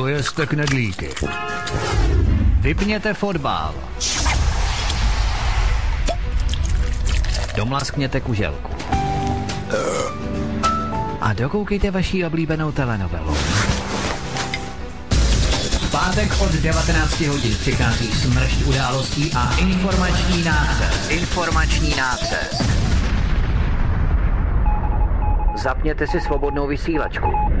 dojezte knedlíky. Vypněte fotbal. Domlaskněte kuželku. A dokoukejte vaši oblíbenou telenovelu. V pátek od 19 hodin přichází smršť událostí a informační nácest. Informační nácest. Zapněte si svobodnou vysílačku.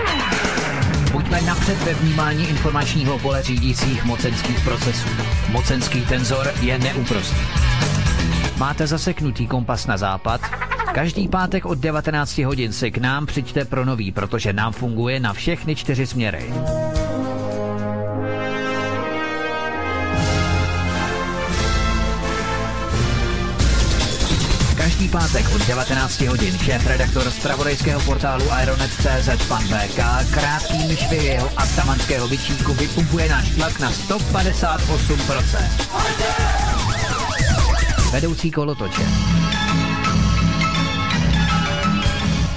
Buďme napřed ve vnímání informačního pole řídících mocenských procesů. Mocenský tenzor je neúprostný. Máte zaseknutý kompas na západ? Každý pátek od 19 hodin si k nám přijďte pro nový, protože nám funguje na všechny čtyři směry. Pátek od 19 hodin šéf-redaktor z pravodejského portálu Ironet.cz pan VK krátkými švy jeho atamanského vyčínku vypumpuje náš tlak na 158%. Vedoucí kolotoče.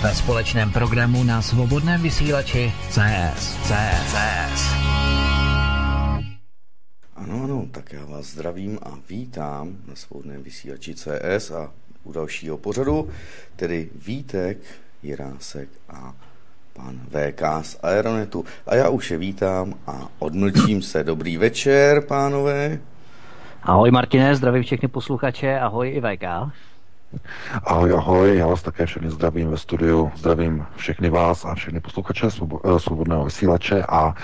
Ve společném programu na svobodném vysílači CS. CS. CS. Ano, ano, tak já vás zdravím a vítám na svobodném vysílači CS a u dalšího pořadu, tedy Vítek, Jirásek a pan VK z Aeronetu. A já už je vítám a odmlčím se. Dobrý večer, pánové. Ahoj Martine, zdravím všechny posluchače, ahoj i VK. Ahoj, ahoj, já vás také všechny zdravím ve studiu, zdravím všechny vás a všechny posluchače Svobodného vysílače a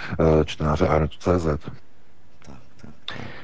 e, čtenáře Aeronetu.cz. Tak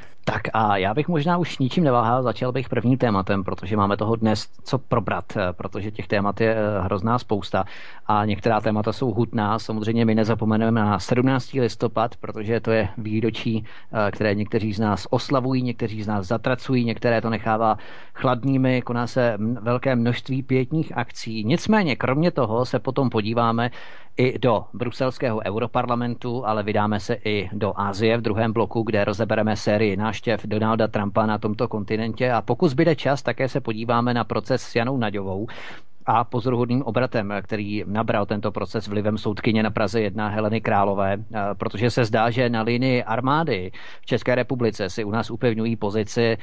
a já bych možná už ničím neváhal, začal bych prvním tématem, protože máme toho dnes co probrat, eh, protože těch témat je eh, hrozná spousta a některá témata jsou hutná. Samozřejmě my nezapomeneme na 17. listopad, protože to je výročí, eh, které někteří z nás oslavují, někteří z nás zatracují, některé to nechává chladnými, koná se velké množství pětních akcí. Nicméně, kromě toho se potom podíváme, i do bruselského europarlamentu, ale vydáme se i do Asie v druhém bloku, kde rozebereme sérii náštěv Donalda Trumpa na tomto kontinentě. A pokud zbyde čas, také se podíváme na proces s Janou Naďovou, a pozoruhodným obratem, který nabral tento proces vlivem soudkyně na Praze 1 Heleny Králové, protože se zdá, že na linii armády v České republice si u nás upevňují pozici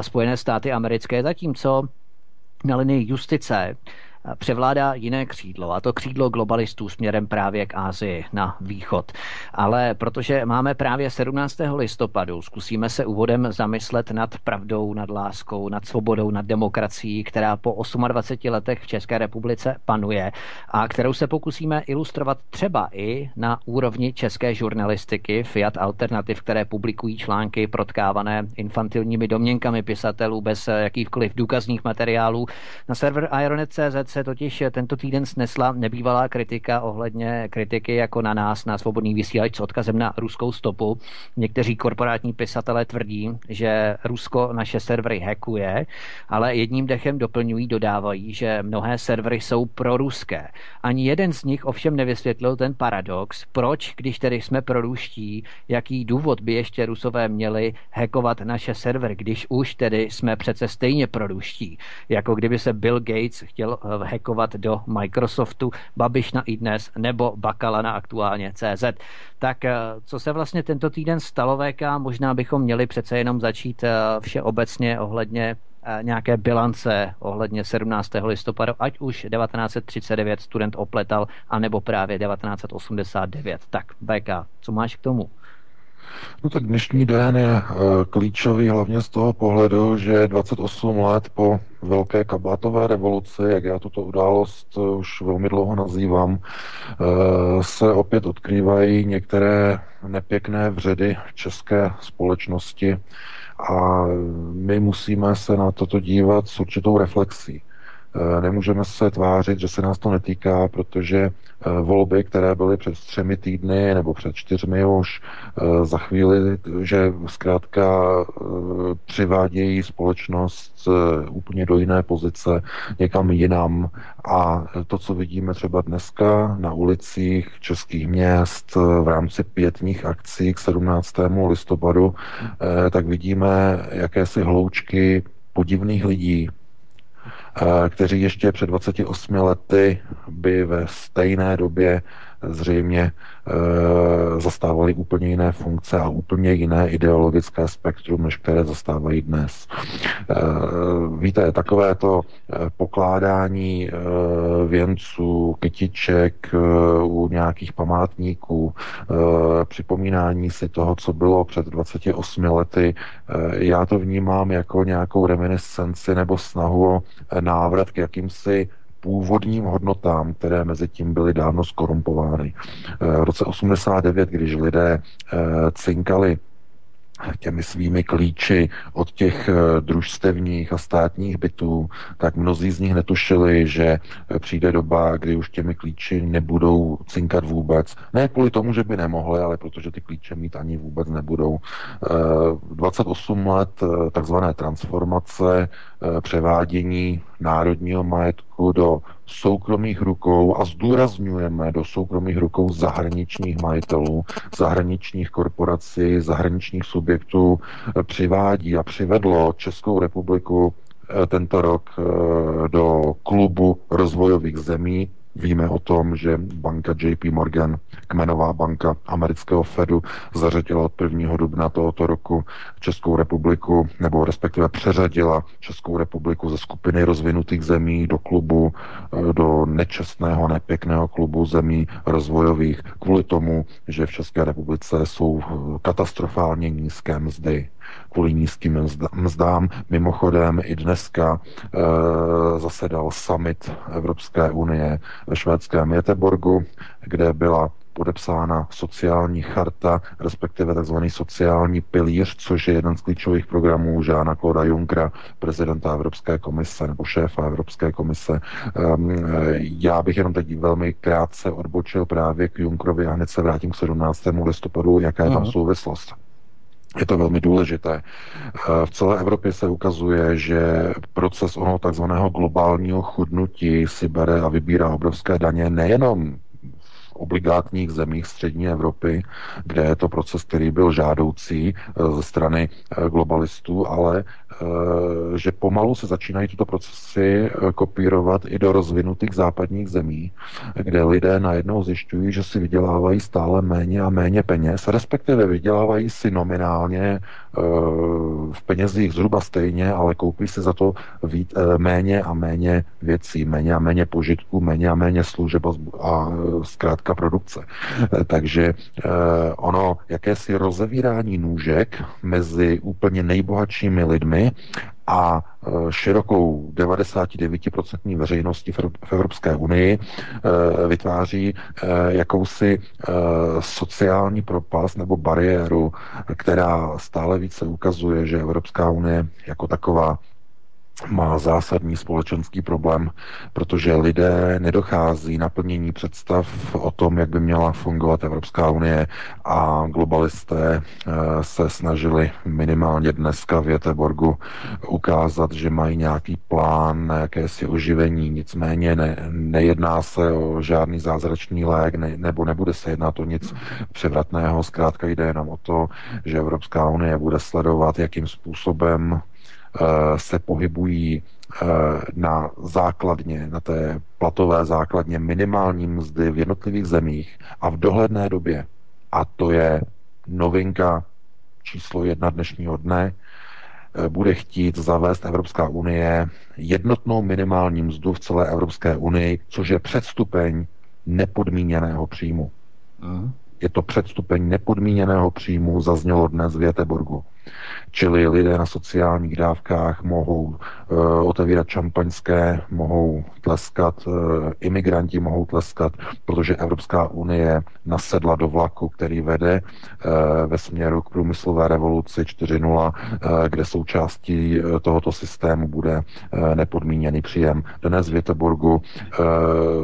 Spojené státy americké, zatímco na linii justice převládá jiné křídlo, a to křídlo globalistů směrem právě k Ázii na východ. Ale protože máme právě 17. listopadu, zkusíme se úvodem zamyslet nad pravdou, nad láskou, nad svobodou, nad demokracií, která po 28 letech v České republice panuje a kterou se pokusíme ilustrovat třeba i na úrovni české žurnalistiky Fiat Alternativ, které publikují články protkávané infantilními domněnkami pisatelů bez jakýchkoliv důkazních materiálů. Na server Ironet.cz se totiž tento týden snesla nebývalá kritika ohledně kritiky jako na nás, na svobodný vysílač s odkazem na ruskou stopu. Někteří korporátní pisatelé tvrdí, že Rusko naše servery hackuje, ale jedním dechem doplňují, dodávají, že mnohé servery jsou proruské. Ani jeden z nich ovšem nevysvětlil ten paradox, proč, když tedy jsme proruští, jaký důvod by ještě Rusové měli hackovat naše server, když už tedy jsme přece stejně proruští. Jako kdyby se Bill Gates chtěl hackovat do Microsoftu, Babiš na iDnes nebo Bakala na aktuálně CZ. Tak co se vlastně tento týden stalo VK, možná bychom měli přece jenom začít všeobecně ohledně nějaké bilance ohledně 17. listopadu, ať už 1939 student opletal, anebo právě 1989. Tak, BK, co máš k tomu? No tak dnešní den je uh, klíčový hlavně z toho pohledu, že 28 let po velké kabátové revoluci, jak já tuto událost uh, už velmi dlouho nazývám, uh, se opět odkrývají některé nepěkné vředy české společnosti a my musíme se na toto dívat s určitou reflexí. Eh, nemůžeme se tvářit, že se nás to netýká, protože eh, volby, které byly před třemi týdny nebo před čtyřmi už eh, za chvíli, že zkrátka přivádějí společnost úplně do jiné pozice, někam jinam. A to, co vidíme třeba dneska na ulicích českých měst v rámci pětních akcí k 17. listopadu, tak vidíme jakési hloučky podivných lidí, kteří ještě před 28 lety by ve stejné době zřejmě e, zastávali úplně jiné funkce a úplně jiné ideologické spektrum, než které zastávají dnes. E, víte, takové to eh, pokládání věnců, kytiček u nějakých památníků, připomínání si toho, co bylo před 28 lety, já to vnímám jako nějakou reminiscenci nebo snahu o návrat k jakýmsi původním hodnotám, které mezi tím byly dávno skorumpovány. Eh, v roce 89, když lidé eh, cinkali těmi svými klíči od těch eh, družstevních a státních bytů, tak mnozí z nich netušili, že přijde doba, kdy už těmi klíči nebudou cinkat vůbec. Ne kvůli tomu, že by nemohli, ale protože ty klíče mít ani vůbec nebudou. 28 let takzvané transformace, převádění národního majetku do soukromých rukou a zdůrazňujeme do soukromých rukou zahraničních majitelů, zahraničních korporací, zahraničních subjektů eh, přivádí a přivedlo Českou republiku eh, tento rok eh, do klubu rozvojových zemí, Víme o tom, že banka JP Morgan, kmenová banka amerického Fedu, zařadila od 1. dubna tohoto roku Českou republiku, nebo respektive přeřadila Českou republiku ze skupiny rozvinutých zemí do klubu, eh, do nečestného, nepěkného klubu zemí rozvojových, kvůli tomu, že v České republice jsou katastrofálně nízké mzdy kvůli nízkým mzdám. Mimochodem i dneska e, zasedal summit Evropské unie ve švédském Jeteborgu, kde byla podepsána sociální charta, respektive tzv. sociální pilíř, což je jeden z klíčových programů Žána Kloda Junkra, prezidenta Evropské komise nebo šéfa Evropské komise. Um, já bych jenom teď velmi krátce odbočil právě k Junkrovi a hned se vrátím k 17. listopadu, jaká je tam uh-huh. souvislost. Je to velmi důležité. Eh, v celé Evropě se ukazuje, že proces onoho takzvaného globálního chudnutí si bere a vybírá obrovské daně nejenom obligátních zemích střední Evropy, kde je to proces, který byl žádoucí eh, ze strany eh, globalistů, ale že pomalu se začínají tyto procesy kopírovat i do rozvinutých západních zemí, kde lidé najednou zjišťují, že si vydělávají stále méně a méně peněz, respektive vydělávají si nominálně v penězích zhruba stejně, ale koupí si za to víc, méně a méně věcí, méně a méně požitků, méně a méně služeb a zkrátka otázka produkce. Eh, takže eh, ono, jakési rozevírání nůžek mezi úplně nejbohatšími lidmi a eh, širokou 99% veřejnosti v Evropské unii vytváří jakousi sociální propast nebo bariéru, která stále více ukazuje, že Evropská unie jako taková má zásadní společenský problém, protože lidé nedochází naplnění představ o tom, jak by měla fungovat Evropská unie a globalisté eh, se snažili minimálně dneska v Jeteborgu ukázat, že mají nějaký plán na jakési oživení, nicméně ne, nejedná se o žádný zázračný lék, ne, nebo nebude se jednat o nic převratného, zkrátka jde jenom o to, že Evropská unie bude sledovat, jakým způsobem se pohybují na základně, na té platové základně minimální mzdy v jednotlivých zemích a v dohledné době, a to je novinka číslo jedna dnešního dne, Eh, bude chtít zavést Evropská unie jednotnou minimální mzdu v celé Evropské unii, což je předstupeň nepodmíněného příjmu. Uh-huh. Je to předstupeň nepodmíněného příjmu, zaznělo dnes v Jeteborgu. Čili lidé na sociálních dávkách mohou uh, otevírat šampaňské, mohou tleskat, uh, imigranti mohou tleskat, protože Evropská unie nasedla do vlaku, který vede uh, ve směru k průmyslové revoluci 4.0, uh, kde součástí tohoto systému bude uh, nepodmíněný příjem. Dnes v Jeteborgu uh,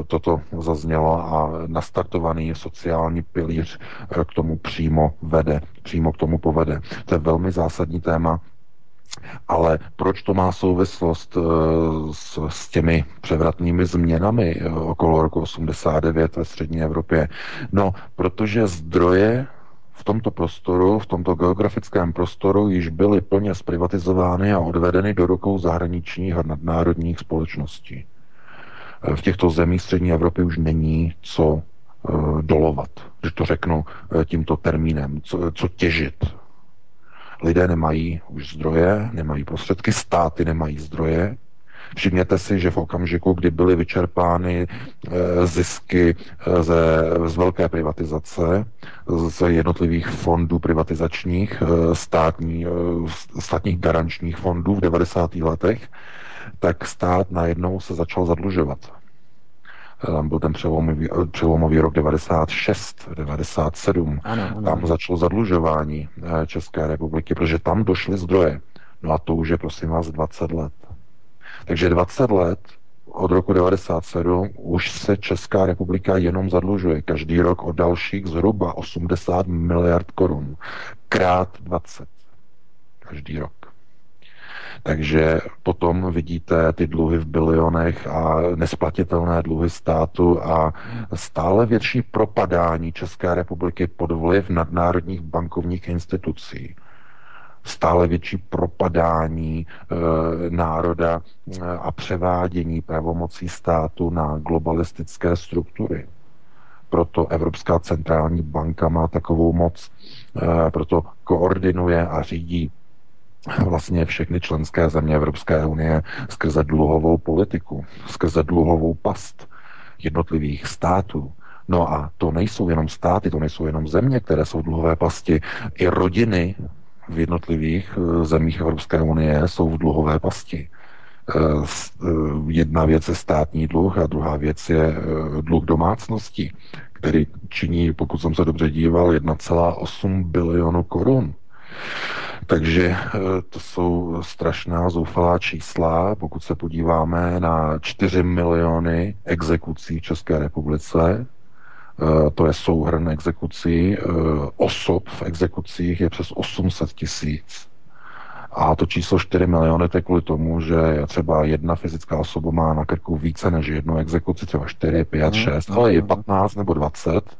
toto zaznělo a nastartovaný sociální pilíř uh, k tomu přímo vede, přímo k tomu povede. To je velmi zásadní téma, ale proč to má souvislost eh, s, s těmi převratnými změnami eh, okolo roku 89 ve střední Evropě? No, protože zdroje v tomto prostoru, v tomto geografickém prostoru již byly plně zprivatizovány a odvedeny do rukou zahraničních a nadnárodních společností. Eh, v těchto zemích střední Evropy už není co dolovat, že to řeknu tímto termínem, co, co těžit, Lidé nemají už zdroje, nemají prostředky, státy nemají zdroje. Všimněte si, že v okamžiku, kdy byly vyčerpány eh, zisky eh, ze, z velké privatizace, z jednotlivých fondů privatizačních, eh, státní, státních garančních fondů v 90. letech, tak stát najednou se začal zadlužovat. Tam byl ten přelomový, přelomový rok 96, 97. Ano, ano. Tam začalo zadlužování eh, České republiky, protože tam došly zdroje. No a to už je, prosím vás, 20 let. Takže 20 let od roku 97 už se Česká republika jenom zadlužuje. Každý rok o dalších zhruba 80 miliard korun. Krát 20. Každý rok. Takže potom vidíte ty dluhy v bilionech a nesplatitelné dluhy státu a stále větší propadání České republiky pod vliv nadnárodních bankovních institucí stále větší propadání e, národa e, a převádění pravomocí státu na globalistické struktury. Proto Evropská centrální banka má takovou moc, e, proto koordinuje a řídí vlastně všechny členské země Evropské unie skrze dluhovou politiku, skrze dluhovou past jednotlivých států. No a to nejsou jenom státy, to nejsou jenom země, které jsou dluhové pasti. I rodiny v jednotlivých eh, zemích Evropské unie jsou v dluhové pasti. Eh, eh, jedna věc je státní dluh a druhá věc je dluh domácnosti, který činí, pokud jsem se dobře díval, 1,8 bilionu korun. Takže eh, to jsou strašná zoufalá čísla. Pokud se podíváme na 4 miliony exekucí v České republice, eh, to je souhrn exekucí, eh, osob v exekucích je přes 800 tisíc. A to číslo 4 miliony to je kvůli tomu, že třeba jedna fyzická osoba má na krku více než jednu exekuci, třeba 4, 5, 6, ale je 15 nebo 20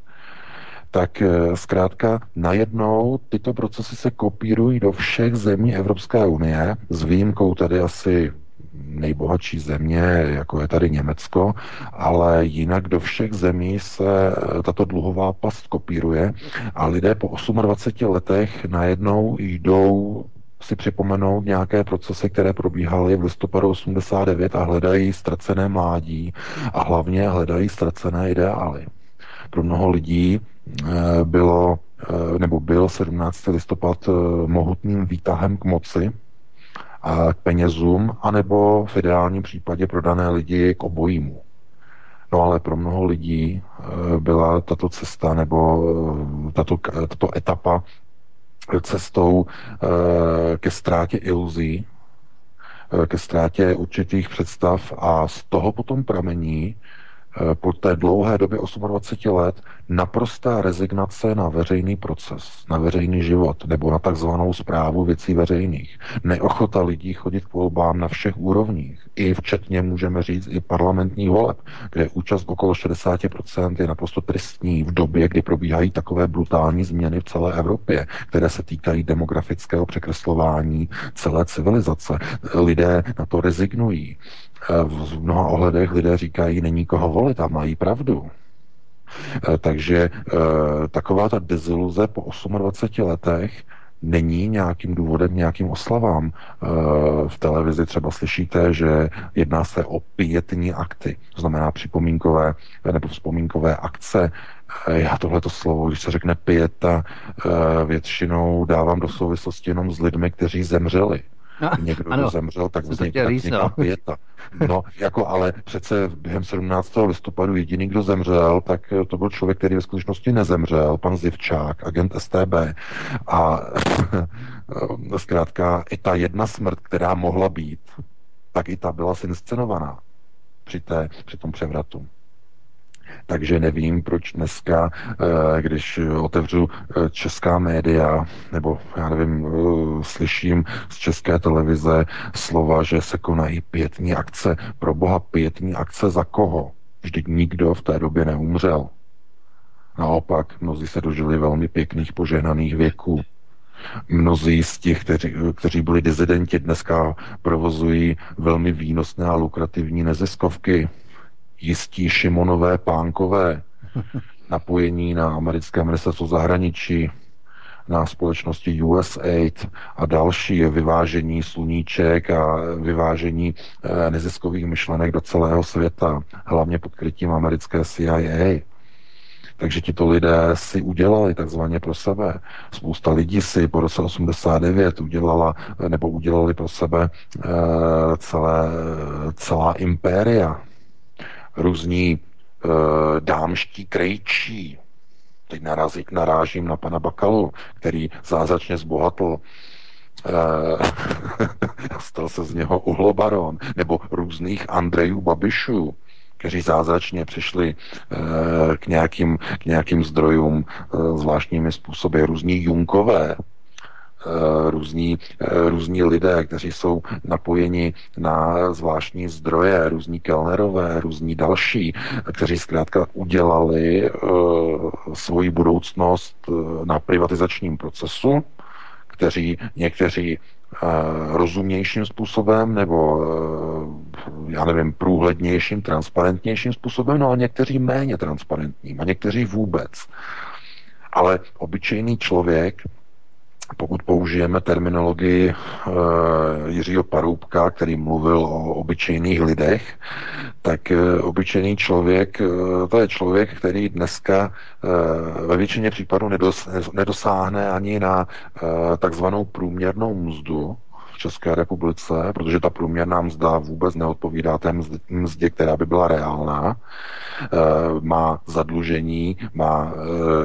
tak eh, zkrátka najednou tyto procesy se kopírují do všech zemí Evropské unie, s výjimkou tedy asi nejbohatší země, jako je tady Německo, ale jinak do všech zemí se eh, tato dluhová past kopíruje a lidé po 28 letech najednou jdou si připomenout nějaké procesy, které probíhaly v listopadu 89 a hledají ztracené mládí a hlavně hledají ztracené ideály. Pro mnoho lidí bylo, eh, nebo byl 17. listopad eh, mohutným výtahem k moci a k penězům, anebo v ideálním případě pro dané lidi k obojímu. No ale pro mnoho lidí byla tato cesta nebo tato, tato etapa cestou ke ztrátě iluzí, ke ztrátě určitých představ a z toho potom pramení po té dlouhé době 28 let naprostá rezignace na veřejný proces, na veřejný život nebo na takzvanou zprávu věcí veřejných. Neochota lidí chodit k volbám na všech úrovních, i včetně, můžeme říct, i parlamentní voleb, kde účast okolo 60% je naprosto tristní v době, kdy probíhají takové brutální změny v celé Evropě, které se týkají demografického překreslování celé civilizace. Lidé na to rezignují. V mnoha ohledech lidé říkají, není koho volit a mají pravdu. Eh, takže eh, taková ta deziluze po 28 letech není nějakým důvodem, nějakým oslavám. Eh, v televizi třeba slyšíte, že jedná se o pětní akty, to znamená připomínkové nebo vzpomínkové akce. Já tohleto slovo, když se řekne pěta, většinou dávám do souvislosti jenom s lidmi, kteří zemřeli. No, někdo ano, zemřel, tak vznikne kniha pěta. No, jako ale přece během 17. listopadu jediný, kdo zemřel, tak to byl člověk, který ve skutečnosti nezemřel, pan Zivčák, agent STB. A zkrátka i ta jedna smrt, která mohla být, tak i ta byla sinscenovaná při, té, při tom převratu. Takže nevím, proč dneska, eh, když otevřu eh, česká média, nebo já nevím, eh, slyším z české televize slova, že se konají pětní akce. Pro boha pětní akce za koho? Vždyť nikdo v té době neumřel. Naopak, mnozí se dožili velmi pěkných požehnaných věků. Mnozí z těch, kteří, kteří byli dizidenti, dneska provozují velmi výnosné a lukrativní neziskovky jistí Šimonové pánkové napojení na americké ministerstvo zahraničí, na společnosti USAID a další vyvážení sluníček a vyvážení eh, neziskových myšlenek do celého světa, hlavně pod krytím americké CIA. Takže tito lidé si udělali takzvaně pro sebe. Spousta lidí si po roce 89 udělala nebo udělali pro sebe eh, celé, celá impéria, různí e, dámští krejčí. Teď narazí, narážím na pana Bakalu, který zázračně zbohatl e, stal se z něho uhlobaron, nebo různých Andrejů Babišů, kteří zázračně přišli e, k, nějakým, k nějakým zdrojům e, zvláštními způsoby, různí Junkové, různí, eh, různí lidé, kteří jsou napojeni na zvláštní zdroje, různí kelnerové, různí další, kteří zkrátka udělali uh, svoji budoucnost na privatizačním procesu, kteří někteří rozumnějším způsobem nebo já nevím, průhlednějším, transparentnějším způsobem, no a někteří méně transparentním a někteří vůbec. Ale obyčejný člověk pokud použijeme terminologii uh, Jiřího Paroubka, který mluvil o obyčejných lidech, tak uh, obyčejný člověk, uh, to je člověk, který dneska uh, ve většině případů nedos, nedosáhne ani na uh, takzvanou průměrnou mzdu, v České republice, protože ta průměrná mzda vůbec neodpovídá té mzdě, která by byla reálná. Má zadlužení, má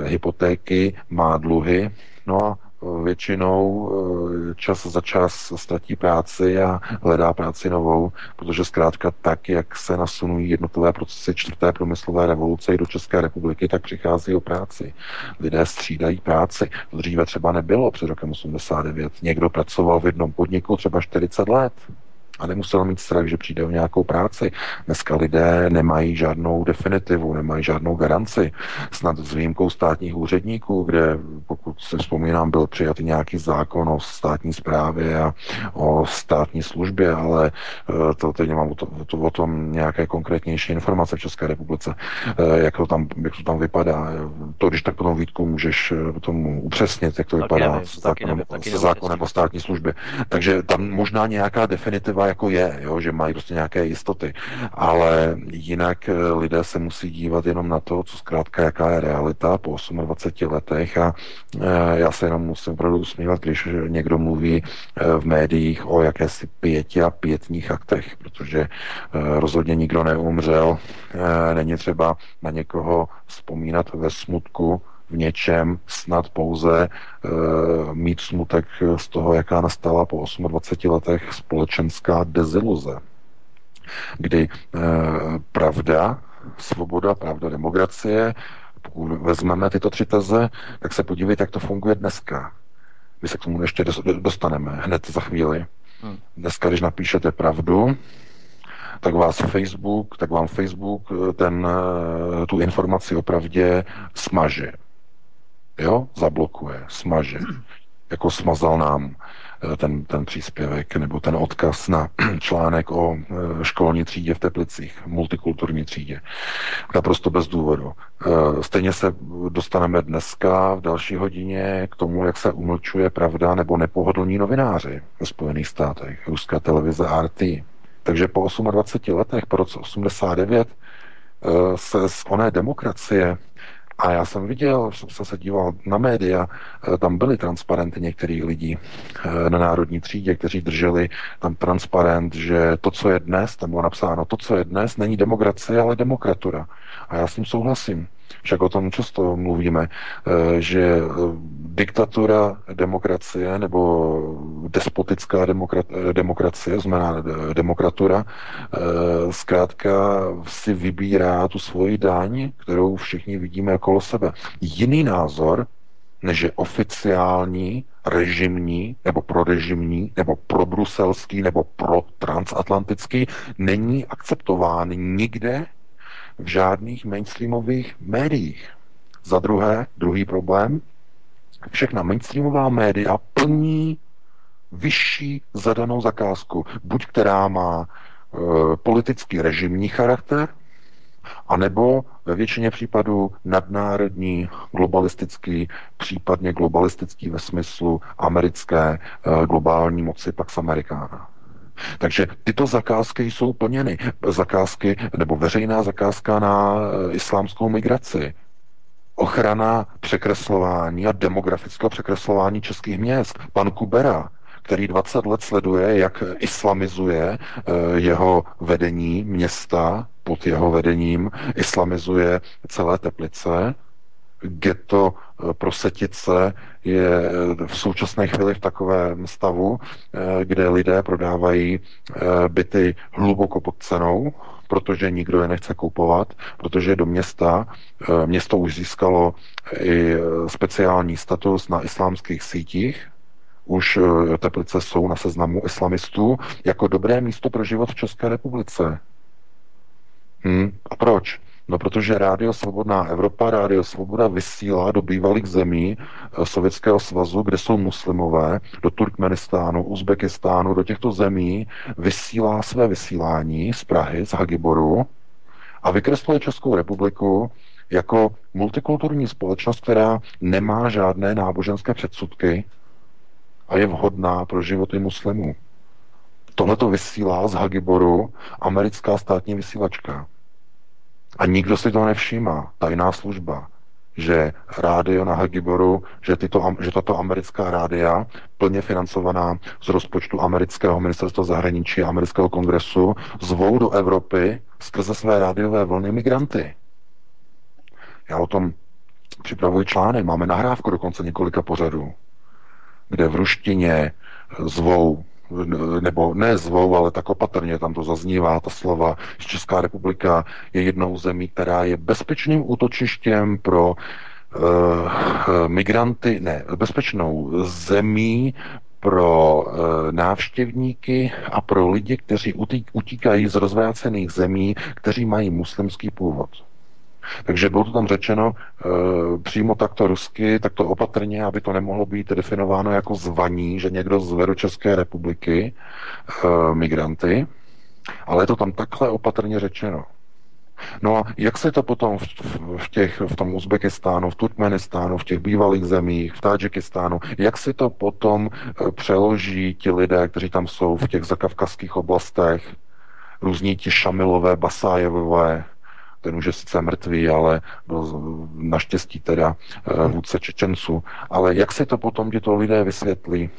hypotéky, má dluhy, no a většinou eh, čas za čas ztratí práci a hledá práci novou, protože zkrátka tak, jak se nasunují jednotlivé procesy čtvrté průmyslové revoluce i do České republiky, tak přichází o práci. Lidé střídají práci. To dříve třeba nebylo před rokem 89. Někdo pracoval v jednom podniku třeba 40 let a nemusel mít strach, že přijde o nějakou práci. Dneska lidé nemají žádnou definitivu, nemají žádnou garanci. Snad s výjimkou státních úředníků, kde, pokud se vzpomínám, byl přijatý nějaký zákon o státní správě a o státní službě, ale eh, to teď nemám o, to, to, o tom nějaké konkrétnější informace v České republice, eh, jak to tam, jak to tam vypadá. To, když tak potom Vítku můžeš eh, tomu upřesnit, jak to taky vypadá nevím, s zákonem, nevím, zákonem o státní službě. Takže tam možná nějaká definitiva jako je, jo, že mají prostě nějaké jistoty. Ale jinak eh, lidé se musí dívat jenom na to, co zkrátka, jaká je realita po 28 letech. A eh, já se jenom musím opravdu usmívat, když někdo mluví eh, v médiích o jakési pěti a pětních aktech, protože rozhodně nikdo neumřel, není třeba na někoho vzpomínat ve smutku, v něčem snad pouze e, mít smutek z toho, jaká nastala po 28 letech společenská deziluze, kdy e, pravda, svoboda, pravda, demokracie Pokud vezmeme tyto tři teze, tak se podívejte, jak to funguje dneska. My se k tomu ještě dostaneme hned za chvíli. Hmm. Dneska, když napíšete pravdu, tak vás Facebook, tak vám Facebook eh, ten, tu informaci o pravdě smaže. Jo? Zablokuje, smaže. Jako smazal nám Eh, ten, ten příspěvek nebo ten odkaz na článek o eh, školní třídě v Teplicích, multikulturní třídě. Naprosto bez důvodu. Eh, stejně se dostaneme dneska v další hodině k tomu, jak se umlčuje pravda nebo nepohodlní novináři ve Spojených státech, ruská televize RT. Takže po 28 letech, po roce 89, se z oné demokracie a já jsem viděl, jsem se díval na média, eh, tam byly transparenty některých lidí eh, na národní třídě, kteří drželi tam transparent, že to, co je dnes, tam bylo napsáno, to, co je dnes, není demokracie, ale demokratura. A já s tím souhlasím. Však o tom často mluvíme, eh, že eh, diktatura demokracie nebo despotická eh, demokracie, znamená demokratura, zkrátka si vybírá tu svoji daň, kterou všichni vidíme okolo sebe. Jiný názor, než je oficiální, režimní, nebo prorežimní, nebo probruselský, nebo pro transatlantický, není akceptován nikde v žádných mainstreamových médiích. Za druhé, druhý problém, všechna mainstreamová média plní vyšší zadanou zakázku, buď která má e, politický režimní charakter, anebo ve většině případů nadnárodní, globalistický, případně globalistický ve smyslu americké e, globální moci Pax Americana. Takže tyto zakázky jsou plněny. Zakázky nebo veřejná zakázka na eh, islámskou migraci, ochrana překreslování a demografického překreslování českých měst. Pan Kubera, který 20 let sleduje, jak islamizuje eh, jeho vedení města, pod jeho vedením islamizuje celé Teplice, Geto eh, Prosetice je eh, v současné chvíli v takovém stavu, eh, kde lidé prodávají byty hluboko pod cenou, protože nikdo je nechce koupovat, protože do města, město už získalo i speciální status na islámských sítích, už Teplice jsou na seznamu islamistů jako dobré místo pro život v České republice. Hmm. A proč? No protože Rádio Svobodná Evropa, Rádio Svoboda vysílá do bývalých zemí eh, Sovětského svazu, kde jsou muslimové, do Turkmenistánu, Uzbekistánu, do těchto zemí vysílá své vysílání z Prahy, z Hagiboru a vykresluje Českou republiku jako multikulturní společnost, která nemá žádné náboženské předsudky a je vhodná pro životy muslimů. Tohle to vysílá z Hagiboru americká státní vysílačka. A nikdo si to nevšímá, tajná služba, že rádio na Hagiboru, že, tyto, že tato americká rádia, plně financovaná z rozpočtu amerického ministerstva zahraničí a amerického kongresu, zvou do Evropy skrze své rádiové vlny migranty. Já o tom připravuji článek, máme nahrávku dokonce několika pořadů, kde v ruštině zvou nebo ne zvou, ale tak opatrně tam to zaznívá, ta slova, že Česká republika je jednou zemí, která je bezpečným útočištěm pro uh, migranty, ne, bezpečnou zemí pro uh, návštěvníky a pro lidi, kteří utíkají z rozvrácených zemí, kteří mají muslimský původ. Takže bylo to tam řečeno e, přímo takto rusky, takto opatrně, aby to nemohlo být definováno jako zvaní, že někdo zve do České republiky e, migranty, ale je to tam takhle opatrně řečeno. No a jak se to potom v, v, těch, v tom Uzbekistánu, v Turkmenistánu, v těch bývalých zemích, v Tadžikistánu, jak si to potom e, přeloží ti lidé, kteří tam jsou v těch zakavkazských oblastech, různí ti Šamilové, Basájevové, ten už je sice mrtvý, ale byl naštěstí teda eh, vůdce Čečenců. Ale jak se to potom tyto lidé vysvětlí?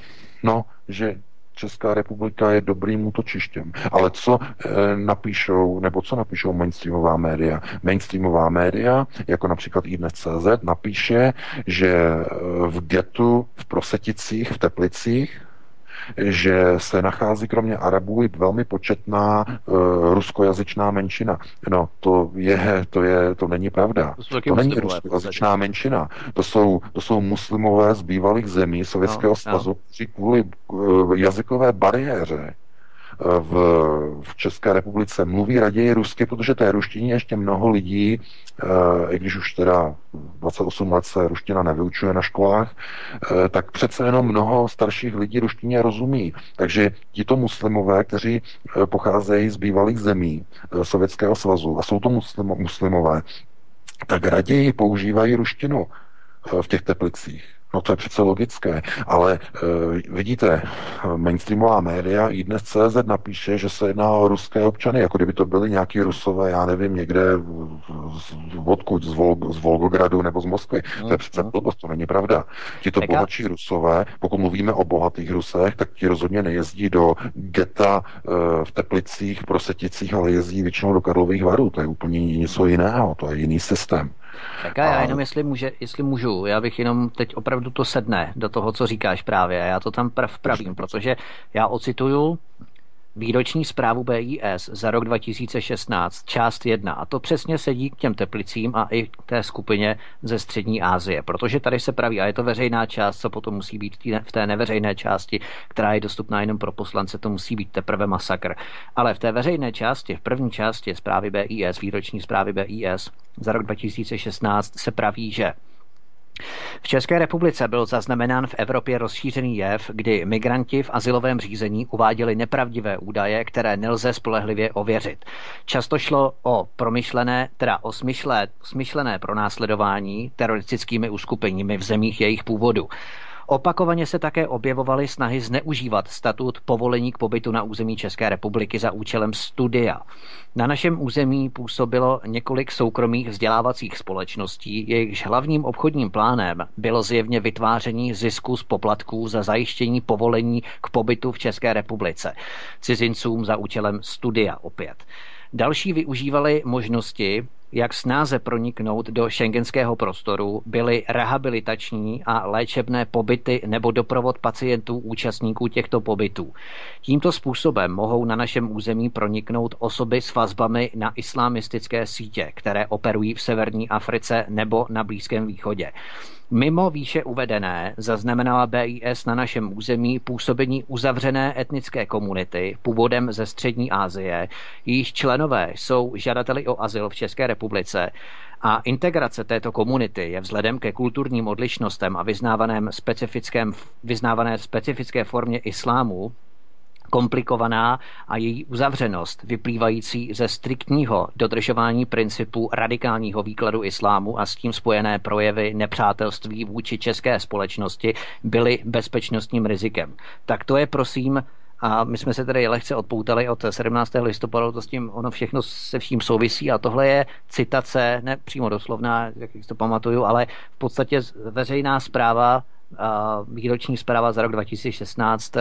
No, že Česká republika je dobrým útočištěm. Ale co e, napíšou, nebo co napíšou mainstreamová média? Mainstreamová média, jako například iDnes.cz, napíše, že v getu v Proseticích, v Teplicích, že se nachází kromě Arabů i velmi početná uh, ruskojazyčná menšina. No, to je, to je, to není pravda. To, to není ruskojazyčná menšina. To jsou, to jsou muslimové z bývalých zemí Sovětského no, svazu, no. kteří kvůli uh, jazykové bariéře v, v České republice mluví raději rusky, protože té ruštině ještě mnoho lidí, eh, i když už teda 28 let se ruština nevyučuje na školách, eh, tak přece jenom mnoho starších lidí ruštině rozumí. Takže tito muslimové, kteří eh, pocházejí z bývalých zemí Sovětského svazu a jsou to muslimové, tak raději používají ruštinu v těch teplicích. No to je přece logické, ale e, vidíte, mainstreamová média i dnes CZ napíše, že se jedná o ruské občany, jako kdyby to byly nějaký rusové, já nevím, někde z, odkud, z, Vol, z Volgogradu nebo z Moskvy. To je přece mhm. blbost, to není pravda. Tito to bohatší rusové, pokud mluvíme o bohatých rusech, tak ti rozhodně nejezdí do geta e, v Teplicích, Proseticích, ale jezdí většinou do Karlových varů. To je úplně něco jiného, to je jiný systém. Tak já jenom, jestli, může, jestli můžu, já bych jenom teď opravdu to sedne do toho, co říkáš právě. Já to tam vpravím, protože já ocituju výroční zprávu BIS za rok 2016, část 1. A to přesně sedí k těm teplicím a i k té skupině ze střední Asie, protože tady se praví, a je to veřejná část, co potom musí být v té neveřejné části, která je dostupná jenom pro poslance, to musí být teprve masakr. Ale v té veřejné části, v první části zprávy BIS, výroční zprávy BIS za rok 2016 se praví, že v České republice byl zaznamenán v Evropě rozšířený jev, kdy migranti v asilovém řízení uváděli nepravdivé údaje, které nelze spolehlivě ověřit. Často šlo o promyšlené, teda o smyšlé, smyšlené pronásledování teroristickými uskupeními v zemích jejich původu. Opakovaně se také objevovaly snahy zneužívat statut povolení k pobytu na území České republiky za účelem studia. Na našem území působilo několik soukromých vzdělávacích společností, jejichž hlavním obchodním plánem bylo zjevně vytváření zisku z poplatků za zajištění povolení k pobytu v České republice. Cizincům za účelem studia opět. Další využívali možnosti, jak snáze proniknout do šengenského prostoru, byly rehabilitační a léčebné pobyty nebo doprovod pacientů účastníků těchto pobytů. Tímto způsobem mohou na našem území proniknout osoby s vazbami na islamistické sítě, které operují v severní Africe nebo na Blízkém východě. Mimo výše uvedené zaznamenala BIS na našem území působení uzavřené etnické komunity původem ze střední Asie, jejíž členové jsou žadateli o azyl v České republice. A integrace této komunity je vzhledem ke kulturním odlišnostem a vyznávaném specifickém, vyznávané specifické formě islámu komplikovaná a její uzavřenost, vyplývající ze striktního dodržování principů radikálního výkladu islámu a s tím spojené projevy nepřátelství vůči české společnosti, byly bezpečnostním rizikem. Tak to je, prosím, a my jsme se tedy lehce odpoutali od 17. listopadu, to s tím ono všechno se vším souvisí a tohle je citace, ne přímo doslovná, jak si to pamatuju, ale v podstatě veřejná zpráva, výroční zpráva za rok 2016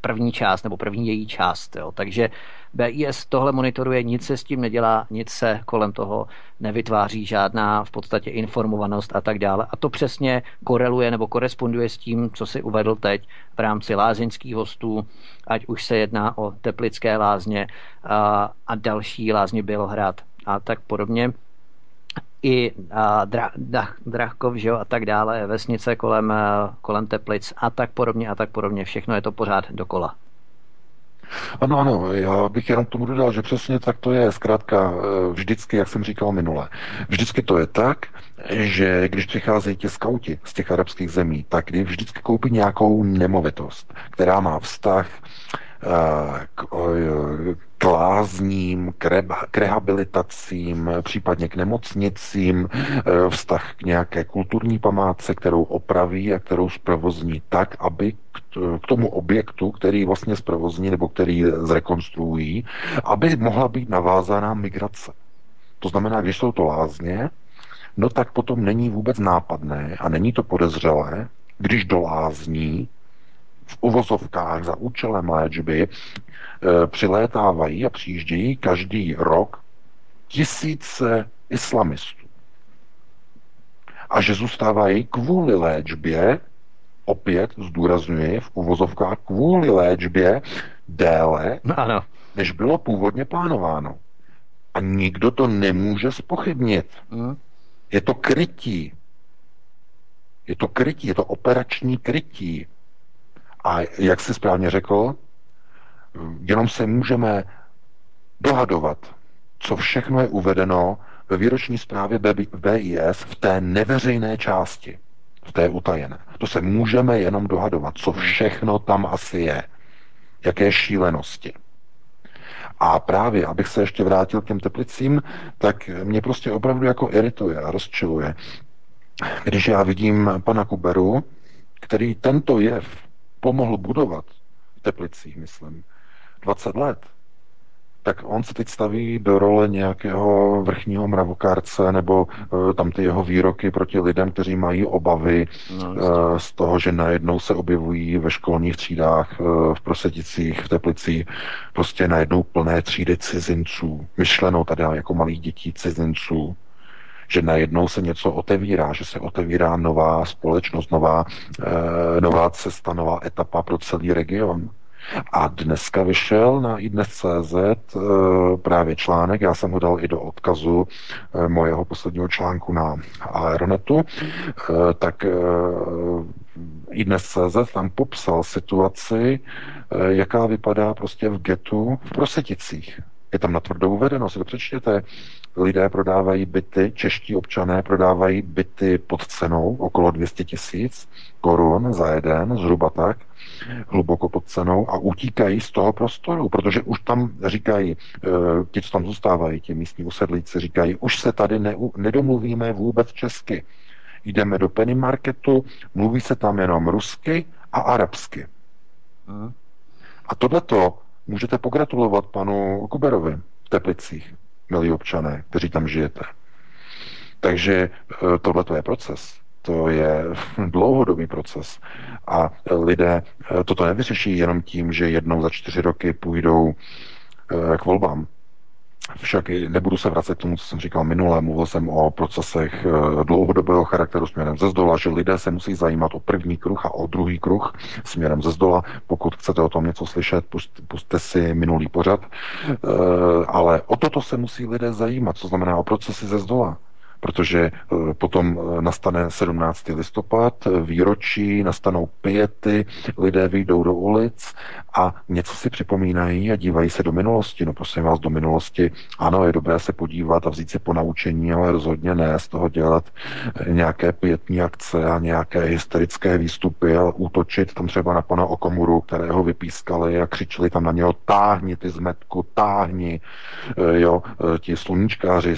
první část nebo první její část. Jo. Takže BIS tohle monitoruje, nic se s tím nedělá, nic se kolem toho nevytváří, žádná v podstatě informovanost a tak dále. A to přesně koreluje nebo koresponduje s tím, co si uvedl teď v rámci lázeňských hostů, ať už se jedná o teplické lázně a, a další lázně Bělohrad a tak podobně i a, dra, dach, Drahkov, že jo, a tak dále, vesnice kolem, kolem Teplic a tak podobně a tak podobně. Všechno je to pořád dokola. Ano, ano, já bych jenom tomu dodal, že přesně tak to je. Zkrátka e, vždycky, jak jsem říkal minule, vždycky to je tak, že když přicházejí ti skauti z těch arabských zemí, tak vždycky koupí nějakou nemovitost, která má vztah k, lázním, k, re, k rehabilitacím, případně k nemocnicím, eh, vztah k nějaké kulturní památce, kterou opraví a kterou zprovozní tak, aby k tomu objektu, který vlastně zprovozní nebo který zrekonstruují, aby mohla být navázaná migrace. To znamená, když jsou to lázně, no tak potom není vůbec nápadné a není to podezřelé, když do lázní v uvozovkách za účelem léčby e, přilétávají a přijíždějí každý rok tisíce islamistů. A že zůstávají kvůli léčbě opět zdůrazňuji v uvozovkách kvůli léčbě déle, no, ano. než bylo původně plánováno. A nikdo to nemůže spochybnit. Mm. Je to krytí. Je to krytí, je to operační krytí. A jak jsi správně řekl, jenom se můžeme dohadovat, co všechno je uvedeno ve výroční zprávě BIS v té neveřejné části, v té utajené. To se můžeme jenom dohadovat, co všechno tam asi je, jaké šílenosti. A právě, abych se ještě vrátil k těm teplicím, tak mě prostě opravdu jako irituje a rozčiluje, když já vidím pana Kuberu, který tento jev pomohl budovat v Teplicích, myslím, 20 let, tak on se teď staví do role nějakého vrchního mravokárce nebo uh, tam ty jeho výroky proti lidem, kteří mají obavy no, uh, z toho, že najednou se objevují ve školních třídách uh, v Prosedicích, v Teplicích prostě najednou plné třídy cizinců, myšleno tady jako malých dětí cizinců, že najednou se něco otevírá, že se otevírá nová společnost, nová, uh, nová cesta, nová etapa pro celý region. A dneska vyšel na iDnes.cz eh, právě článek, já jsem ho dal i do odkazu eh, mojeho posledního článku na Aeronetu, eh, tak iDnes.cz tam popsal situaci, jaká vypadá prostě v getu v Proseticích. Je tam natvrdo uvedeno, si to přečtěte. Lidé prodávají byty, čeští občané prodávají byty pod cenou okolo 200 tisíc korun za jeden, zhruba tak hluboko pod cenou a utíkají z toho prostoru, protože už tam říkají, eh, ti, co tam zůstávají, ti místní usedlíci říkají, už se tady ne, nedomluvíme vůbec česky. Jdeme do penny marketu, mluví se tam jenom rusky a arabsky. A tohleto můžete pogratulovat panu Kuberovi v Teplicích, milí občané, kteří tam žijete. Takže eh, tohle je proces. To je dlouhodobý proces. A lidé eh, toto nevyřeší jenom tím, že jednou za čtyři roky půjdou eh, k volbám. Však nebudu se vracet k tomu, co jsem říkal minule, mluvil jsem o procesech eh, dlouhodobého charakteru směrem ze zdola, že lidé se musí zajímat o první kruh a o druhý kruh směrem ze zdola. Pokud chcete o tom něco slyšet, puste si minulý pořad. Ale o toto se musí lidé zajímat, co znamená o procesy ze zdola protože eh, potom eh, nastane 17. listopad, výročí, nastanou pěty, lidé vyjdou do ulic a něco si připomínají a dívají se do minulosti. No prosím vás, do minulosti, ano, je dobré se podívat a vzít si po naučení, ale rozhodně ne z toho dělat eh, nějaké pětní akce a nějaké hysterické výstupy a útočit tam třeba na pana Okomuru, kterého vypískali a křičeli tam na něho táhni ty zmetku, táhni, jo, ti sluníčkáři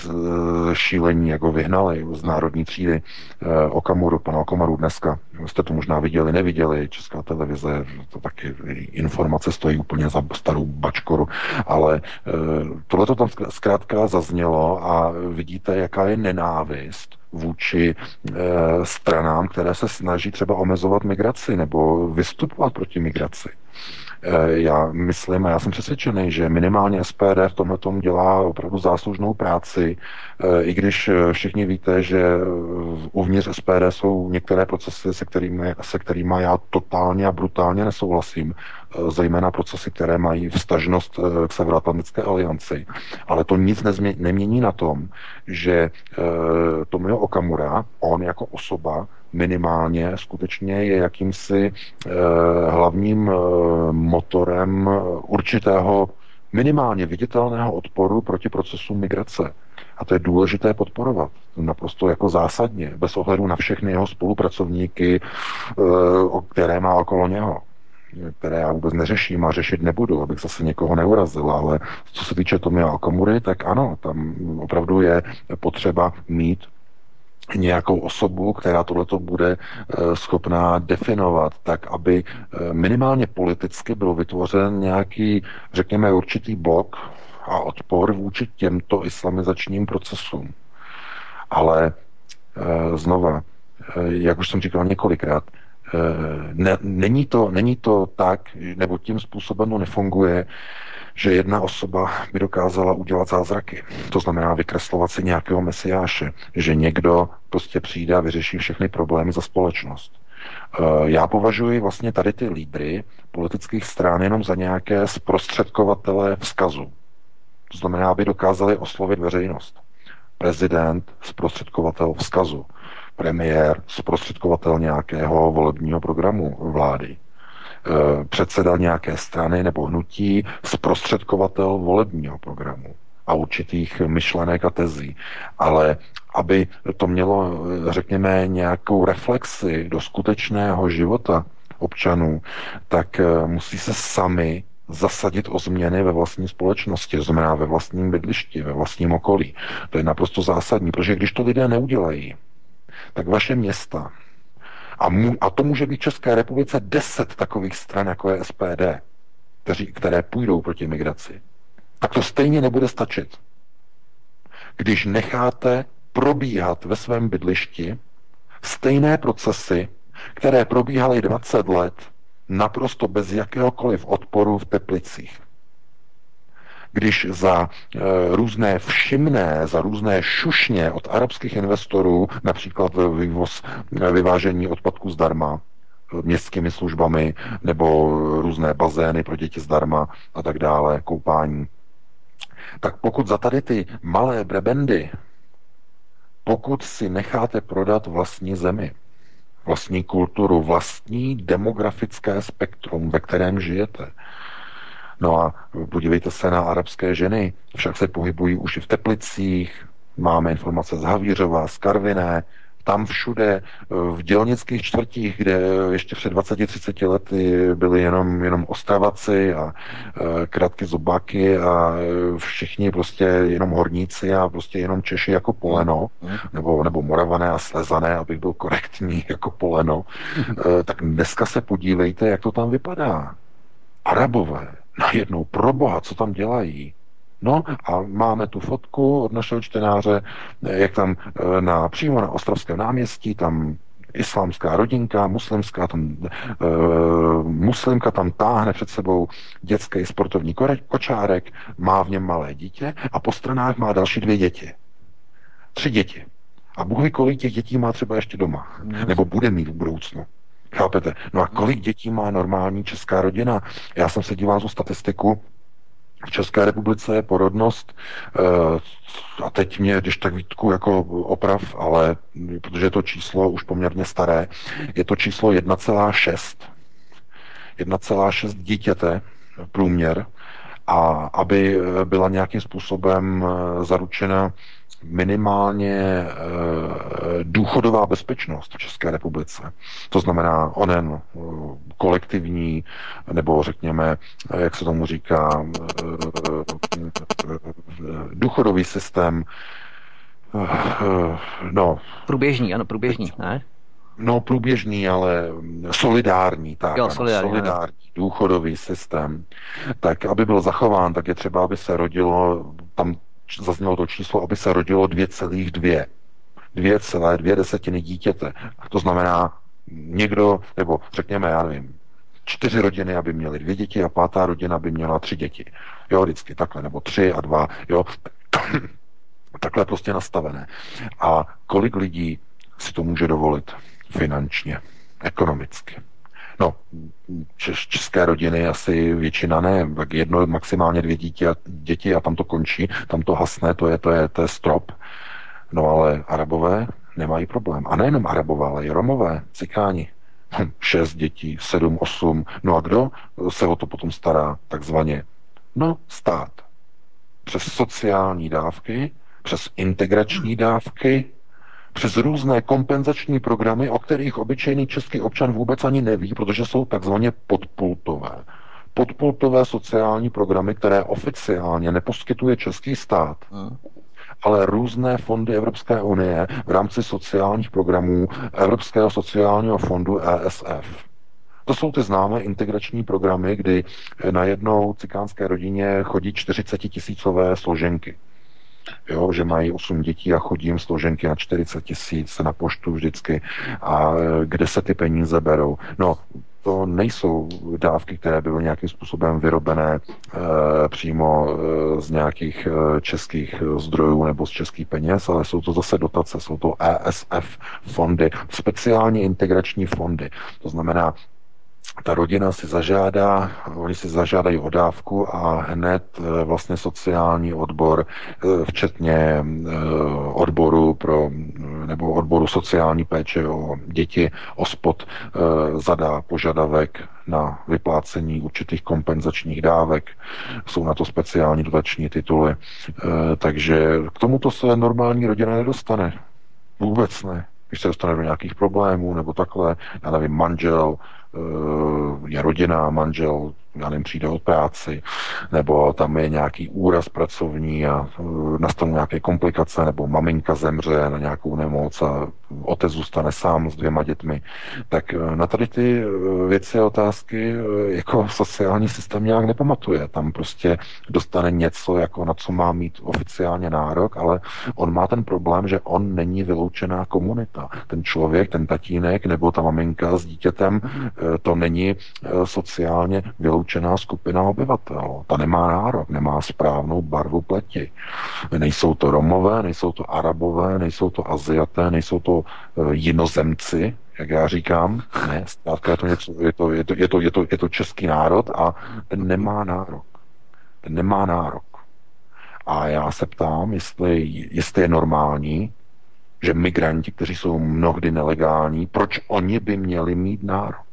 šílení, jako vyhnali z národní třídy eh, Okamuru, pana Okamaru dneska. Jste to možná viděli, neviděli, Česká televize, to taky informace stojí úplně za starou bačkoru, ale eh, tohle to tam zkrátka zaznělo a vidíte, jaká je nenávist vůči e, stranám, které se snaží třeba omezovat migraci nebo vystupovat proti migraci. Eh, já myslím a já jsem přesvědčený, že minimálně SPD v tomhle tom dělá opravdu záslužnou práci, eh, i když eh, všichni víte, že uvnitř SPD jsou některé procesy, se kterými, se kterými já totálně a brutálně nesouhlasím, zejména procesy, které mají vstažnost k Severoatlantické alianci. Ale to nic nezmě, nemění na tom, že Tomio Okamura, on jako osoba, minimálně skutečně je jakýmsi eh, hlavním eh, motorem určitého minimálně viditelného odporu proti procesu migrace. A to je důležité podporovat. Naprosto jako zásadně, bez ohledu na všechny jeho spolupracovníky, eh, které má okolo něho které já vůbec neřeším a řešit nebudu, abych zase někoho neurazil, ale co se týče Tomia Okamury, tak ano, tam opravdu je potřeba mít nějakou osobu, která tohleto bude eh, schopná definovat, tak aby eh, minimálně politicky byl vytvořen nějaký, řekněme, určitý blok a odpor vůči těmto islamizačním procesům. Ale eh, znova, jak už jsem říkal několikrát, ne, není, to, není to tak, nebo tím způsobem to nefunguje, že jedna osoba by dokázala udělat zázraky. To znamená vykreslovat si nějakého mesiáše, že někdo prostě přijde a vyřeší všechny problémy za společnost. Já považuji vlastně tady ty lídry politických stran jenom za nějaké zprostředkovatele vzkazu. To znamená, aby dokázali oslovit veřejnost. Prezident, zprostředkovatel vzkazu. Premiér, zprostředkovatel nějakého volebního programu vlády. E, předseda nějaké strany nebo hnutí, zprostředkovatel volebního programu a určitých myšlenek a tezí. Ale aby to mělo, řekněme, nějakou reflexi do skutečného života občanů, tak e, musí se sami zasadit o změny ve vlastní společnosti, to znamená ve vlastním bydlišti, ve vlastním okolí. To je naprosto zásadní, protože když to lidé neudělají, tak vaše města, a, mu, a to může být České republice deset takových stran, jako je SPD, kteří, které půjdou proti migraci, tak to stejně nebude stačit. Když necháte probíhat ve svém bydlišti stejné procesy, které probíhaly 20 let naprosto bez jakéhokoliv odporu v Teplicích. Když za e, různé všimné, za různé šušně od arabských investorů, například vývoz, e, vyvážení odpadků zdarma, e, městskými službami nebo různé bazény pro děti zdarma a tak dále, koupání. Tak pokud za tady ty malé brebendy, pokud si necháte prodat vlastní zemi, vlastní kulturu, vlastní demografické spektrum, ve kterém žijete. No a podívejte se na arabské ženy, však se pohybují už i v Teplicích, máme informace z Havířova, z Karviné, tam všude, v dělnických čtvrtích, kde ještě před 20-30 lety byli jenom, jenom ostravaci a e, krátky zobáky a eh, všichni prostě jenom horníci a prostě jenom Češi jako poleno, nebo, nebo moravané a slezané, abych byl korektní jako poleno, e, tak dneska se podívejte, jak to tam vypadá. Arabové, najednou pro boha, co tam dělají? No a máme tu fotku od našeho čtenáře, jak tam eh, na, přímo na Ostravském náměstí, tam islámská rodinka, muslimská, tam, e, muslimka tam táhne před sebou dětský sportovní kočárek, má v něm malé dítě a po stranách má další dvě děti. Tři děti. A Bůh ví, kolik těch dětí má třeba ještě doma. Nebo bude mít v budoucnu. Chápete? No a kolik dětí má normální česká rodina? Já jsem se díval tu statistiku, v České republice je porodnost, eh, a teď mě, když tak Vítku jako oprav, ale protože je to číslo už poměrně staré, je to číslo 1,6. 1,6 dítěte průměr a aby byla nějakým způsobem eh, zaručena minimálně e, důchodová bezpečnost v České republice. To znamená onen e, kolektivní, nebo řekněme, jak se tomu říká, důchodový systém, no. Průběžný, ano, průběžný, ne? No, průběžný, ale solidární, tak. Jo, solidární, solidární důchodový systém. Tak, aby byl zachován, tak je třeba, aby se rodilo tam zaznělo to číslo, aby se rodilo 2,2. 2,2 desetiny dítěte. To znamená, někdo, nebo řekněme, já nevím, čtyři rodiny, aby měly dvě děti a pátá rodina by měla tři děti. Jo, vždycky takhle, nebo tři a dva, jo. takhle prostě nastavené. A kolik lidí si to může dovolit finančně, ekonomicky? No, české rodiny asi většina ne, tak jedno, maximálně dvě dítě, děti a tam to končí, tam to hasne, to je, to je, to je strop. No ale arabové nemají problém. A nejenom arabové, ale i romové, cikáni. Hm, šest dětí, sedm, osm. No a kdo se o to potom stará, takzvaně? No, stát. Přes sociální dávky, přes integrační dávky, přes různé kompenzační programy, o kterých obyčejný český občan vůbec ani neví, protože jsou takzvaně podpultové. Podpultové sociální programy, které oficiálně neposkytuje český stát, ale různé fondy Evropské unie v rámci sociálních programů Evropského sociálního fondu ESF. To jsou ty známé integrační programy, kdy na jednou cikánské rodině chodí 40 tisícové složenky jo, že mají 8 dětí a chodím složenky na 40 tisíc na poštu vždycky a e, kde se ty peníze berou. No, to nejsou dávky, které by byly nějakým způsobem vyrobené e, přímo e, z nějakých e, českých zdrojů nebo z českých peněz, ale jsou to zase dotace, jsou to ESF fondy, speciální integrační fondy. To znamená, ta rodina si zažádá, oni si zažádají o dávku a hned eh, vlastně sociální odbor, eh, včetně eh, odboru pro, nebo odboru sociální péče o děti, OSPOD, zadá požadavek na vyplácení určitých kompenzačních dávek. Jsou na to speciální dotační tituly. Takže k tomuto se normální rodina nedostane. Vůbec ne. Když se dostane do nějakých problémů nebo takhle, já nevím, manžel, je rodina, manžel, já nevím, přijde od práci, nebo tam je nějaký úraz pracovní a e, nastanou nějaké komplikace, nebo maminka zemře na nějakou nemoc a otec zůstane sám s dvěma dětmi. Tak e, na tady ty e, věci a otázky jako sociální systém nějak nepamatuje. Tam prostě dostane něco, jako na co má mít oficiálně nárok, ale on má ten problém, že on není vyloučená komunita. Ten člověk, ten tatínek nebo ta maminka s dítětem, to není sociálně vyloučená vyloučená skupina obyvatel. Ta nemá nárok, nemá správnou barvu pleti. Nejsou to Romové, nejsou to Arabové, nejsou to Aziaté, nejsou to e, jinozemci, jak já říkám. Ne, zkrátka je to, něco, je, to, je, to, je, to, je, to, je to český národ a ten nemá nárok. Ten nemá nárok. A já se ptám, jestli, jestli je normální, že migranti, kteří jsou mnohdy nelegální, proč oni by měli mít nárok?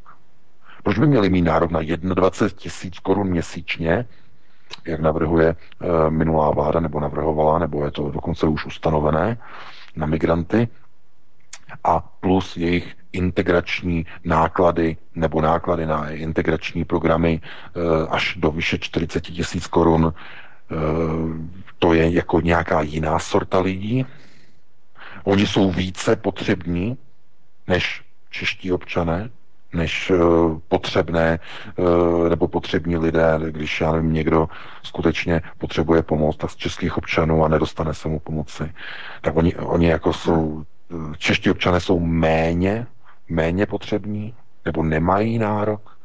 Proč by měli mít nárok na 21 tisíc korun měsíčně, jak navrhuje e, minulá vláda, nebo navrhovala, nebo je to dokonce už ustanovené na migranty, a plus jejich integrační náklady nebo náklady na integrační programy e, až do vyše 40 tisíc korun. E, to je jako nějaká jiná sorta lidí. Oni jsou více potřební než čeští občané než eh, potřebné eh, nebo potřební lidé, když já nevím, někdo skutečně potřebuje pomoc, tak z českých občanů a nedostane se mu pomoci. Tak oni, oni jako jsou, eh, čeští občané jsou méně, méně potřební, nebo nemají nárok.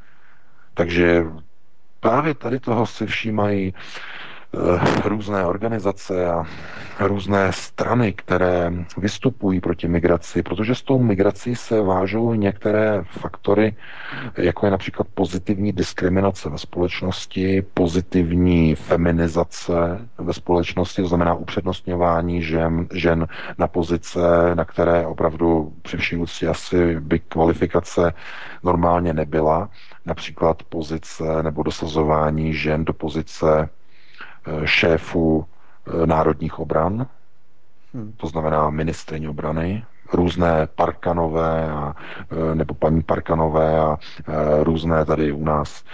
Takže právě tady toho si všímají různé organizace a různé strany, které vystupují proti migraci, protože s tou migrací se vážou některé faktory, jako je například pozitivní diskriminace ve společnosti, pozitivní feminizace ve společnosti, to znamená upřednostňování žen, žen na pozice, na které opravdu při vší úctě asi by kvalifikace normálně nebyla, například pozice nebo dosazování žen do pozice Eh, šéfů eh, národních obran, hmm. to znamená ministrině obrany, různé Parkanové a, eh, nebo paní Parkanové a různé tady u nás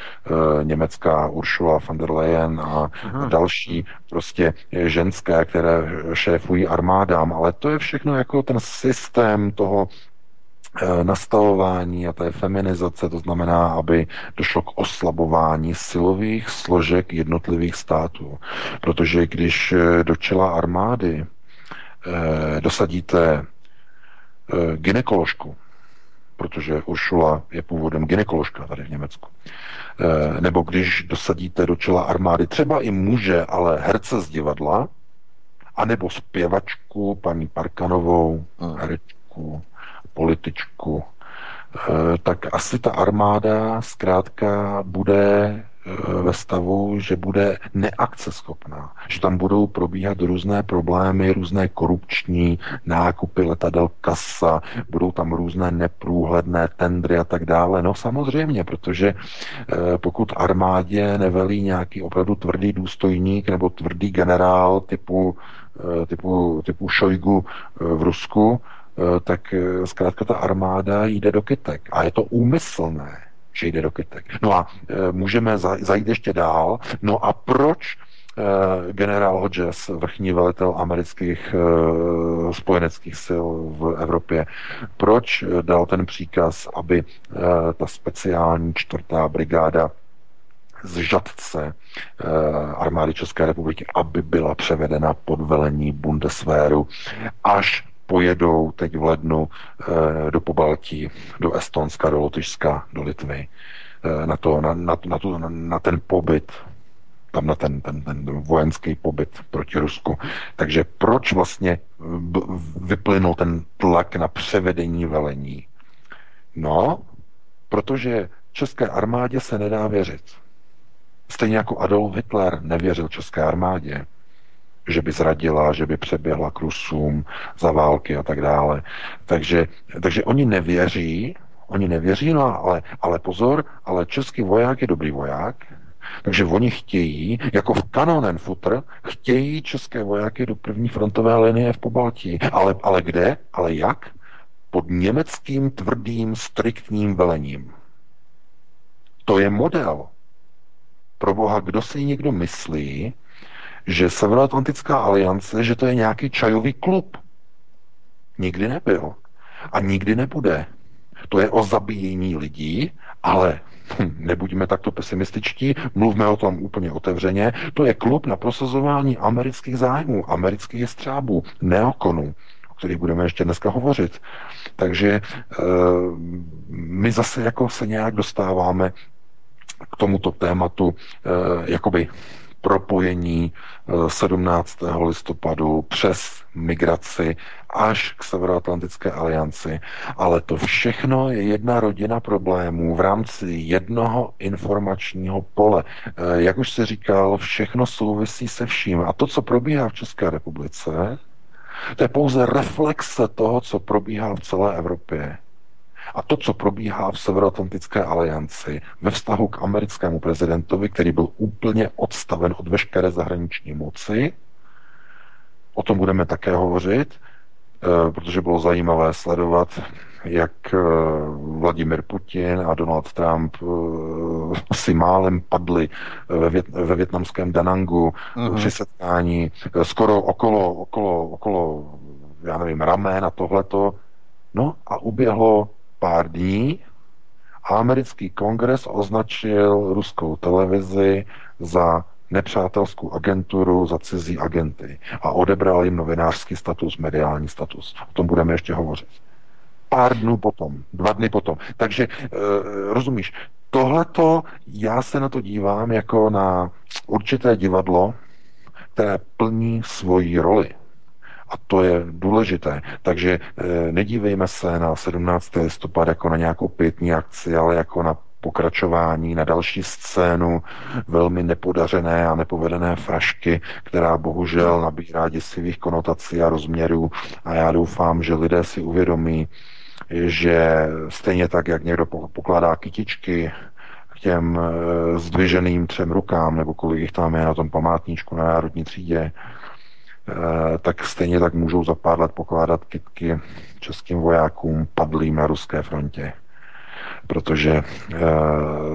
německá Ursula von der Leyen a Aha. další prostě ženské, které šéfují armádám, ale to je všechno jako ten systém toho Eh, nastavování a té feminizace, to znamená, aby došlo k oslabování silových složek jednotlivých států. Protože když eh, do čela armády eh, dosadíte ginekoložku, protože Uršula je původem ginekoložka tady v Německu, nebo když dosadíte do čela armády třeba i muže, ale herce z divadla, anebo zpěvačku, paní Parkanovou, herečku, političku, eh, tak asi ta armáda zkrátka bude eh, ve stavu, že bude neakceschopná, že tam budou probíhat různé problémy, různé korupční nákupy letadel kasa, budou tam různé neprůhledné tendry a tak dále. No samozřejmě, protože eh, pokud armádě nevelí nějaký opravdu tvrdý důstojník nebo tvrdý generál typu, typu, typu Šojgu v Rusku, tak eh, zkrátka ta armáda jde do kytek. A je to úmyslné, že jde do kytek. No a eh, můžeme zajít ještě dál. No a proč generál Hodges, vrchní velitel amerických spojeneckých sil v Evropě, proč dal ten příkaz, aby ta speciální čtvrtá brigáda z Žadce armády České republiky, aby byla převedena pod velení Bundeswehru až pojedou teď v lednu do Pobaltí, do Estonska, do Lotyšska, do Litvy, na, to, na, na, na, to, na, na ten pobyt tam na ten, ten, ten vojenský pobyt proti Rusku. Takže proč vlastně vyplynul ten tlak na převedení velení? No, protože české armádě se nedá věřit. Stejně jako Adolf Hitler nevěřil české armádě, že by zradila, že by přeběhla k Rusům za války a tak dále. Takže, takže oni nevěří, oni nevěří, no ale, ale pozor, ale český voják je dobrý voják, takže oni chtějí, jako v Kanonenfutter, chtějí české vojáky do první frontové linie v Pobaltí. Ale, ale kde? Ale jak? Pod německým tvrdým, striktním velením. To je model. Pro boha, kdo si někdo myslí, že Severoatlantická aliance, že to je nějaký čajový klub. Nikdy nebyl. A nikdy nebude. To je o zabíjení lidí, ale hm, nebuďme takto pesimističtí, mluvme o tom úplně otevřeně, to je klub na prosazování amerických zájmů, amerických střábů, neokonů, o kterých budeme ještě dneska hovořit. Takže e, my zase jako se nějak dostáváme k tomuto tématu e, jakoby propojení 17. Eh, listopadu přes migraci až k Severoatlantické alianci. Ale to všechno je jedna rodina problémů v rámci jednoho informačního pole. Eh, jak už se říkal, všechno souvisí se vším. A to, co probíhá v České republice, to je pouze reflexe toho, co probíhá v celé Evropě. A to, co probíhá v Severoatlantické alianci ve vztahu k americkému prezidentovi, který byl úplně odstaven od veškeré zahraniční moci, o tom budeme také hovořit, eh, protože bylo zajímavé sledovat, jak eh, Vladimir Putin a Donald Trump eh, si málem padli ve, vět, ve větnamském Danangu uh-huh. při setkání skoro okolo, okolo, okolo, já nevím, ramen a tohleto. No a uběhlo pár dní a americký kongres označil ruskou televizi za nepřátelskou agenturu za cizí agenty a odebral jim novinářský status, mediální status. O tom budeme ještě hovořit. Pár dnů potom, dva dny potom. Takže e, rozumíš, tohleto, já se na to dívám jako na určité divadlo, které plní svoji roli. A to je důležité. Takže e, nedívejme se na 17. listopad jako na nějakou pětní akci, ale jako na pokračování, na další scénu velmi nepodařené a nepovedené frašky, která bohužel nabírá děsivých konotací a rozměrů. A já doufám, že lidé si uvědomí, že stejně tak, jak někdo pokládá kytičky k těm e, zdviženým třem rukám, nebo kolik jich tam je na tom památníčku na národní třídě, Eh, tak stejně tak můžou za pár let pokládat kytky českým vojákům padlým na ruské frontě. Protože eh,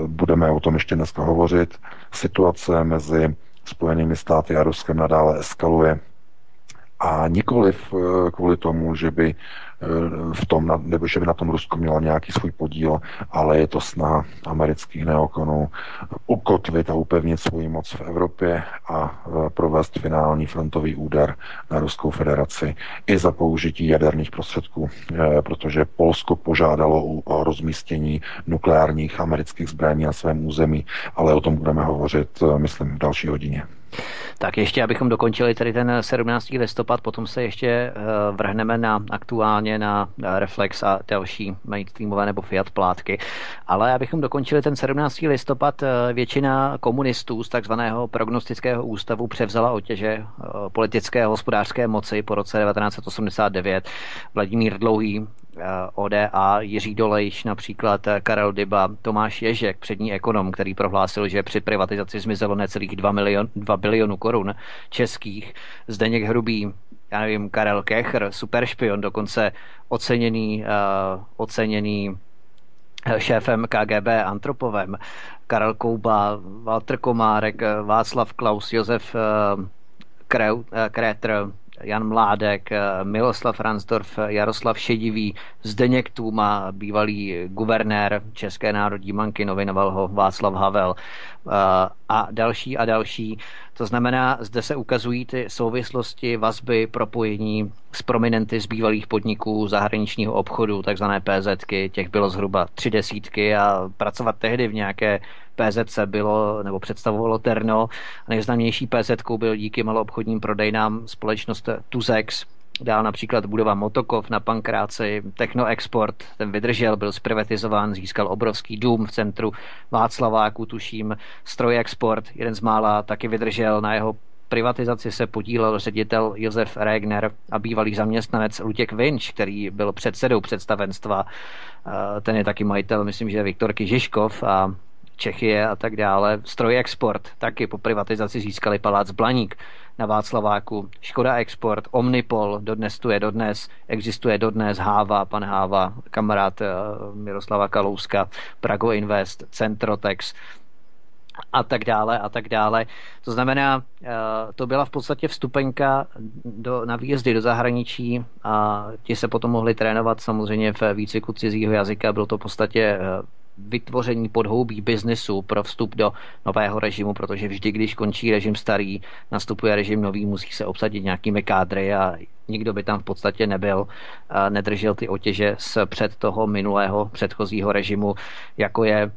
budeme o tom ještě dneska hovořit. Situace mezi Spojenými státy a Ruskem nadále eskaluje. A nikoliv eh, kvůli tomu, že by v tom, nebo že by na tom Rusko mělo nějaký svůj podíl, ale je to snaha amerických neokonů ukotvit a upevnit svou moc v Evropě a e, provést finální frontový úder na Ruskou federaci i za použití jaderných prostředků, e, protože Polsko požádalo o rozmístění nukleárních amerických zbraní na svém území, ale o tom budeme hovořit, e, myslím, v další hodině. Tak ještě, abychom dokončili tady ten 17. listopad, potom se ještě eh, vrhneme na aktuálně na Reflex a další mainstreamové nebo Fiat plátky. Ale abychom dokončili ten 17. listopad, eh, většina komunistů z takzvaného prognostického ústavu převzala otěže eh, politické a hospodářské moci po roce 1989. Vladimír Dlouhý Eh, ODA, Jiří Dolejš, například eh, Karel Dyba, Tomáš Ježek, přední ekonom, který prohlásil, že při privatizaci zmizelo necelých 2, milion, 2 bilionů korun českých. Zdeněk Hrubý, já nevím, Karel Kechr, superšpion, dokonce oceněný, uh, oceněný šéfem KGB Antropovem, Karel Kouba, Walter Komárek, Václav Klaus, Josef uh, Krétr, Jan Mládek, eh, Miloslav Ransdorf, Jaroslav Šedivý, Zdeněk Tůma, bývalý guvernér České národní banky, novinoval ho Václav Havel, a další a další. To znamená, zde se ukazují ty souvislosti, vazby, propojení s prominenty z bývalých podniků zahraničního obchodu, takzvané PZky, těch bylo zhruba tři desítky a pracovat tehdy v nějaké PZC bylo, nebo představovalo Terno. Nejznámější PZ byl díky maloobchodním prodejnám společnost Tuzex, Dál například budova Motokov na Pankráci, Technoexport, ten vydržel, byl zprivatizován, získal obrovský dům v centru Václaváku, tuším, Strojexport, jeden z mála, taky vydržel, na jeho privatizaci se podílel ředitel Josef Regner a bývalý zaměstnanec Lutěk Vinč, který byl předsedou představenstva. Eh, ten je taky majitel, myslím, že Viktor Kižiškov a Čechie a tak dále. Strojexport taky po privatizaci získali palác Blaník na Václaváku, Škoda Export, Omnipol, dodnes tu je dodnes, existuje dodnes Háva, pan Háva, kamarád eh, Miroslava Kalouska, Prago Invest, Centrotex, a tak dále a tak dále. To znamená, eh, to byla v podstatě vstupenka do, na výjezdy do zahraničí a ti se potom mohli trénovat samozřejmě v výcviku cizího jazyka. Bylo to v podstatě eh, vytvoření podhoubí biznesu pro vstup do nového režimu, protože vždy, když končí režim starý, nastupuje režim nový, musí se obsadit nějakými kádry a nikdo by tam v podstatě nebyl, nedržel ty otěže z před toho minulého předchozího režimu, jako je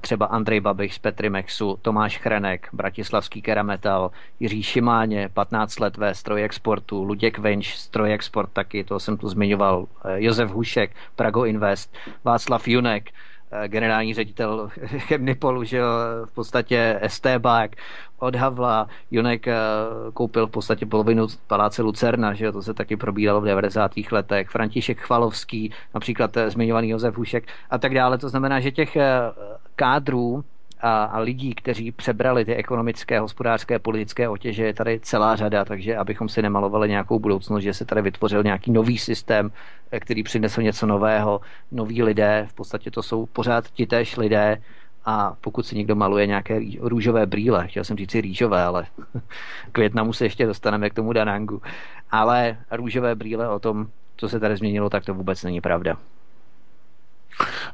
třeba Andrej Babiš z Petrimexu, Tomáš Chrenek, Bratislavský Kerametal, Jiří Šimáně, 15 let ve strojexportu, Luděk Venč, strojexport taky, to jsem tu zmiňoval, Josef Hušek, Prago Invest, Václav Junek, generální ředitel Chemnipolu, že v podstatě Estébák od Havla, Junek eh, koupil v podstatě polovinu paláce Lucerna, že to se taky probíralo v 90. letech, František Chvalovský, například eh, zmiňovaný Josef Hušek a tak dále. To znamená, že těch kádrů a, a lidí, kteří přebrali ty ekonomické, hospodářské, politické otěže, je tady celá řada, takže abychom si nemalovali nějakou budoucnost, že se tady vytvořil nějaký nový systém, eh, který přinesl něco nového, noví lidé, v podstatě to jsou pořád ti též lidé, a pokud si někdo maluje nějaké růžové brýle, chtěl jsem říct rýžové, ale k Větnamu se ještě dostaneme k tomu Danangu, ale růžové brýle o tom, co se tady změnilo, tak to vůbec není pravda.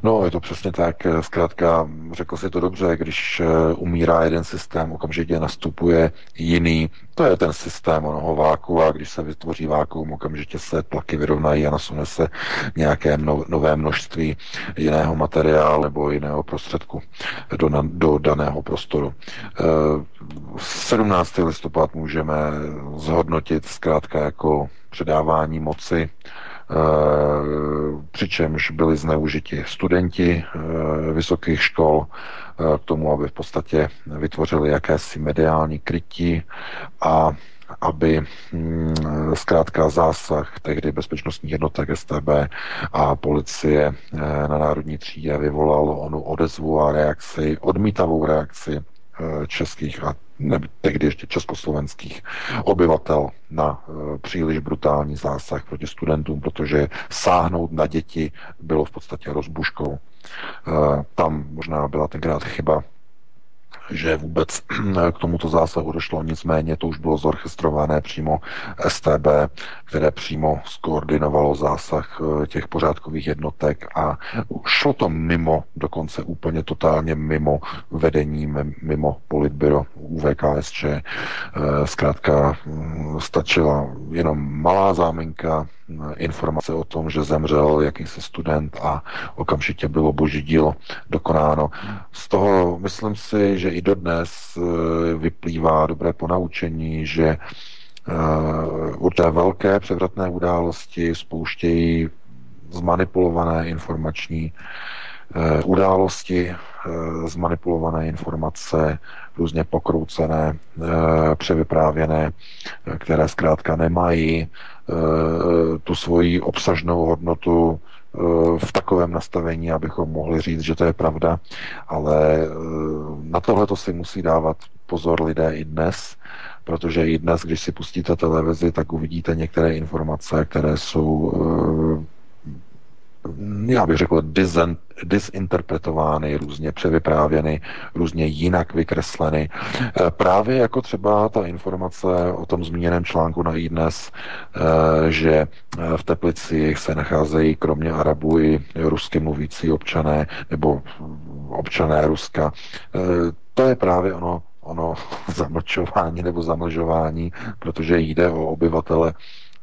No, je to přesně tak. Zkrátka, řekl si to dobře, když eh, umírá jeden systém, okamžitě nastupuje jiný. To je ten systém onoho váku a když se vytvoří vákuum, okamžitě se tlaky vyrovnají a nasune se nějaké nové množství jiného materiálu nebo jiného prostředku do, do daného prostoru. 17. Eh, listopad můžeme zhodnotit zkrátka jako předávání moci přičemž byli zneužiti studenti eh, vysokých škol eh, k tomu, aby v podstatě vytvořili jakési mediální krytí a aby hm, zkrátka zásah tehdy bezpečnostních jednotek STB a policie na národní třídě vyvolal onu odezvu a reakci, odmítavou reakci českých a ne, tehdy ještě československých obyvatel na e, příliš brutální zásah proti studentům, protože sáhnout na děti bylo v podstatě rozbuškou. E, tam možná byla tenkrát chyba že vůbec k tomuto zásahu došlo, nicméně to už bylo zorchestrované přímo STB, které přímo skoordinovalo zásah eh, těch pořádkových jednotek a šlo to mimo, dokonce úplně totálně mimo vedení, mimo politbyro UVKSČ. Eh, zkrátka hm, stačila jenom malá záminka, informace o tom, že zemřel jakýsi student a okamžitě bylo boží dílo dokonáno. Z toho myslím si, že i dodnes eh, vyplývá dobré ponaučení, že eh, určité velké převratné události spouštějí zmanipulované informační eh, události, zmanipulované informace, různě pokroucené, převyprávěné, které zkrátka nemají tu svoji obsažnou hodnotu Eh, v takovém nastavení, abychom mohli říct, že to je pravda, ale eh, na tohle to si musí dávat pozor lidé i dnes, protože i dnes, když si pustíte televizi, tak uvidíte některé informace, které jsou eh, já bych řekl, disinterpretovány, různě převyprávěny, různě jinak vykresleny. Eh, právě jako třeba ta informace o tom zmíněném článku na iDnes, eh, že eh, v Teplicích se nacházejí kromě Arabů i rusky mluvící občané nebo občané Ruska. To je právě ono ono zamlčování nebo zamlžování, protože jde o obyvatele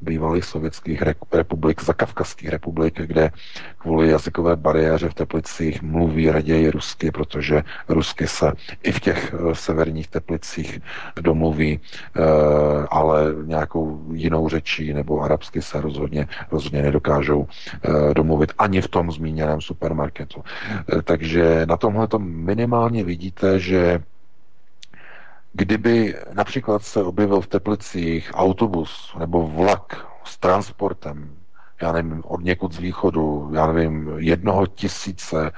bývalých sovětských republik, zakavkazských republik, kde kvůli jazykové bariéře v Teplicích mluví raději rusky, protože rusky se i v těch eh, severních Teplicích domluví, eh, ale nějakou jinou řečí nebo arabsky se rozhodně, rozhodně nedokážou eh, domluvit ani v tom zmíněném supermarketu. Takže na tomhle to minimálně vidíte, že Kdyby například se objevil v Teplicích autobus nebo vlak s transportem, já nevím, od někud z východu, já nevím, jednoho tisíce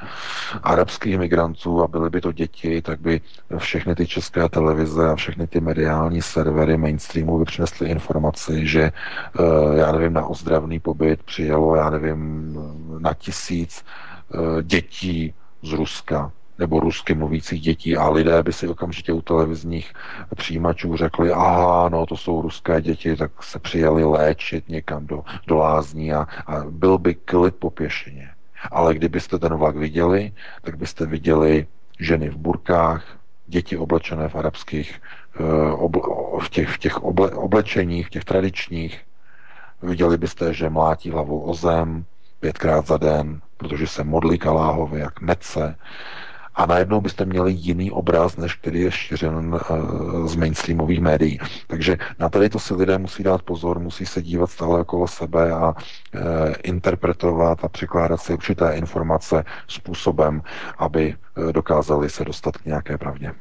arabských migrantů a byly by to děti, tak by všechny ty české televize a všechny ty mediální servery mainstreamu by přinesly informaci, že eh, já nevím, na ozdravný pobyt přijelo, já nevím, na tisíc eh, dětí z Ruska nebo rusky mluvících dětí a lidé by si okamžitě u televizních přijímačů řekli, aha, no to jsou ruské děti, tak se přijeli léčit někam do, do lázní a, a byl by klid po pěšině. Ale kdybyste ten vlak viděli, tak byste viděli ženy v burkách, děti oblečené v arabských, eh, v těch, v těch oble, oblečeních, v těch tradičních. Viděli byste, že mlátí hlavou o zem pětkrát za den, protože se modlí kaláhově jak nece a najednou byste měli jiný obraz, než který je šířen uh, z mainstreamových médií. Takže na tady to si lidé musí dát pozor, musí se dívat stále okolo sebe a uh, interpretovat a překládat si určité informace způsobem, aby uh, dokázali se dostat k nějaké pravdě.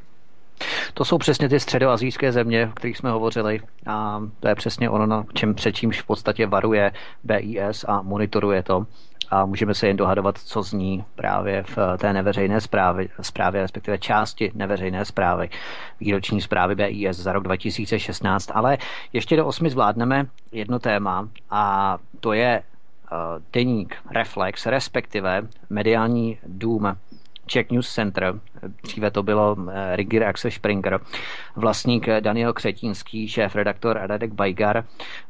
To jsou přesně ty středoazijské země, o kterých jsme hovořili. A to je přesně ono, na čem, před čímž v podstatě varuje BIS a monitoruje to a můžeme se jen dohadovat, co zní právě v té neveřejné zprávě, zprávě respektive části neveřejné zprávy, výroční zprávy BIS za rok 2016. Ale ještě do osmi zvládneme jedno téma a to je uh, deník Reflex, respektive mediální dům Czech News Center, dříve to bylo eh, Rigir Axel Springer, vlastník Daniel Křetínský, šéf redaktor Radek Bajgar,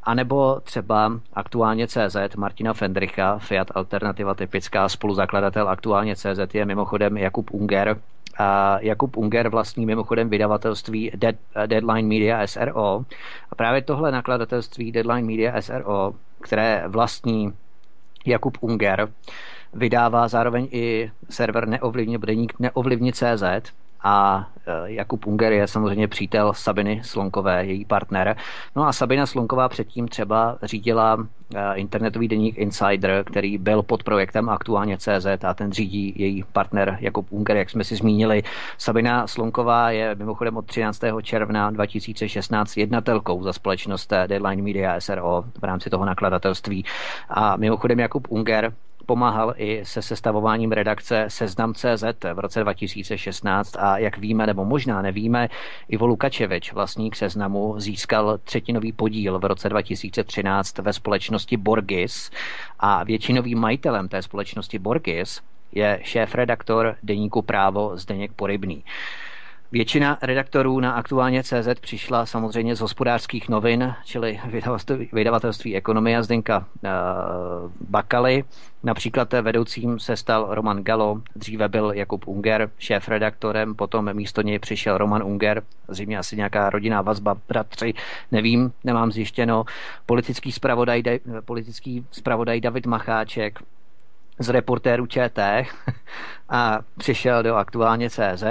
anebo třeba aktuálně CZ Martina Fendricha, Fiat Alternativa typická, spoluzakladatel aktuálně CZ je mimochodem Jakub Unger, a Jakub Unger vlastní mimochodem vydavatelství Dead, Deadline Media SRO. A právě tohle nakladatelství Deadline Media SRO, které vlastní Jakub Unger, vydává zároveň i server neovlivně, deník neovlivně.cz a e, Jakub Unger je samozřejmě přítel Sabiny Slonkové, její partner. No a Sabina Slonková předtím třeba řídila e, internetový deník Insider, který byl pod projektem aktuálně CZ a ten řídí její partner Jakub Unger, jak jsme si zmínili. Sabina Slonková je mimochodem od 13. června 2016 jednatelkou za společnost Deadline Media SRO v rámci toho nakladatelství. A mimochodem Jakub Unger pomáhal i se sestavováním redakce Seznam.cz v roce 2016 a jak víme, nebo možná nevíme, Ivo Lukačevič, vlastník Seznamu, získal třetinový podíl v roce 2013 ve společnosti Borgis a většinovým majitelem té společnosti Borgis je šéf-redaktor deníku Právo Zdeněk Porybný. Většina redaktorů na aktuálně CZ přišla samozřejmě z hospodářských novin, čili vydavatelství, vydavatelství ekonomie a Zdenka uh, Bakaly. Například vedoucím se stal Roman Galo, dříve byl Jakub Unger šéf-redaktorem, potom místo něj přišel Roman Unger, zřejmě asi nějaká rodinná vazba, bratři, nevím, nemám zjištěno. Politický spravodaj, politický spravodaj David Macháček, z reportéru ČT a přišel do aktuálně CZ.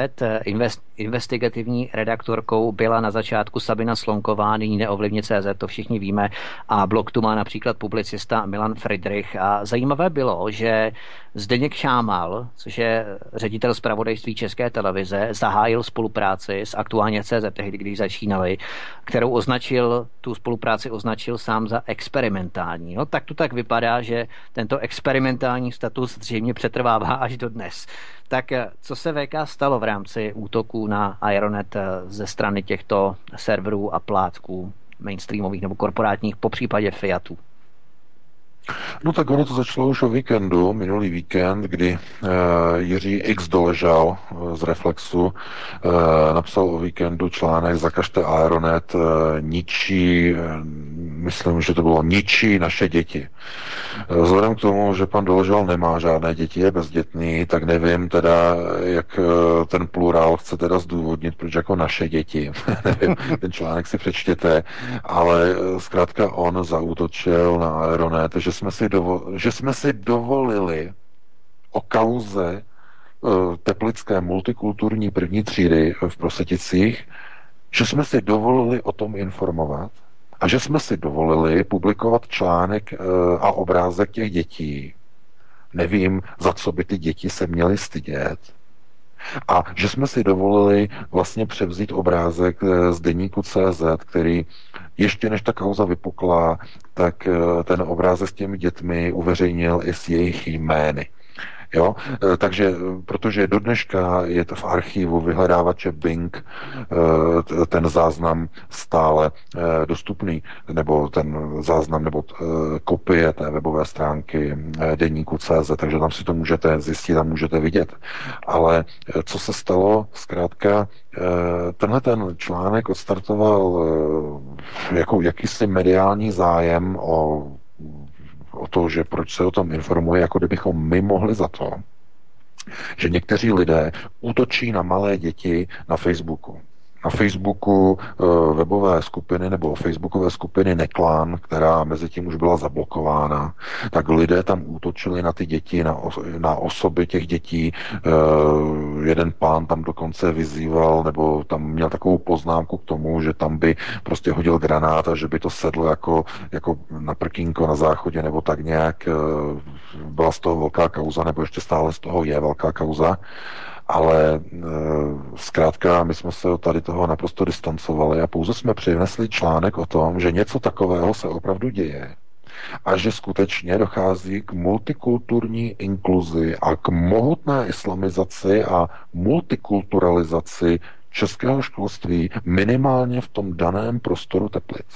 Invest, investigativní redaktorkou byla na začátku Sabina Slonková, nyní neovlivně CZ, to všichni víme. A blog tu má například publicista Milan Friedrich. A zajímavé bylo, že Zdeněk Šámal, což je ředitel zpravodajství České televize, zahájil spolupráci s aktuálně CZ, tehdy, když začínali, kterou označil, tu spolupráci označil sám za experimentální. No tak to tak vypadá, že tento experimentální status zřejmě přetrvává až do dnes. Tak eh, co se VK stalo v rámci útoků na Aeronet eh, ze strany těchto serverů a plátků mainstreamových nebo korporátních, po případě Fiatu? No tak ono to začalo už o víkendu, minulý víkend, kdy uh, Jiří X doležal uh, z Reflexu, uh, napsal o víkendu článek Zakažte Aeronet, uh, ničí, uh, myslím, že to bylo ničí naše děti. Uh, vzhledem k tomu, že pan doležal nemá žádné děti, je bezdětný, tak nevím teda, jak uh, ten plurál chce teda zdůvodnit, proč jako naše děti. nevím, ten článek si přečtěte, ale uh, zkrátka on zaútočil na Aeronet, že jsme si, dovo- že jsme si dovolili o kauze teplické multikulturní první třídy v Proseticích, že jsme si dovolili o tom informovat a že jsme si dovolili publikovat článek uh, a obrázek těch dětí. Nevím, za co by ty děti se měly stydět, a že jsme si dovolili vlastně převzít obrázek eh, z deníku CZ, který ještě než ta kauza vypukla, tak eh, ten obrázek s těmi dětmi uveřejnil i s jejich jmény. Jo? E, takže, protože do dneška je to v archivu vyhledávače Bing e, ten záznam stále dostupný, nebo ten záznam, nebo kopie té webové stránky deníku CZ, takže tam si to můžete zjistit a můžete vidět. Ale co se stalo, zkrátka, tenhle ten článek odstartoval jako jakýsi mediální zájem o o to, že proč se o tom informuje, jako kdybychom my mohli za to, že někteří lidé útočí na malé děti na Facebooku na Facebooku eh, webové skupiny nebo facebookové skupiny Neklán, která mezi tím už byla zablokována, tak lidé tam útočili na ty děti, na, na osoby těch dětí. Eh, jeden pán tam dokonce vyzýval, nebo tam měl takovou poznámku k tomu, že tam by prostě hodil granát a že by to sedlo jako, jako na prkínko na záchodě nebo tak nějak. Eh, byla z toho velká kauza, nebo ještě stále z toho je velká kauza ale e, zkrátka my jsme se tady toho naprosto distancovali a pouze jsme přinesli článek o tom, že něco takového se opravdu děje a že skutečně dochází k multikulturní inkluzi a k mohutné islamizaci a multikulturalizaci českého školství minimálně v tom daném prostoru Teplic.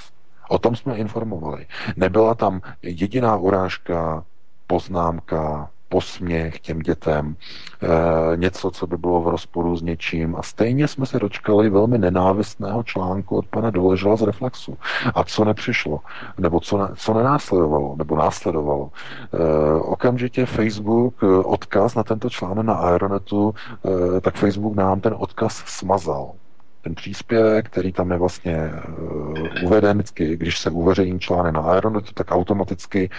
O tom jsme informovali. Nebyla tam jediná urážka, poznámka, posměch těm dětem, e, něco, co by bylo v rozporu s něčím. A stejně jsme se dočkali velmi nenávistného článku od pana Doležela z Reflexu. A co nepřišlo, nebo co, ne, co nenásledovalo, nebo následovalo. E, okamžitě Facebook eh, odkaz na tento článek na Aeronetu, tak Facebook nám ten odkaz smazal ten příspěvek, který tam je vlastně uh, uveden, vždycky, když se uveřejní článek na Aeronetu, tak automaticky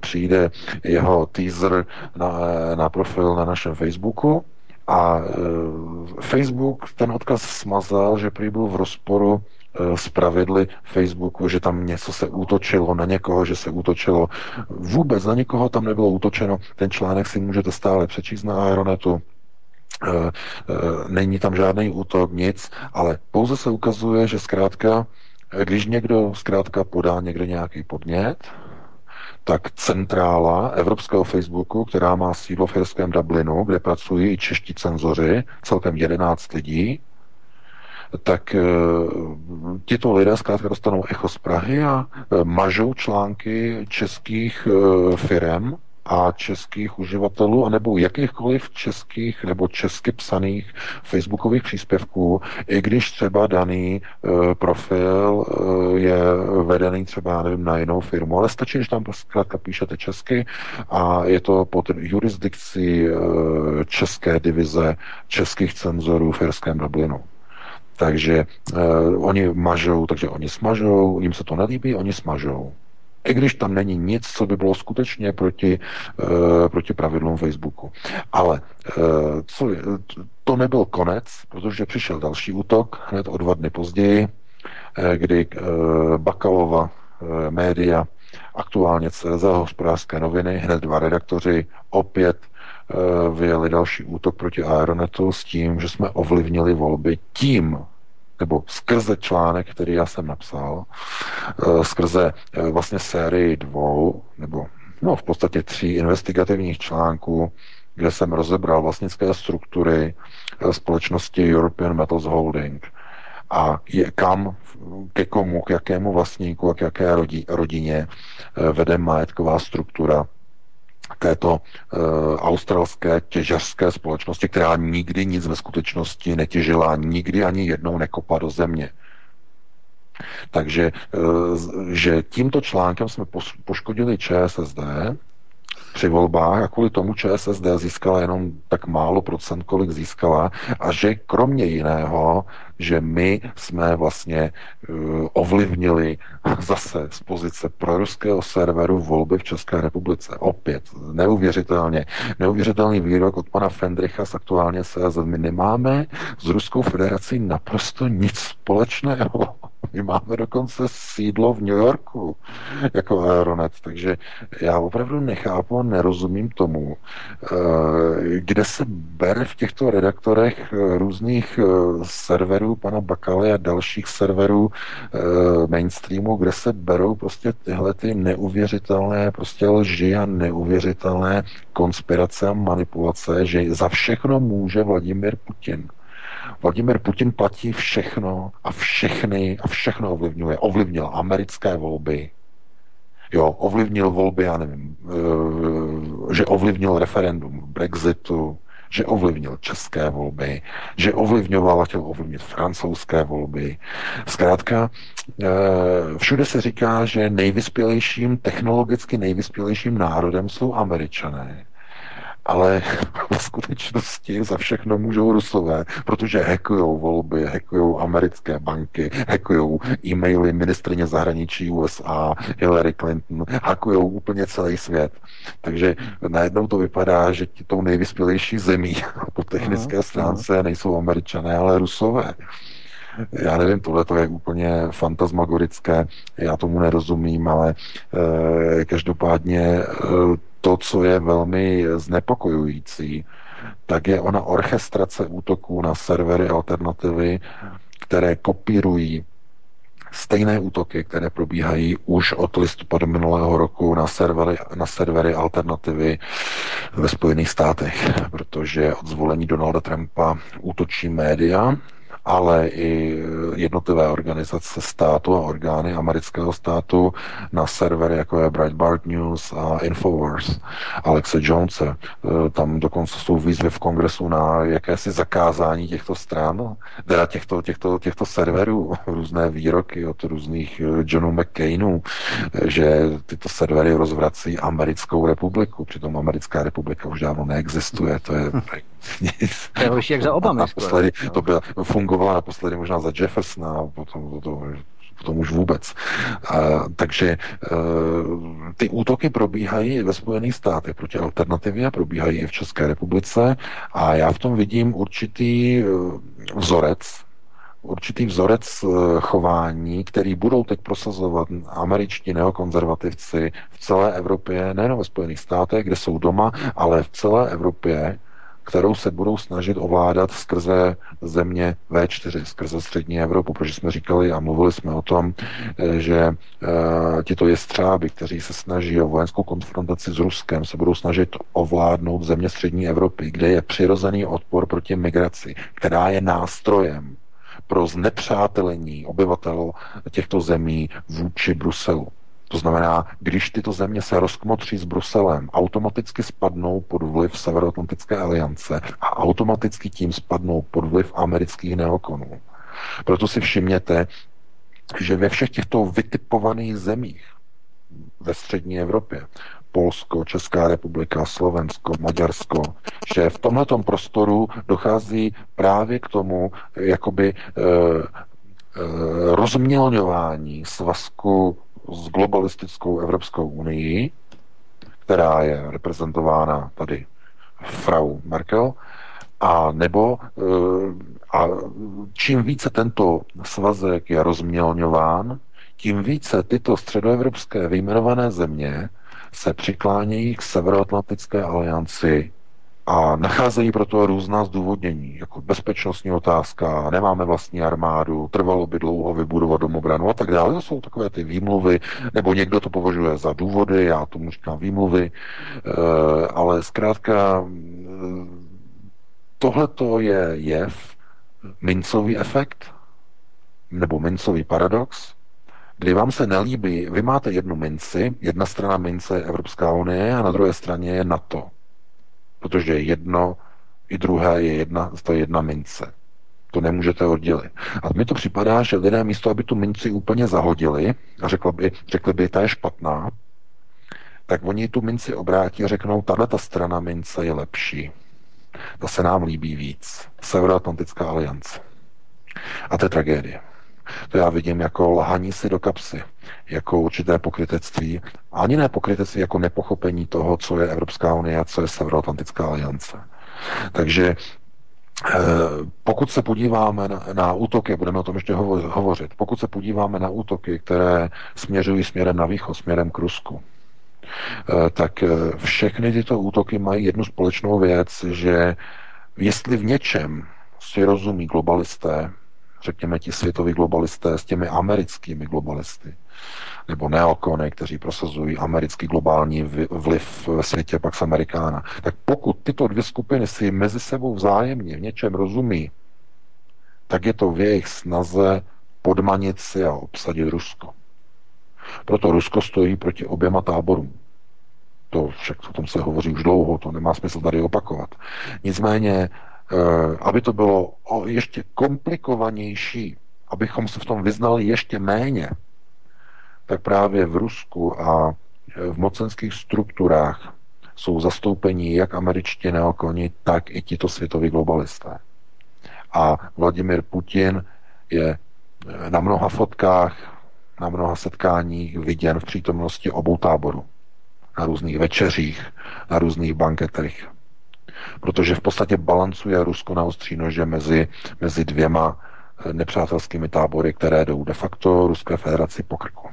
přijde jeho teaser na, na profil na našem Facebooku a Facebook ten odkaz smazal, že prý byl v rozporu s pravidly Facebooku, že tam něco se útočilo na někoho, že se útočilo. Vůbec na nikoho tam nebylo útočeno. Ten článek si můžete stále přečíst na Aeronetu Eh, eh, není tam žádný útok, nic, ale pouze se ukazuje, že zkrátka, eh, když někdo zkrátka podá někde nějaký podnět, tak centrála Evropského Facebooku, která má sídlo v Irském Dublinu, kde pracují i čeští cenzoři, celkem 11 lidí, tak tito lidé zkrátka dostanou echo z Prahy a mažou články českých firm, a českých uživatelů, anebo jakýchkoliv českých nebo česky psaných facebookových příspěvků, i když třeba daný e, profil e, je vedený třeba, nevím, na jinou firmu, ale stačí, když tam zkrátka píšete česky a je to pod jurisdikcí e, české divize českých cenzorů v Irském Dublinu. Takže uh, oni mažou, takže oni smažou, jim se to nelíbí, oni smažou. I když tam není nic, co by bylo skutečně proti, uh, proti pravidlům Facebooku. Ale uh, co, to nebyl konec, protože přišel další útok hned o dva dny později, uh, kdy Bakalova média, aktuálně CZ, hospodářské noviny, hned dva redaktoři opět vyjeli další útok proti Aeronetu s tím, že jsme ovlivnili volby tím, nebo skrze článek, který já jsem napsal, eh, skrze eh, vlastně sérii dvou, nebo no, v podstatě tří investigativních článků, kde jsem rozebral vlastnické struktury eh, společnosti European Metals Holding a je, kam ke komu, k jakému vlastníku a k jaké rodině vede majetková struktura této uh, australské těžařské společnosti, která nikdy nic ve skutečnosti netěžila, nikdy ani jednou nekopla do země. Takže uh, že tímto článkem jsme poškodili ČSSD, při volbách a kvůli tomu ČSSD získala jenom tak málo procent, kolik získala a že kromě jiného, že my jsme vlastně uh, ovlivnili zase z pozice proruského serveru volby v České republice. Opět neuvěřitelně. Neuvěřitelný výrok od pana Fendricha z aktuálně CZ. My nemáme s Ruskou federací naprosto nic společného. My máme dokonce sídlo v New Yorku jako Aeronet, takže já opravdu nechápu a nerozumím tomu, eh, kde se bere v těchto redaktorech eh, různých eh, serverů pana Bakaly a dalších serverů mainstreamu, kde se berou prostě tyhle ty neuvěřitelné prostě lži a neuvěřitelné konspirace a manipulace, že za všechno může Vladimir Putin. Vladimir Putin platí všechno a všechny a všechno ovlivňuje. Ovlivnil americké volby, jo, ovlivnil volby, já nevím, eh, že ovlivnil referendum Brexitu, že ovlivnil české volby, že ovlivňoval a chtěl ovlivnit francouzské volby. Zkrátka, eh, všude se říká, že nejvyspělejším, technologicky nejvyspělejším národem jsou američané ale v skutečnosti za všechno můžou rusové, protože hackujou volby, hackujou americké banky, hackujou e-maily ministrině zahraničí USA, Hillary Clinton, hackujou úplně celý svět. Takže najednou to vypadá, že tou nejvyspělejší zemí po technické stránce nejsou američané, ale rusové. Já nevím, tohle to je úplně fantasmagorické, já tomu nerozumím, ale e, každopádně e, to, co je velmi znepokojující, tak je ona orchestrace útoků na servery alternativy, které kopírují stejné útoky, které probíhají už od listopadu minulého roku na servery, na servery alternativy ve Spojených státech, protože od zvolení Donalda Trumpa útočí média, ale i jednotlivé organizace státu a orgány amerického státu na servery, jako je Breitbart News a Infowars, Alexe Jonese. E, tam dokonce jsou výzvy v kongresu na jakési zakázání těchto stran, teda těchto, těchto, těchto serverů, různé výroky od různých e, Johnů McCainů, že tyto servery rozvrací americkou republiku, přitom americká republika už dávno neexistuje, to je to je horší jak za Obamy. Naposledy, to byla, fungovala naposledy možná za Jeffersona a potom to, to, potom už vůbec. A, takže uh, ty útoky probíhají ve Spojených státech proti alternativě, probíhají i v České republice a já v tom vidím určitý uh, vzorec, určitý vzorec chování, který budou teď prosazovat američtí neokonzervativci v celé Evropě, nejen ve Spojených státech, kde jsou doma, ale v celé Evropě, kterou se budou snažit ovládat skrze země V4, skrze střední Evropu, protože jsme říkali a mluvili jsme o tom, eh, že e, tito jestřáby, kteří se snaží o vojenskou konfrontaci s Ruskem, se budou snažit ovládnout země střední Evropy, kde je přirozený odpor proti migraci, která je nástrojem pro znepřátelení obyvatel těchto zemí vůči Bruselu. To znamená, když tyto země se rozkmotří s Bruselem, automaticky spadnou pod vliv Severoatlantické aliance a automaticky tím spadnou pod vliv amerických neokonů. Proto si všimněte, že ve všech těchto vytipovaných zemích ve střední Evropě, Polsko, Česká republika, Slovensko, Maďarsko, že v tomto prostoru dochází právě k tomu, jakoby e, e, rozmělňování svazku s globalistickou Evropskou unii, která je reprezentována tady Frau Merkel, a nebo eh, a čím více tento svazek je rozmělňován, tím více tyto středoevropské vyjmenované země se přiklánějí k Severoatlantické alianci a nacházejí proto různá zdůvodnění, jako bezpečnostní otázka, nemáme vlastní armádu, trvalo by dlouho vybudovat domobranu a tak dále. To jsou takové ty výmluvy, nebo někdo to považuje za důvody, já tomu říkám výmluvy, e, ale zkrátka tohle to je jev, mincový efekt, nebo mincový paradox, kdy vám se nelíbí, vy máte jednu minci, jedna strana mince je Evropská unie a na druhé straně je NATO. Protože jedno i druhé je jedna, to je jedna mince. To nemůžete oddělit. A mi to připadá, že lidé místo, aby tu minci úplně zahodili a řekli by, řekli by, ta je špatná, tak oni tu minci obrátí a řeknou, tahle ta strana mince je lepší. To se nám líbí víc. Severoatlantická aliance. A to je tragédie. To já vidím jako lhaní si do kapsy, jako určité pokrytectví, ani ne pokrytectví, jako nepochopení toho, co je Evropská unie a co je Severoatlantická aliance. Takže eh, pokud se podíváme na, na útoky, budeme o tom ještě hovo, hovořit, pokud se podíváme na útoky, které směřují směrem na východ, směrem k Rusku, eh, tak eh, všechny tyto útoky mají jednu společnou věc, že jestli v něčem si rozumí globalisté, řekněme ti světoví globalisté s těmi americkými globalisty, nebo neokony, kteří prosazují americký globální vliv ve světě Pax Amerikána. Tak pokud tyto dvě skupiny si mezi sebou vzájemně v něčem rozumí, tak je to v jejich snaze podmanit si a obsadit Rusko. Proto Rusko stojí proti oběma táborům. To však o tom se hovoří už dlouho, to nemá smysl tady opakovat. Nicméně aby to bylo ještě komplikovanější, abychom se v tom vyznali ještě méně, tak právě v Rusku a eh, v mocenských strukturách jsou zastoupení jak američtí neokoni, tak i tito světoví globalisté. A Vladimir Putin je eh, na mnoha fotkách, na mnoha setkáních viděn v přítomnosti obou táborů. Na různých večeřích, na různých banketech protože v podstatě balancuje Rusko na ostří nože mezi, mezi dvěma eh, nepřátelskými tábory, které jdou de facto Ruské federaci po krku.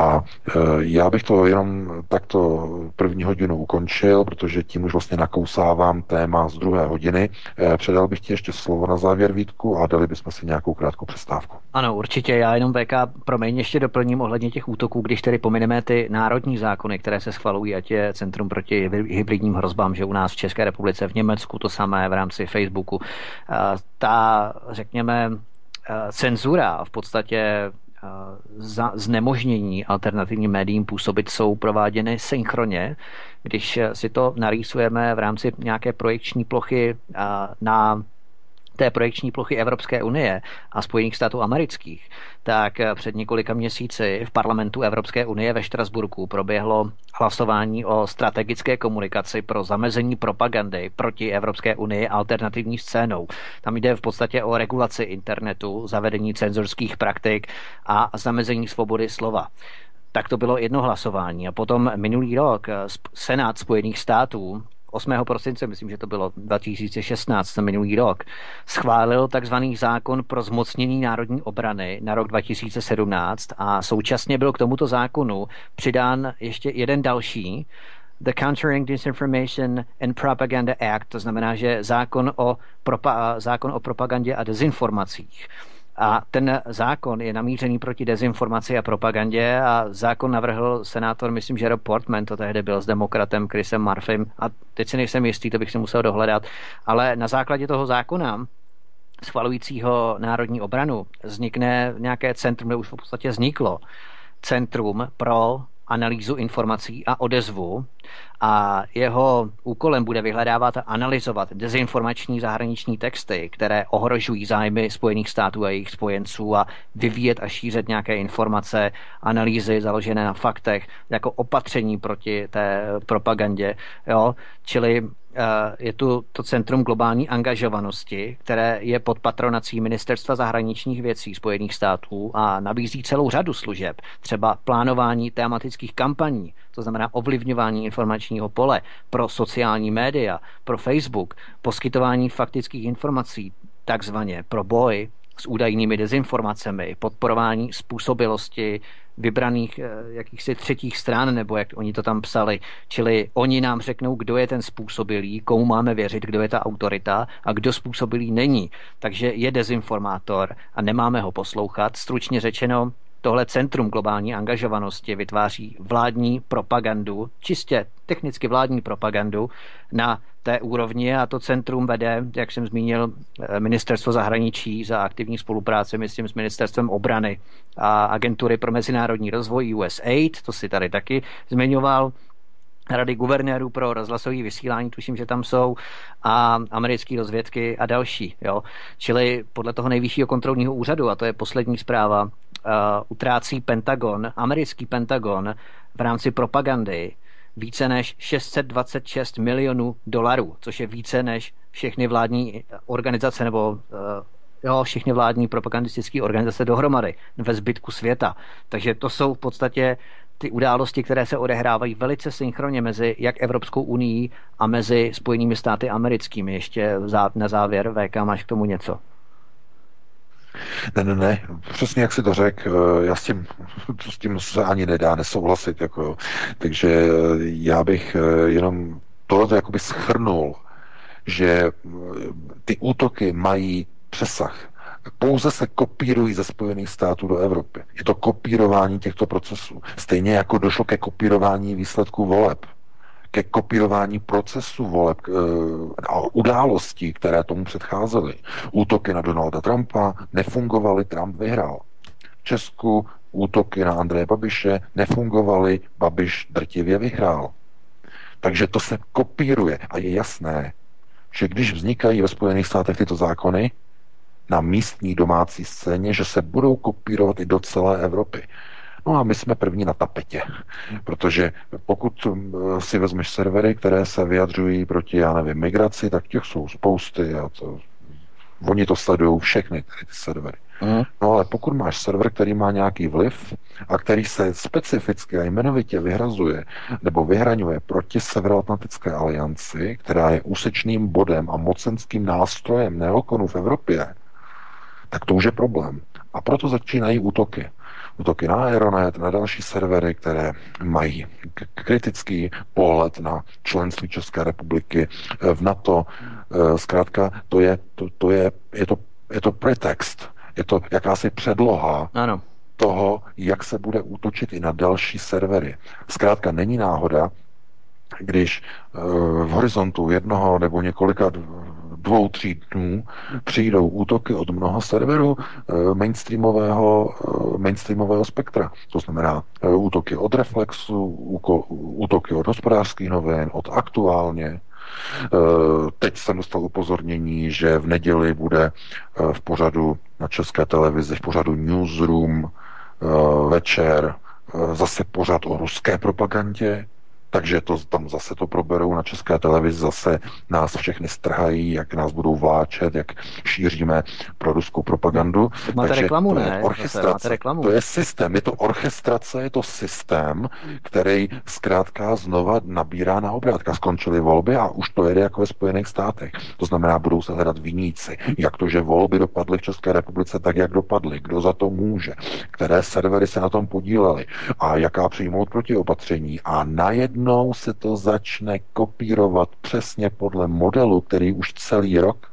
A e, já bych to jenom takto první hodinu ukončil, protože tím už vlastně nakousávám téma z druhé hodiny. E, předal bych ti ještě slovo na závěr Vítku a dali bychom si nějakou krátkou přestávku. Ano, určitě. Já jenom VK, promiň, ještě doplním ohledně těch útoků, když tedy pomineme ty národní zákony, které se schvalují, ať je Centrum proti hybridním hrozbám, že u nás v České republice, v Německu to samé v rámci Facebooku. Ta, řekněme, cenzura v podstatě za znemožnění alternativním médiím působit jsou prováděny synchronně. Když si to narýsujeme v rámci nějaké projekční plochy na té projekční plochy Evropské unie a Spojených států amerických, tak před několika měsíci v parlamentu Evropské unie ve Štrasburku proběhlo hlasování o strategické komunikaci pro zamezení propagandy proti Evropské unii alternativní scénou. Tam jde v podstatě o regulaci internetu, zavedení cenzorských praktik a zamezení svobody slova. Tak to bylo jedno hlasování. A potom minulý rok Senát Spojených států 8. prosince, myslím, že to bylo 2016, minulý rok, schválil takzvaný zákon pro zmocnění národní obrany na rok 2017 a současně byl k tomuto zákonu přidán ještě jeden další, The Countering Disinformation and Propaganda Act, to znamená, že zákon o, propa- zákon o propagandě a dezinformacích. A ten zákon je namířený proti dezinformaci a propagandě a zákon navrhl senátor, myslím, že Rob Portman, to tehdy byl s demokratem Chrisem Murphym. A teď si nejsem jistý, to bych si musel dohledat, ale na základě toho zákona schvalujícího národní obranu vznikne nějaké centrum, kde už v podstatě vzniklo, centrum pro analýzu informací a odezvu a jeho úkolem bude vyhledávat a analyzovat dezinformační zahraniční texty, které ohrožují zájmy Spojených států a jejich spojenců a vyvíjet a šířit nějaké informace, analýzy založené na faktech, jako opatření proti té propagandě. Jo? Čili je tu to Centrum globální angažovanosti, které je pod patronací Ministerstva zahraničních věcí Spojených států a nabízí celou řadu služeb, třeba plánování tématických kampaní, to znamená ovlivňování informačního pole pro sociální média, pro Facebook, poskytování faktických informací, takzvaně pro boj s údajnými dezinformacemi, podporování způsobilosti vybraných eh, jakýchsi třetích stran, nebo jak oni to tam psali. Čili oni nám řeknou, kdo je ten způsobilý, komu máme věřit, kdo je ta autorita a kdo způsobilý není. Takže je dezinformátor a nemáme ho poslouchat. Stručně řečeno, tohle centrum globální angažovanosti vytváří vládní propagandu, čistě technicky vládní propagandu na té úrovni a to centrum vede, jak jsem zmínil, eh, ministerstvo zahraničí za aktivní spolupráce, myslím, s ministerstvem obrany a agentury pro mezinárodní rozvoj USAID, to si tady taky zmiňoval, rady guvernérů pro rozhlasové vysílání, tuším, že tam jsou, a americké rozvědky a další. Jo. Čili podle toho nejvyššího kontrolního úřadu, a to je poslední zpráva, uh, utrácí Pentagon, americký Pentagon v rámci propagandy více než 626 milionů dolarů, což je více než všechny vládní organizace nebo uh, jo, všechny vládní propagandistické organizace dohromady ve zbytku světa. Takže to jsou v podstatě ty události, které se odehrávají velice synchronně mezi jak Evropskou unii a mezi Spojenými státy americkými. Ještě na závěr, VK, máš k tomu něco? Ne, ne, ne, přesně jak si to řekl, eh, já s tím, s tím se ani nedá nesouhlasit, jako, takže eh, já bych eh, jenom tohle jakoby schrnul, že ty útoky mají přesah pouze se kopírují ze Spojených států do Evropy. Je to kopírování těchto procesů. Stejně jako došlo ke kopírování výsledků voleb, ke kopírování procesu voleb e, a událostí, které tomu předcházely. Útoky na Donalda Trumpa nefungovaly, Trump vyhrál. V Česku útoky na Andreje Babiše nefungovaly, Babiš drtivě vyhrál. Takže to se kopíruje a je jasné, že když vznikají ve Spojených státech tyto zákony, na místní domácí scéně, že se budou kopírovat i do celé Evropy. No a my jsme první na tapetě, protože pokud um, si vezmeš servery, které se vyjadřují proti, já nevím, migraci, tak těch jsou spousty a to, oni to sledují všechny, tady ty servery. Mm. No ale pokud máš server, který má nějaký vliv a který se specificky a jmenovitě vyhrazuje nebo vyhraňuje proti Severoatlantické alianci, která je úsečným bodem a mocenským nástrojem neokonů v Evropě, tak to už je problém. A proto začínají útoky. Útoky na Aeronet, na další servery, které mají kritický pohled na členství České republiky eh, v NATO. Eh, zkrátka, to je, to, to je, je, to, je to pretext, je to jakási předloha ano. toho, jak se bude útočit i na další servery. Zkrátka není náhoda, když eh, v horizontu jednoho nebo několika dvou, tří dnů přijdou útoky od mnoha serverů eh, mainstreamového, eh, mainstreamového spektra. To znamená eh, útoky od Reflexu, útoky od hospodářských novin, od aktuálně, Teď jsem dostal upozornění, že v neděli bude v pořadu na české televizi, v pořadu Newsroom večer zase pořad o ruské propagandě, takže to tam zase to proberou na české televizi, zase nás všechny strhají, jak nás budou vláčet, jak šíříme pro ruskou propagandu. Máte Takže reklamu, to je ne? Orchestrace. Máte reklamu. To je systém, je to orchestrace, je to systém, který zkrátka znova nabírá na obrátka. Skončily volby a už to jede jako ve Spojených státech. To znamená, budou se hledat viníci. Jak to, že volby dopadly v České republice tak, jak dopadly, kdo za to může, které servery se na tom podílely a jaká přijmout protiopatření. A najednou najednou se to začne kopírovat přesně podle modelu, který už celý rok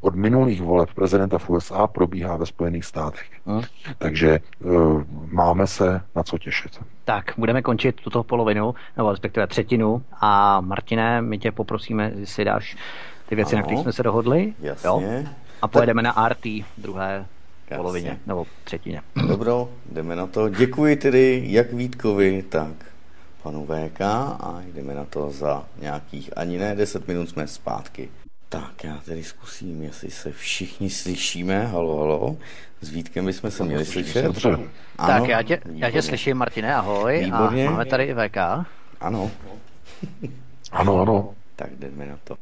od minulých voleb prezidenta v USA probíhá ve Spojených státech. Hmm. Takže uh, máme se na co těšit. Tak, budeme končit tuto polovinu, nebo respektive třetinu. A Martine, my tě poprosíme, jestli dáš ty věci, ano. na kterých jsme se dohodli. Jasně. Jo? A pojedeme tak... na RT druhé Jasně. polovině, nebo třetině. Dobro, jdeme na to. Děkuji tedy jak Vítkovi, tak panu VK a jdeme na to za nějakých ani ne 10 minut jsme zpátky. Tak já tedy zkusím, jestli se všichni slyšíme. Halo, halo. S Vítkem bychom se měli slyšet. Ano, tak já tě, já tě slyším, Martine, ahoj. Výborně. A máme tady i VK. Ano. ano, ano. Tak jdeme na to.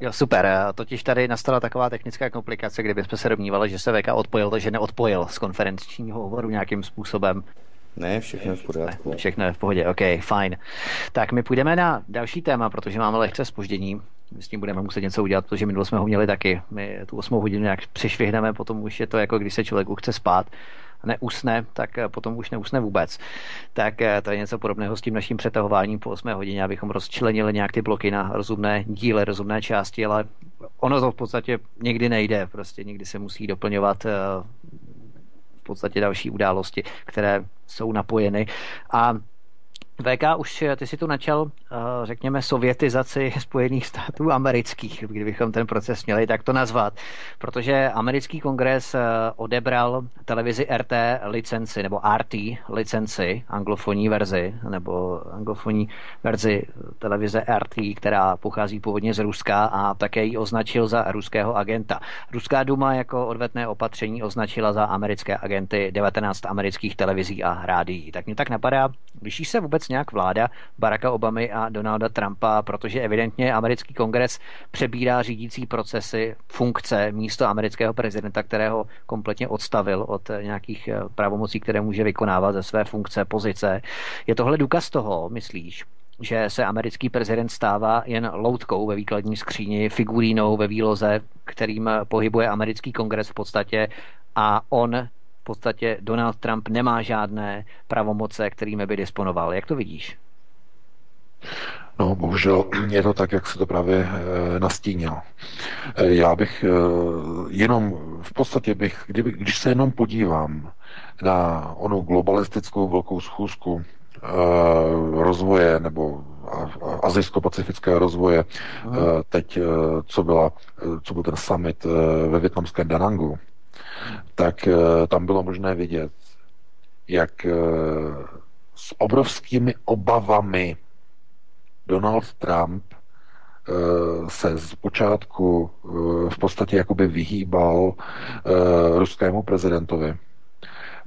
Jo, super. Totiž tady nastala taková technická komplikace, kdyby jsme se domnívali, že se VK odpojil, takže neodpojil z konferenčního hovoru nějakým způsobem. Ne, všechno je v pořádku. Všechno je v pohodě, OK, fajn. Tak my půjdeme na další téma, protože máme lehce spoždění. My s tím budeme muset něco udělat, protože minule jsme ho měli taky. My tu 8 hodinu nějak přišvihneme, potom už je to jako když se člověk chce spát a neusne, tak eh, potom už neusne vůbec. Tak eh, to je něco podobného s tím naším přetahováním po 8 hodině, abychom rozčlenili nějak ty bloky na rozumné díle, rozumné části, ale ono to v podstatě někdy nejde, prostě někdy se musí doplňovat eh, podstatě další události, které jsou napojeny. A VK, už ty si tu načal, eh, řekněme, sovětizaci Spojených států amerických, kdybychom ten proces měli tak to nazvat, protože americký kongres eh, odebral televizi RT licenci, nebo RT licenci, anglofonní verzi, nebo anglofonní verzi televize RT, která pochází původně z Ruska a také ji označil za ruského agenta. Ruská duma jako odvetné opatření označila za americké agenty 19 amerických televizí a rádií. Tak mě tak napadá, liší se vůbec nějak vláda Baracka Obamy a Donalda Trumpa, protože evidentně americký kongres přebírá řídící procesy, funkce místo amerického prezidenta, kterého kompletně odstavil od nějakých eh, pravomocí, které může vykonávat ze své funkce, pozice. Je tohle důkaz toho, myslíš, že se americký prezident stává jen loutkou ve výkladní skříni, figurínou ve výloze, kterým pohybuje americký kongres v podstatě a on podstatě Donald Trump nemá žádné pravomoce, kterými by disponoval. Jak to vidíš? No, bohužel je to tak, jak se to právě e, nastínil. E, já bych e, jenom, v podstatě bych, kdyby, když se jenom podívám na onu globalistickou velkou schůzku rozvoje nebo azijsko-pacifického rozvoje, teď, co, byla, co byl ten summit ve větnamském Danangu, tak eh, tam bylo možné vidět, jak eh, s obrovskými obavami Donald Trump eh, se z počátku v podstatě jakoby vyhýbal ruskému prezidentovi,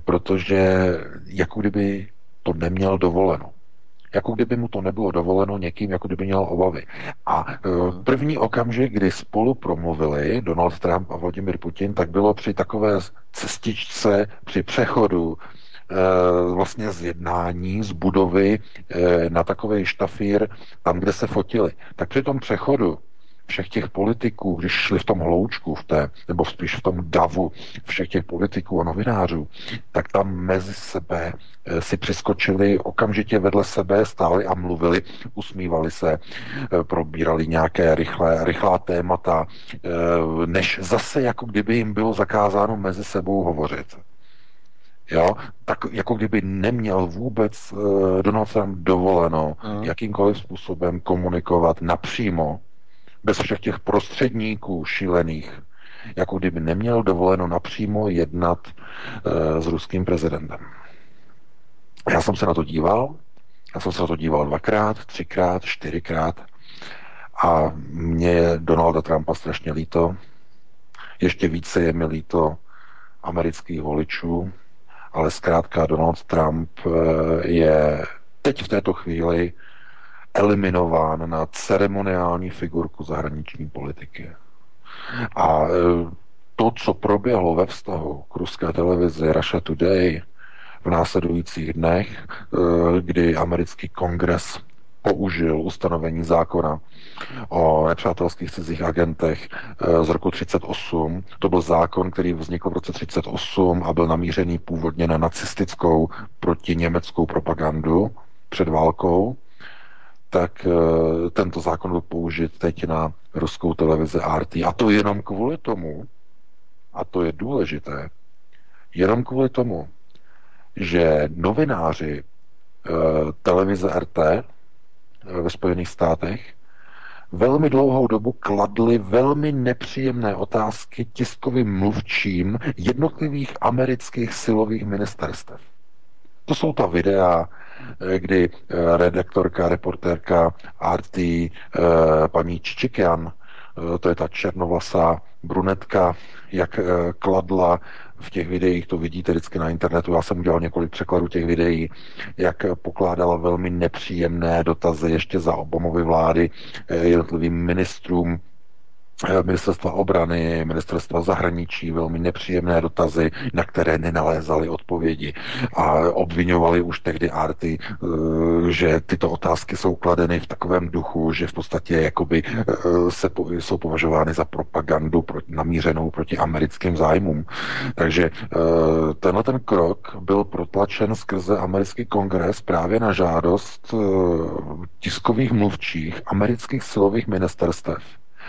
protože jako kdyby to neměl dovoleno jako kdyby mu to nebylo dovoleno někým, jako kdyby měl obavy. A uh, první okamžik, kdy spolu promluvili Donald Trump a Vladimir Putin, tak bylo při takové cestičce, při přechodu e, vlastně z jednání, z budovy e, na takový štafír, tam, kde se fotili. Tak při tom přechodu všech těch politiků, když šli v tom hloučku, v té, nebo spíš v tom davu všech těch politiků a novinářů, tak tam mezi sebe eh, si přiskočili okamžitě vedle sebe, stáli a mluvili, usmívali se, eh, probírali nějaké rychlé, rychlá témata, eh, než zase jako kdyby jim bylo zakázáno mezi sebou hovořit. Jo? Tak jako kdyby neměl vůbec Donald Trump dovoleno mm. jakýmkoliv způsobem komunikovat napřímo bez všech těch prostředníků šílených, jako kdyby neměl dovoleno napřímo jednat e, s ruským prezidentem. Já jsem se na to díval, já jsem se na to díval dvakrát, třikrát, čtyřikrát a mě je Donalda Trumpa strašně líto. Ještě více je mi líto amerických voličů, ale zkrátka Donald Trump eh, je teď v této chvíli eliminován na ceremoniální figurku zahraniční politiky. A e, to, co proběhlo ve vztahu k ruské televizi Russia Today v následujících dnech, e, kdy americký kongres použil ustanovení zákona o nepřátelských cizích agentech e, z roku 38. To byl zákon, který vznikl v roce 38 a byl namířený původně na nacistickou proti německou propagandu před válkou tak eh, tento zákon byl použit teď na ruskou televizi RT. A to jenom kvůli tomu, a to je důležité, jenom kvůli tomu, že novináři eh, televize RT eh, ve Spojených státech velmi dlouhou dobu kladli velmi nepříjemné otázky tiskovým mluvčím jednotlivých amerických silových ministerstev. To jsou ta videa, kdy eh, redaktorka, reportérka RT, eh, paní Čičikian, to je ta černovlasá brunetka, jak kladla v těch videích, to vidíte vždycky na internetu, já jsem udělal několik překladů těch videí, jak pokládala velmi nepříjemné dotazy ještě za Obamovy vlády jednotlivým ministrům Eh, ministerstva obrany, ministerstva zahraničí, velmi nepříjemné dotazy, na které nenalézali odpovědi a obvinovali už tehdy Arty, eh, že tyto otázky jsou kladeny v takovém duchu, že v podstatě jakoby eh, se jsou považovány za propagandu namířenou proti americkým zájmům. Takže tenhle ten krok byl protlačen skrze americký kongres právě na žádost tiskových mluvčích amerických silových ministerstev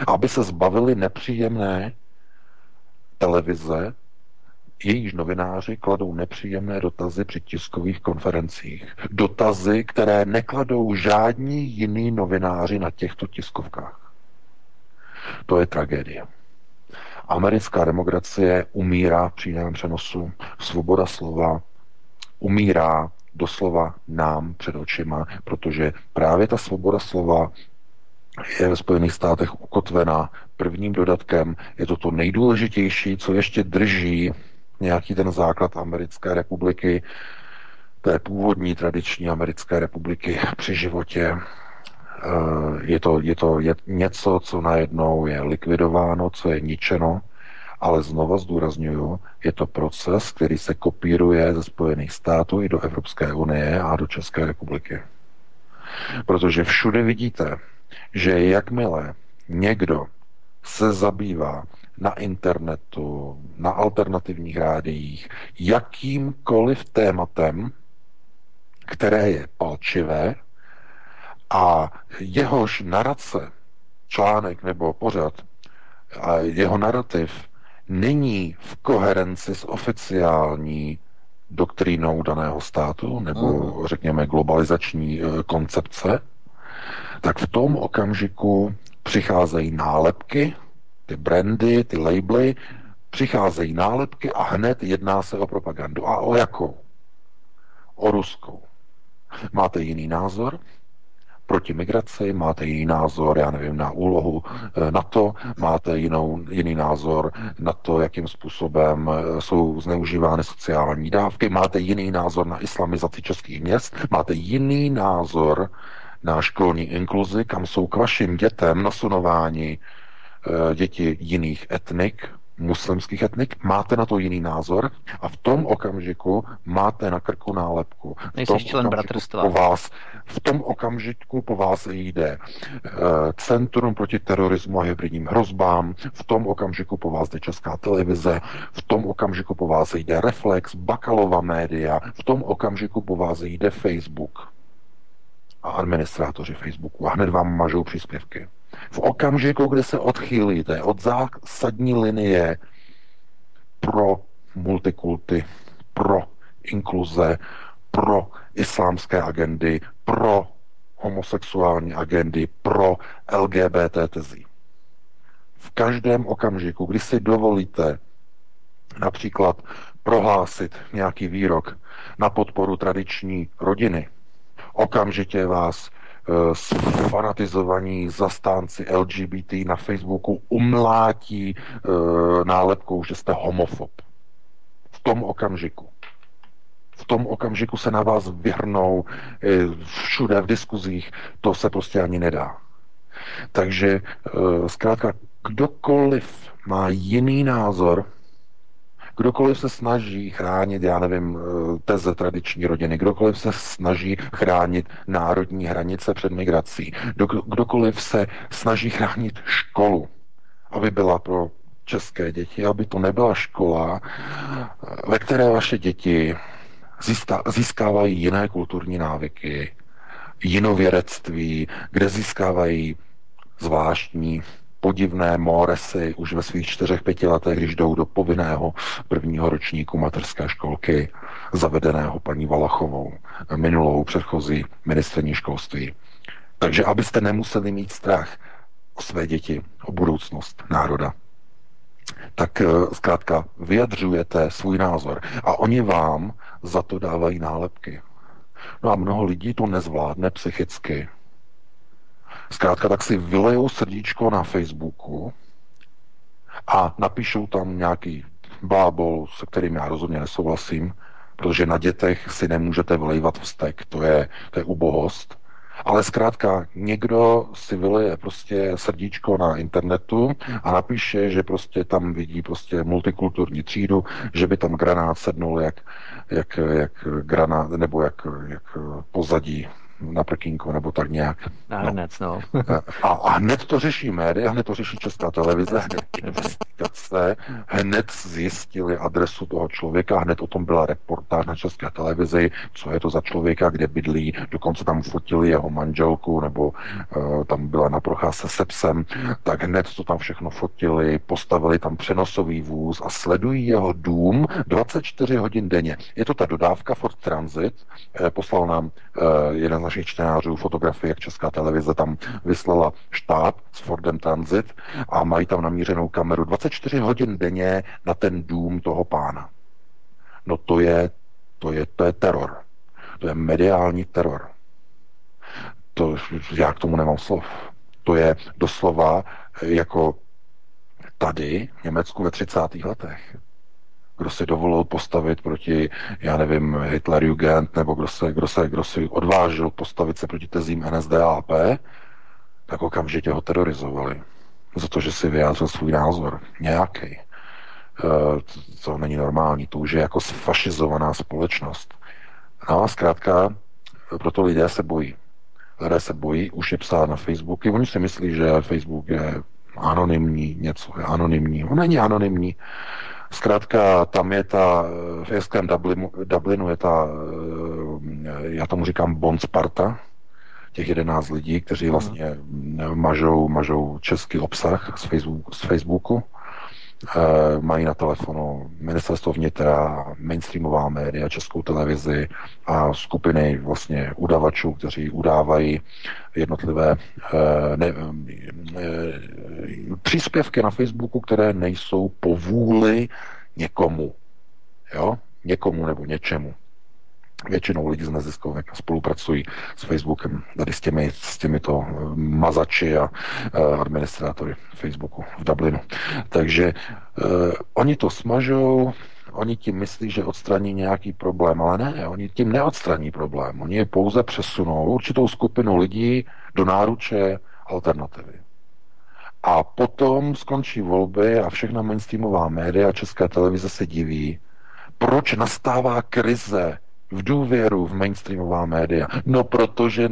aby se zbavili nepříjemné televize jejíž novináři kladou nepříjemné dotazy při tiskových konferencích. Dotazy, které nekladou žádní jiný novináři na těchto tiskovkách. To je tragédie. Americká demokracie umírá v přímém přenosu, svoboda slova umírá doslova nám před očima, protože právě ta svoboda slova je ve Spojených státech ukotvená prvním dodatkem. Je to to nejdůležitější, co ještě drží nějaký ten základ americké republiky, té původní tradiční americké republiky při životě. Eh, je to, je to je něco, co najednou je likvidováno, co je ničeno, ale znova zdůraznuju, je to proces, který se kopíruje ze Spojených států i do Evropské unie a do České republiky. Protože všude vidíte, že jakmile někdo se zabývá na internetu, na alternativních rádiích, jakýmkoliv tématem, které je palčivé a jehož narace, článek nebo pořad, a jeho narrativ není v koherenci s oficiální doktrínou daného státu nebo řekněme globalizační e, koncepce, tak v tom okamžiku přicházejí nálepky, ty brandy, ty labely, přicházejí nálepky a hned jedná se o propagandu. A o jakou? O ruskou. Máte jiný názor? proti migraci, máte jiný názor, já nevím, na úlohu eh, na to, máte jinou, jiný názor na to, jakým způsobem eh, jsou zneužívány sociální dávky, máte jiný názor na islamizaci českých měst, máte jiný názor na školní inkluzi, kam jsou k vašim dětem nasunováni eh, děti jiných etnik, muslimských etnik, máte na to jiný názor? A v tom okamžiku máte na krku nálepku. V tom člen bratrstva. Po vás, v tom okamžiku po vás jde eh, Centrum proti terorismu a hybridním hrozbám, v tom okamžiku po vás jde Česká televize, v tom okamžiku po vás jde Reflex, Bakalova média, v tom okamžiku po vás jde Facebook a administrátoři Facebooku a hned vám mažou příspěvky. V okamžiku, kdy se odchýlíte od zásadní linie pro multikulty, pro inkluze, pro islámské agendy, pro homosexuální agendy, pro LGBT tezí. V každém okamžiku, kdy si dovolíte například prohlásit nějaký výrok na podporu tradiční rodiny, okamžitě vás Eh, fanatizovaní zastánci LGBT na Facebooku umlátí uh, nálepkou, že jste homofob. V tom okamžiku. V tom okamžiku se na vás vyhrnou eh, všude v diskuzích. To se prostě ani nedá. Takže zkrátka, kdokoliv má jiný názor, Kdokoliv se snaží chránit, já nevím, eh, teze tradiční rodiny, kdokoliv se snaží chránit národní hranice před migrací, kdokoliv se snaží chránit školu, aby byla pro české děti, aby to nebyla škola, ve které vaše děti získávají jiné kulturní návyky, jinověrectví, kde získávají zvláštní podivné móresy už ve svých čtyřech, pěti letech, když jdou do povinného prvního ročníku materské školky, zavedeného paní Valachovou, minulou předchozí ministerní školství. Takže abyste nemuseli mít strach o své děti, o budoucnost národa, tak eh, zkrátka vyjadřujete svůj názor a oni vám za to dávají nálepky. No a mnoho lidí to nezvládne psychicky, Zkrátka tak si vylejou srdíčko na Facebooku a napíšou tam nějaký blábol, se kterým já rozhodně nesouhlasím, protože na dětech si nemůžete vylejvat vztek, to je, to je ubohost. Ale zkrátka někdo si vyleje prostě srdíčko na internetu a napíše, že prostě tam vidí prostě multikulturní třídu, že by tam granát sednul jak, jak, jak granát, nebo jak, jak pozadí na prkínku nebo tak nějak. Na hned, no. a, a hned to řeší média, hned to řeší Česká televize, hned investigace, hned zjistili adresu toho člověka, hned o tom byla reportáž na České televizi, co je to za člověka, kde bydlí, dokonce tam fotili jeho manželku, nebo uh, tam byla na procházce se psem, tak hned to tam všechno fotili, postavili tam přenosový vůz a sledují jeho dům 24 hodin denně. Je to ta dodávka Ford Transit, eh, poslal nám eh, jeden z našich čtenářů fotografie, jak Česká televize tam vyslala štáb s Fordem Transit a mají tam namířenou kameru 24 hodin denně na ten dům toho pána. No to je, to je, to je teror. To je mediální teror. To, já k tomu nemám slov. To je doslova jako tady v Německu ve 30. letech kdo si dovolil postavit proti, já nevím, Hitlerjugend, nebo kdo se, kdo se, kdo si odvážil postavit se proti tezím NSDAP, tak okamžitě ho terorizovali. Za to, že si vyjádřil svůj názor. Nějaký. E, to není normální. To už je jako sfašizovaná společnost. No a zkrátka, proto lidé se bojí. Lidé se bojí už je psát na Facebooky. Oni si myslí, že Facebook je anonymní, něco je anonymní. On není anonymní. Zkrátka, tam je ta, v irském Dublinu, Dublinu je ta, eh, já tomu říkám Bond Sparta, těch 11 lidí, kteří hmm. vlastně mažou, mažou český obsah z Facebooku, z Facebooku Eh, mají na telefonu ministerstvo vnitra, mainstreamová média, českou televizi a skupiny vlastně udavačů, kteří udávají jednotlivé eh, ne, eh, příspěvky na Facebooku, které nejsou po vůli někomu. Jo? Někomu nebo něčemu většinou lidi z neziskovek spolupracují s Facebookem, tady s, těmi, s těmito eh, mazači a uh, administrátory Facebooku v Dublinu. Takže uh, oni to smažou, oni tím myslí, že odstraní nějaký problém, ale ne, oni tím neodstraní problém. Oni je pouze přesunou určitou skupinu lidí do náruče alternativy. A potom skončí volby a všechna mainstreamová média a česká televize se diví, proč nastává krize v důvěru v mainstreamová média? No, protože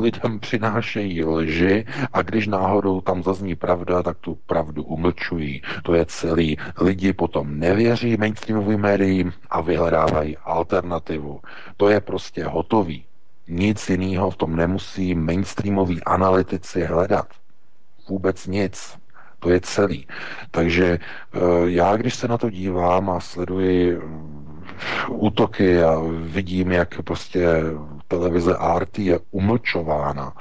lidem přinášejí lži a když náhodou tam zazní pravda, tak tu pravdu umlčují. To je celý. Lidi potom nevěří mainstreamovým médiím a vyhledávají alternativu. To je prostě hotový. Nic jiného v tom nemusí mainstreamoví analytici hledat. Vůbec nic. To je celý. Takže eh, já, když se na to dívám a sleduji útoky a vidím, jak prostě televize RT je umlčována.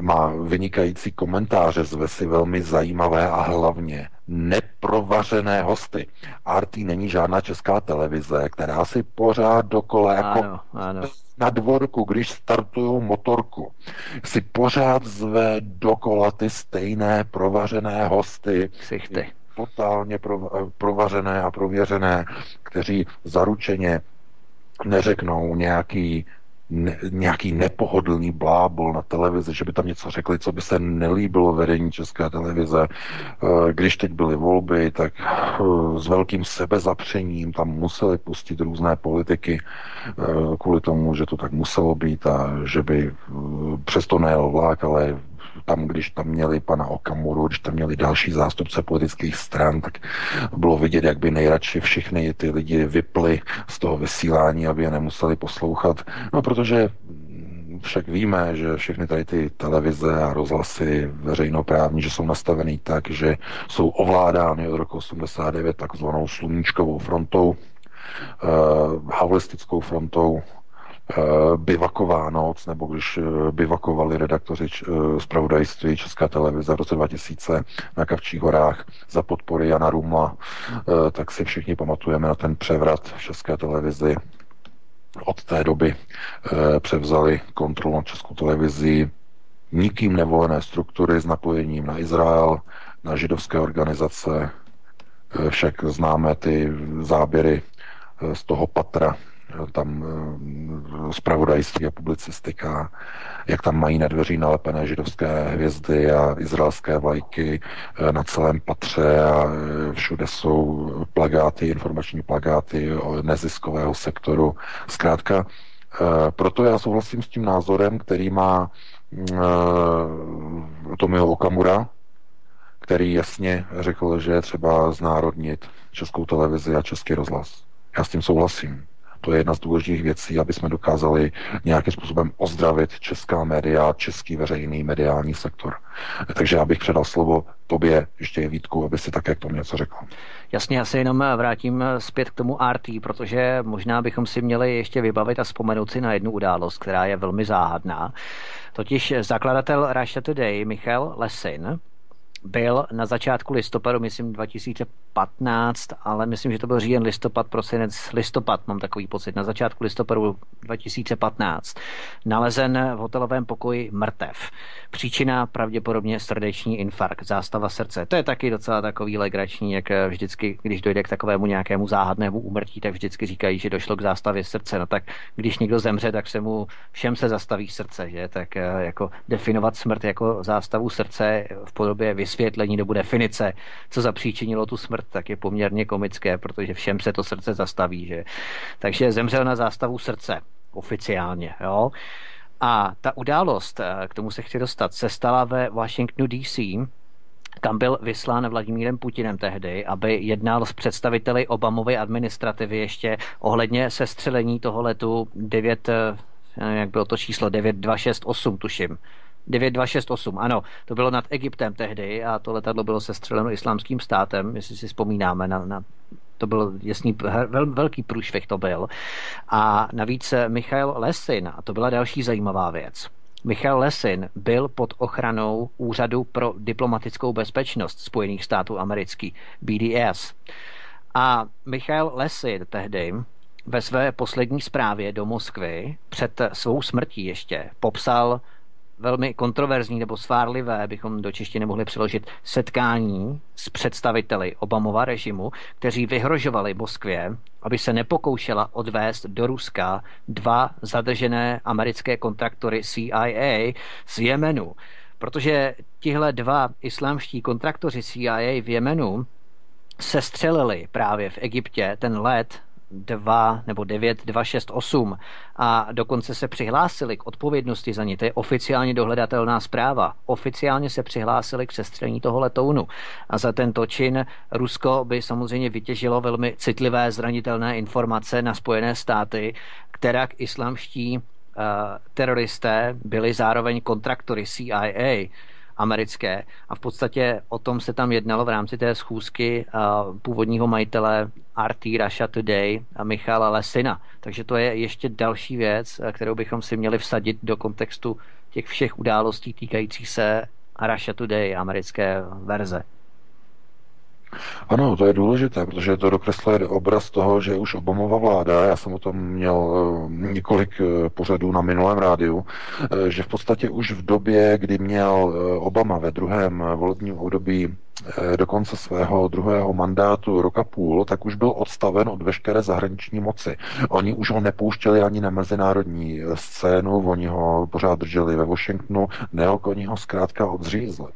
Má vynikající komentáře, zve si velmi zajímavé a hlavně neprovařené hosty. RT není žádná česká televize, která si pořád dokola jako ano, ano. na dvorku, když startují motorku, si pořád zve dokola ty stejné provařené hosty. Ksichty totálně provařené a prověřené, kteří zaručeně neřeknou nějaký ne, nějaký nepohodlný blábol na televizi, že by tam něco řekli, co by se nelíbilo vedení České televize. Eh, když teď byly volby, tak eh, s velkým sebezapřením tam museli pustit různé politiky eh, kvůli tomu, že to tak muselo být a že by přesto nejel vlák, ale tam, když tam měli pana Okamuru, když tam měli další zástupce politických stran, tak bylo vidět, jak by nejradši všechny ty lidi vyply z toho vysílání, aby je nemuseli poslouchat. No, protože však víme, že všechny tady ty televize a rozhlasy veřejnoprávní, že jsou nastavený tak, že jsou ovládány od roku 89 takzvanou sluníčkovou frontou, uh, havlistickou frontou, Eh, bivaková noc, nebo když eh, bivakovali redaktoři eh, zpravodajství České televize v roce 2000 na Kavčích horách za podpory Jana Rumla, tak si všichni pamatujeme na ten převrat v České televizi. Od té doby převzali kontrolu nad Českou televizi nikým nevolené struktury s napojením na Izrael, na židovské organizace. Však známe ty záběry z toho patra tam eh, a publicistika, jak tam mají na dveří nalepené židovské hvězdy a izraelské vlajky eh, na celém patře a eh, všude jsou plagáty, informační plagáty neziskového sektoru. Zkrátka, proto já souhlasím s tím názorem, který má Tomio Okamura, který jasně řekl, že je třeba znárodnit českou televizi a český rozhlas. Já s tím souhlasím. To je jedna z důležitých věcí, aby jsme dokázali nějakým způsobem ozdravit česká média, český veřejný mediální sektor. Takže já bych předal slovo tobě, ještě je Vítku, aby si také k tomu něco řekl. Jasně, já se jenom vrátím zpět k tomu RT, protože možná bychom si měli ještě vybavit a vzpomenout si na jednu událost, která je velmi záhadná. Totiž zakladatel Russia Today, Michal Lesin, byl na začátku listopadu, myslím 2015, ale myslím, že to byl říjen, listopad, prosinec, listopad, mám takový pocit, na začátku listopadu 2015, nalezen v hotelovém pokoji mrtev. Příčina pravděpodobně srdeční infarkt, zástava srdce. To je taky docela takový legrační, jak vždycky, když dojde k takovému nějakému záhadnému úmrtí, tak vždycky říkají, že došlo k zástavě srdce. No tak když někdo zemře, tak se mu všem se zastaví srdce, že? Tak eh, jako definovat smrt jako zástavu srdce v podobě vys vysvětlení nebo definice, co zapříčinilo tu smrt, tak je poměrně komické, protože všem se to srdce zastaví. Že? Takže zemřel na zástavu srdce oficiálně. Jo? A ta událost, eh, k tomu se chci dostat, se stala ve Washingtonu DC, kam byl vyslán Vladimírem Putinem tehdy, aby jednal s představiteli Obamovy administrativy ještě ohledně sestřelení toho letu 9, eh, jak bylo to číslo, 9268, tuším. 9268, ano, to bylo nad Egyptem tehdy a to letadlo bylo sestřeleno islámským státem, jestli si vzpomínáme na, na to byl jasný, vel, velký průšvih to byl. A navíc Michael Lesin, a to byla další zajímavá věc, Michal Lesin byl pod ochranou Úřadu pro diplomatickou bezpečnost Spojených států amerických, BDS. A Michal Lesin tehdy ve své poslední zprávě do Moskvy před svou smrtí ještě popsal velmi kontroverzní nebo svárlivé, bychom do češtiny mohli přeložit, setkání s představiteli Obamova režimu, kteří vyhrožovali Moskvě, aby se nepokoušela odvést do Ruska dva zadržené americké kontraktory CIA z Jemenu. Protože tihle dva islámští kontraktoři CIA v Jemenu sestřelili právě v Egyptě ten let 2 nebo 9 268 a dokonce se přihlásili k odpovědnosti za ně. To je oficiálně dohledatelná zpráva. Oficiálně se přihlásili k sestřelení toho letounu. A za tento čin Rusko by samozřejmě vytěžilo velmi citlivé zranitelné informace na Spojené státy, která islamští uh, teroristé byli zároveň kontraktory CIA americké. A v podstatě o tom se tam jednalo v rámci té schůzky uh, původního majitele RT Russia Today a Michala Lesina. Takže to je ještě další věc, kterou bychom si měli vsadit do kontextu těch všech událostí týkajících se Russia Today, americké verze. Ano, to je důležité, protože to dokresluje obraz toho, že už Obamova vláda, já jsem o tom měl eh, několik eh, pořadů na minulém rádiu, eh, že v podstatě už v době, kdy měl Obama ve druhém volebním období do konce svého druhého mandátu roka půl, tak už byl odstaven od veškeré zahraniční moci. Oni už ho nepouštěli ani na mezinárodní scénu, oni ho pořád drželi ve Washingtonu, ne, oni ho zkrátka odřízli.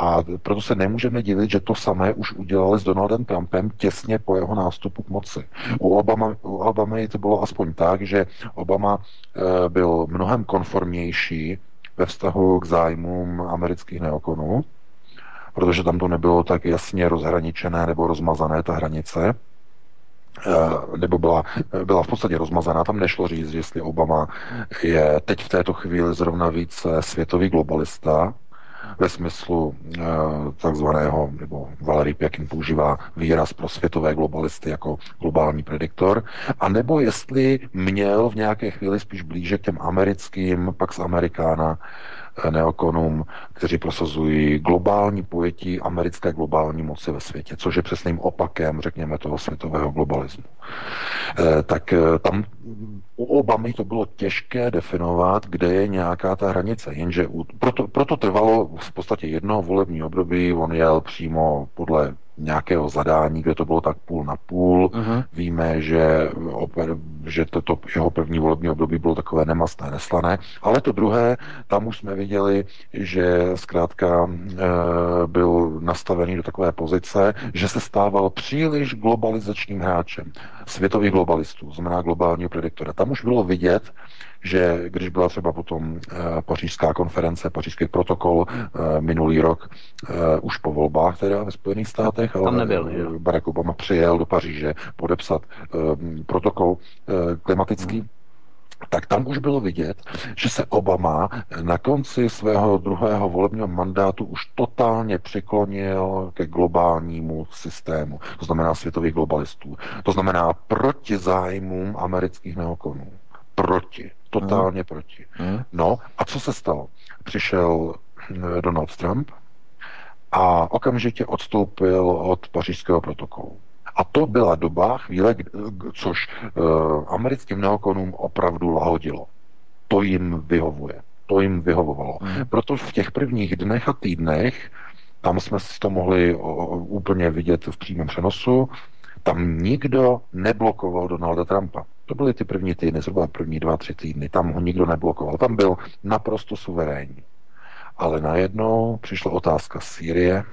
A proto se nemůžeme divit, že to samé už udělali s Donaldem Trumpem těsně po jeho nástupu k moci. U Obama, u Obamy to bylo aspoň tak, že Obama e, byl mnohem konformnější ve vztahu k zájmům amerických neokonů, protože tam to nebylo tak jasně rozhraničené nebo rozmazané, ta hranice eh, nebo byla, byla v podstatě rozmazaná. Tam nešlo říct, jestli Obama je teď v této chvíli zrovna více světový globalista, ve smyslu e, takzvaného, nebo Valery Pěkin používá výraz pro světové globalisty jako globální prediktor, a nebo jestli měl v nějaké chvíli spíš blíže k těm americkým, pak z Amerikána, neokonům, kteří prosazují globální pojetí americké globální moci ve světě, což je přesným opakem, řekněme, toho světového globalismu. Eh, tak eh, tam u Obamy to bylo těžké definovat, kde je nějaká ta hranice, jenže proto, proto trvalo v podstatě jedno volební období, on jel přímo podle nějakého zadání, kde to bylo tak půl na půl. Uh-huh. Víme, že, že to, to jeho první volební období bylo takové nemastné, neslané, ale to druhé, tam už jsme viděli, že zkrátka e, byl nastavený do takové pozice, že se stával příliš globalizačním hráčem. světových globalistů, znamená globálního prediktora. Tam už bylo vidět, že když byla třeba potom e, pařížská konference, pařížský protokol e, minulý rok, e, už po volbách teda ve Spojených státech, ale Tam nebyl? Barack Obama přijel do Paříže podepsat protokol klimatický, hmm tak tam už bylo vidět, že se Obama na konci svého druhého volebního mandátu už totálně přiklonil ke globálnímu systému, to znamená světových globalistů. To znamená proti zájmům amerických neokonů. Proti. Totálně hmm. proti. Hmm. No a co se stalo? Přišel eh, Donald Trump a okamžitě odstoupil od pařížského protokolu. A to byla doba, chvíle, což uh, americkým neokonům opravdu lahodilo. To jim vyhovuje. To jim vyhovovalo. Mm. Proto v těch prvních dnech a týdnech, tam jsme si to mohli o, úplně vidět v přímém přenosu, tam nikdo neblokoval Donalda Trumpa. To byly ty první týdny, zhruba první dva, tři týdny. Tam ho nikdo neblokoval. Tam byl naprosto suverénní. Ale najednou přišla otázka Sýrie,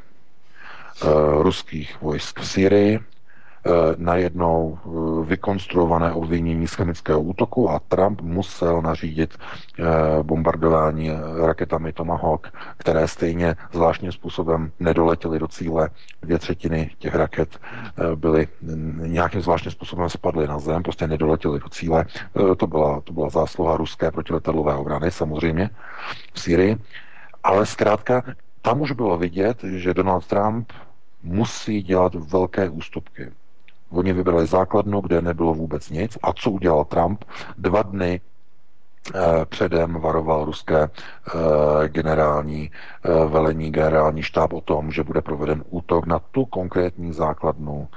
uh, ruských vojsk v Syrii, Eh, najednou eh, vykonstruované obvinění z chemického útoku a Trump musel nařídit eh, bombardování raketami Tomahawk, které stejně zvláštním způsobem nedoletěly do cíle. Dvě třetiny těch raket byly nějakým zvláštním způsobem spadly na zem, prostě nedoletěly do cíle. To byla, to byla zásluha ruské protiletadlové obrany samozřejmě v Syrii. Ale zkrátka, tam už bylo vidět, že Donald Trump musí dělat velké ústupky. Oni vybrali základnu, kde nebylo vůbec nic. A co udělal Trump? Dva dny předem varoval ruské eh, generální eh, velení, generální štáb o tom, že bude proveden útok na tu konkrétní základnu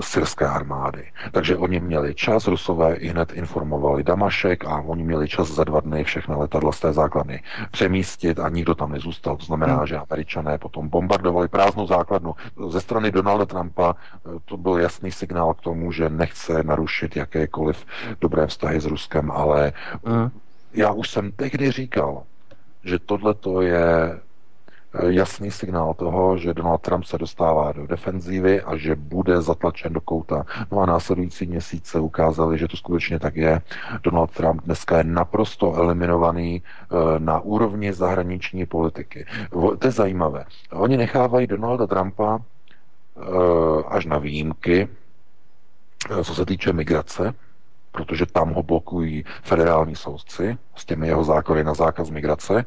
syrské armády. Takže oni měli čas, rusové i hned informovali Damašek a oni měli čas za dva dny všechny letadla z té základny přemístit a nikdo tam nezůstal. To znamená, hmm. že američané potom bombardovali prázdnou základnu. Ze strany Donalda Trumpa to byl jasný signál k tomu, že nechce narušit jakékoliv dobré vztahy s Ruskem, ale Mm. Já už jsem tehdy říkal, že tohle to je eh, jasný signál toho, že Donald Trump se dostává do defenzívy a že bude zatlačen do kouta. No a následující měsíce ukázali, že to skutečně tak je. Donald Trump dneska je naprosto eliminovaný eh, na úrovni zahraniční politiky. To je zajímavé. Oni nechávají Donalda Trumpa eh, až na výjimky, co se týče migrace, protože tam ho blokují federální soudci s těmi jeho zákony na zákaz migrace,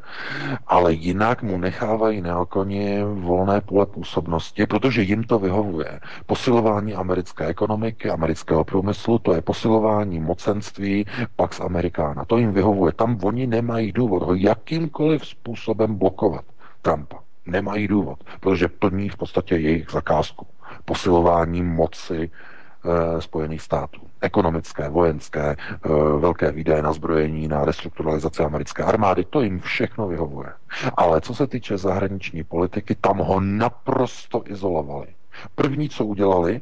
ale jinak mu nechávají neokoni volné pole působnosti, protože jim to vyhovuje. Posilování americké ekonomiky, amerického průmyslu, to je posilování mocenství Pax Americana. To jim vyhovuje. Tam oni nemají důvod ho jakýmkoliv způsobem blokovat Trumpa. Nemají důvod, protože plní v podstatě jejich zakázku. Posilování moci e, Spojených států ekonomické, vojenské, eh, velké výdaje na zbrojení, na restrukturalizaci americké armády, to jim všechno vyhovuje. Ale co se týče zahraniční politiky, tam ho naprosto izolovali. První, co udělali,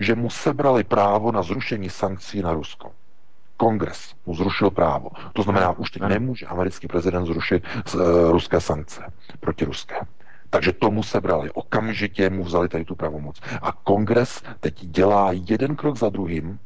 že mu sebrali právo na zrušení sankcí na Rusko. Kongres mu zrušil právo. To znamená, už teď nemůže americký prezident zrušit uh, ruské sankce proti ruské. Takže tomu sebrali. Okamžitě mu vzali tady tu pravomoc. A kongres teď dělá jeden krok za druhým,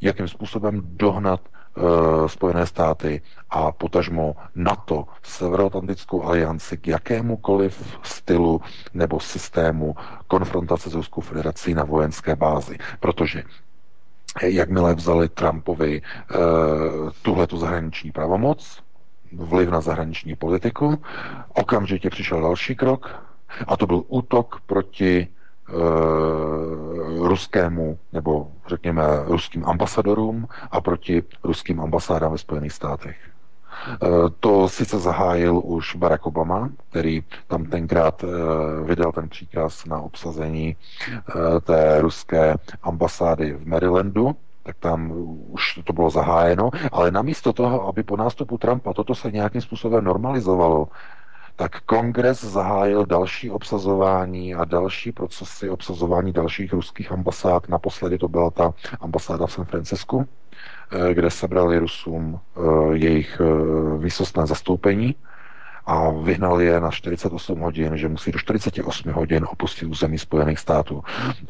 jakým způsobem dohnat uh, Spojené státy a potažmo NATO, Severoatlantickou alianci k jakémukoliv stylu nebo systému konfrontace s Ruskou federací na vojenské bázi. Protože jakmile vzali Trumpovi uh, tuhle tu zahraniční pravomoc, vliv na zahraniční politiku, okamžitě přišel další krok a to byl útok proti Eh, ruskému, nebo řekněme ruským ambasadorům a proti ruským ambasádám ve Spojených státech. Eh, to sice zahájil už Barack Obama, který tam tenkrát eh, vydal ten příkaz na obsazení té ruské ambasády v Marylandu, tak tam už to bylo zahájeno, ale namísto toho, aby po nástupu Trumpa toto se nějakým způsobem normalizovalo, tak kongres zahájil další obsazování a další procesy obsazování dalších ruských ambasád. Naposledy to byla ta ambasáda v San Francisku, eh, kde sebrali Rusům eh, jejich eh, výsostné zastoupení a vyhnal je na 48 hodin, že musí do 48 hodin opustit území Spojených států.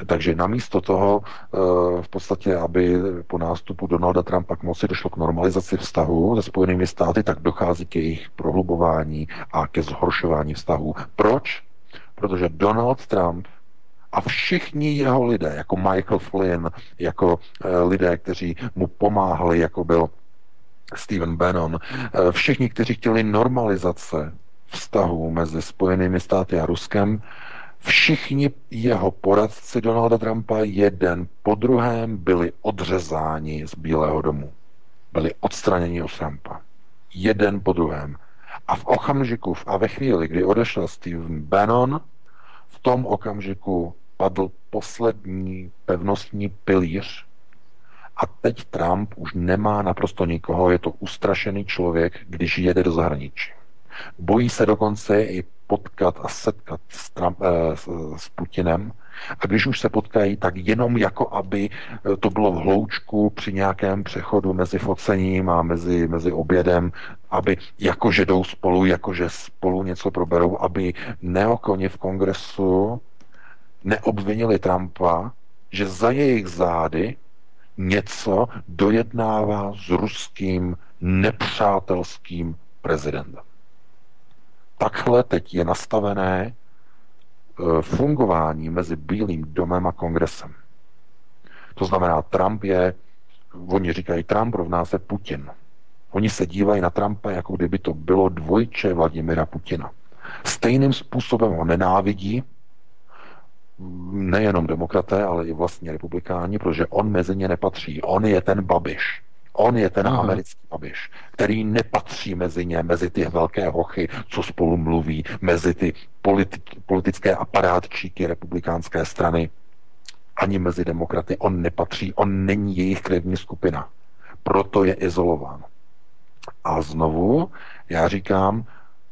Takže namísto toho eh, v podstatě, aby po nástupu Donalda Trumpa k moci došlo k normalizaci vztahu se Spojenými státy, tak dochází k jejich prohlubování a ke zhoršování vztahů. Proč? Protože Donald Trump a všichni jeho lidé, jako Michael Flynn, jako eh, lidé, kteří mu pomáhali, jako byl Stephen Bannon, eh, všichni, kteří chtěli normalizace vztahu mezi Spojenými státy a Ruskem, všichni jeho poradci Donalda Trumpa jeden po druhém byli odřezáni z Bílého domu. Byli odstraněni od Trumpa. Jeden po druhém. A v okamžiku a ve chvíli, kdy odešel Stephen Bannon, v tom okamžiku padl poslední pevnostní pilíř a teď Trump už nemá naprosto nikoho, je to ustrašený člověk, když jede do zahraničí. Bojí se dokonce i potkat a setkat s, Trump, eh, s, s Putinem. A když už se potkají, tak jenom jako aby eh, to bylo v hloučku při nějakém přechodu mezi focením a mezi, mezi obědem, aby jakože jdou spolu, jakože spolu něco proberou, aby neokoni v kongresu neobvinili Trumpa, že za jejich zády něco dojednává s ruským nepřátelským prezidentem. Takhle teď je nastavené e, fungování mezi Bílým domem a kongresem. To znamená, Trump je, oni říkají, Trump rovná se Putin. Oni se dívají na Trumpa, jako kdyby to bylo dvojče Vladimira Putina. Stejným způsobem ho nenávidí, nejenom demokraté, ale i vlastně republikáni, protože on mezi ně nepatří. On je ten Babiš. On je ten Aha. americký Babiš, který nepatří mezi ně, mezi ty velké hochy, co spolu mluví, mezi ty politi- politické aparátčíky republikánské strany, ani mezi demokraty. On nepatří, on není jejich krevní skupina. Proto je izolován. A znovu já říkám,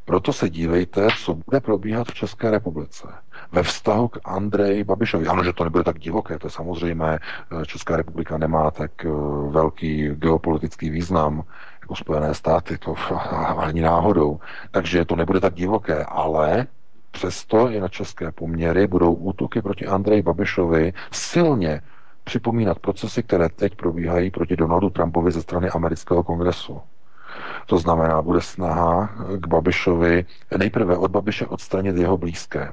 proto se dívejte, co bude probíhat v České republice ve vztahu k Andreji Babišovi. Ano, že to nebude tak divoké, to je samozřejmé. Česká republika nemá tak eh, velký geopolitický význam jako Spojené státy, to ani náhodou. Takže to nebude tak divoké, ale přesto i na české poměry budou útoky proti Andreji Babišovi silně připomínat procesy, které teď probíhají proti Donaldu Trumpovi ze strany amerického kongresu. To znamená, bude snaha k Babišovi nejprve od Babiše odstranit jeho blízké.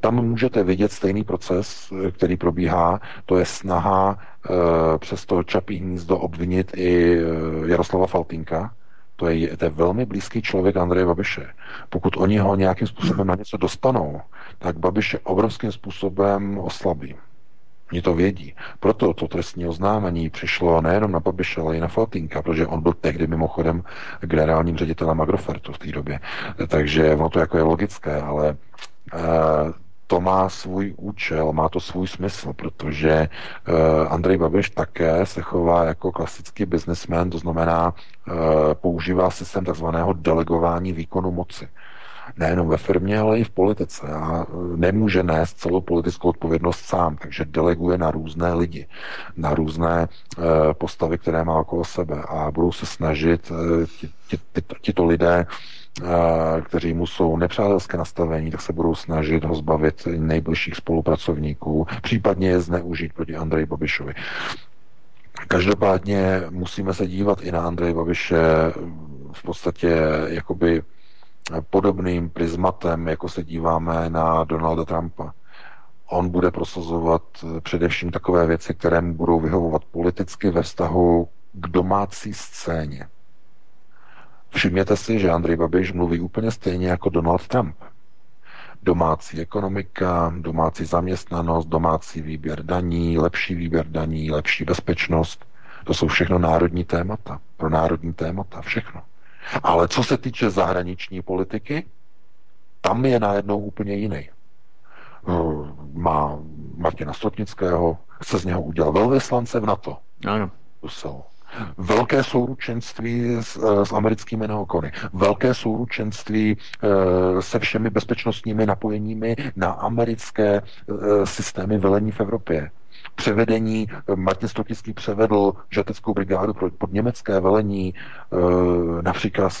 Tam můžete vidět stejný proces, který probíhá, to je snaha e, přes to Čapí hnízdo obvinit i eh, Jaroslava Faltinka, to je, to je velmi blízký člověk Andreje Babiše. Pokud oni ho nějakým způsobem na něco dostanou, tak Babiše obrovským způsobem oslabí. Oni to vědí. Proto to trestní oznámení přišlo nejenom na Babiše, ale i na Faltinka, protože on byl tehdy mimochodem generálním ředitelem Agrofertu v té době. Takže ono to jako je logické, ale eh, to má svůj účel, má to svůj smysl, protože uh, Andrej Babiš také se chová jako klasický businessman, to znamená, uh, používá systém takzvaného delegování výkonu moci. Nejenom ve firmě, ale i v politice. A nemůže nést celou politickou odpovědnost sám, takže deleguje na různé lidi, na různé postavy, které má okolo sebe. A budou se snažit tito lidé kteří mu jsou nepřátelské nastavení, tak se budou snažit ho zbavit nejbližších spolupracovníků, případně je zneužít proti Andreji Babišovi. Každopádně musíme se dívat i na Andreje Babiše v podstatě jakoby podobným prismatem, jako se díváme na Donalda Trumpa. On bude prosazovat především takové věci, které mu budou vyhovovat politicky ve vztahu k domácí scéně. Všimněte si, že Andrej Babiš mluví úplně stejně jako Donald Trump. Domácí ekonomika, domácí zaměstnanost, domácí výběr daní, lepší výběr daní, lepší bezpečnost. To jsou všechno národní témata. Pro národní témata, všechno. Ale co se týče zahraniční politiky, tam je najednou úplně jiný. Má Martina Stropnického, chce z něho udělat velvyslance v NATO. Ano. Bruselu velké souručenství s, s americkými neokony, velké souručenství e, se všemi bezpečnostními napojeními na americké e, systémy velení v Evropě. Převedení, Martin Stotický převedl žeteckou brigádu pod německé velení e, například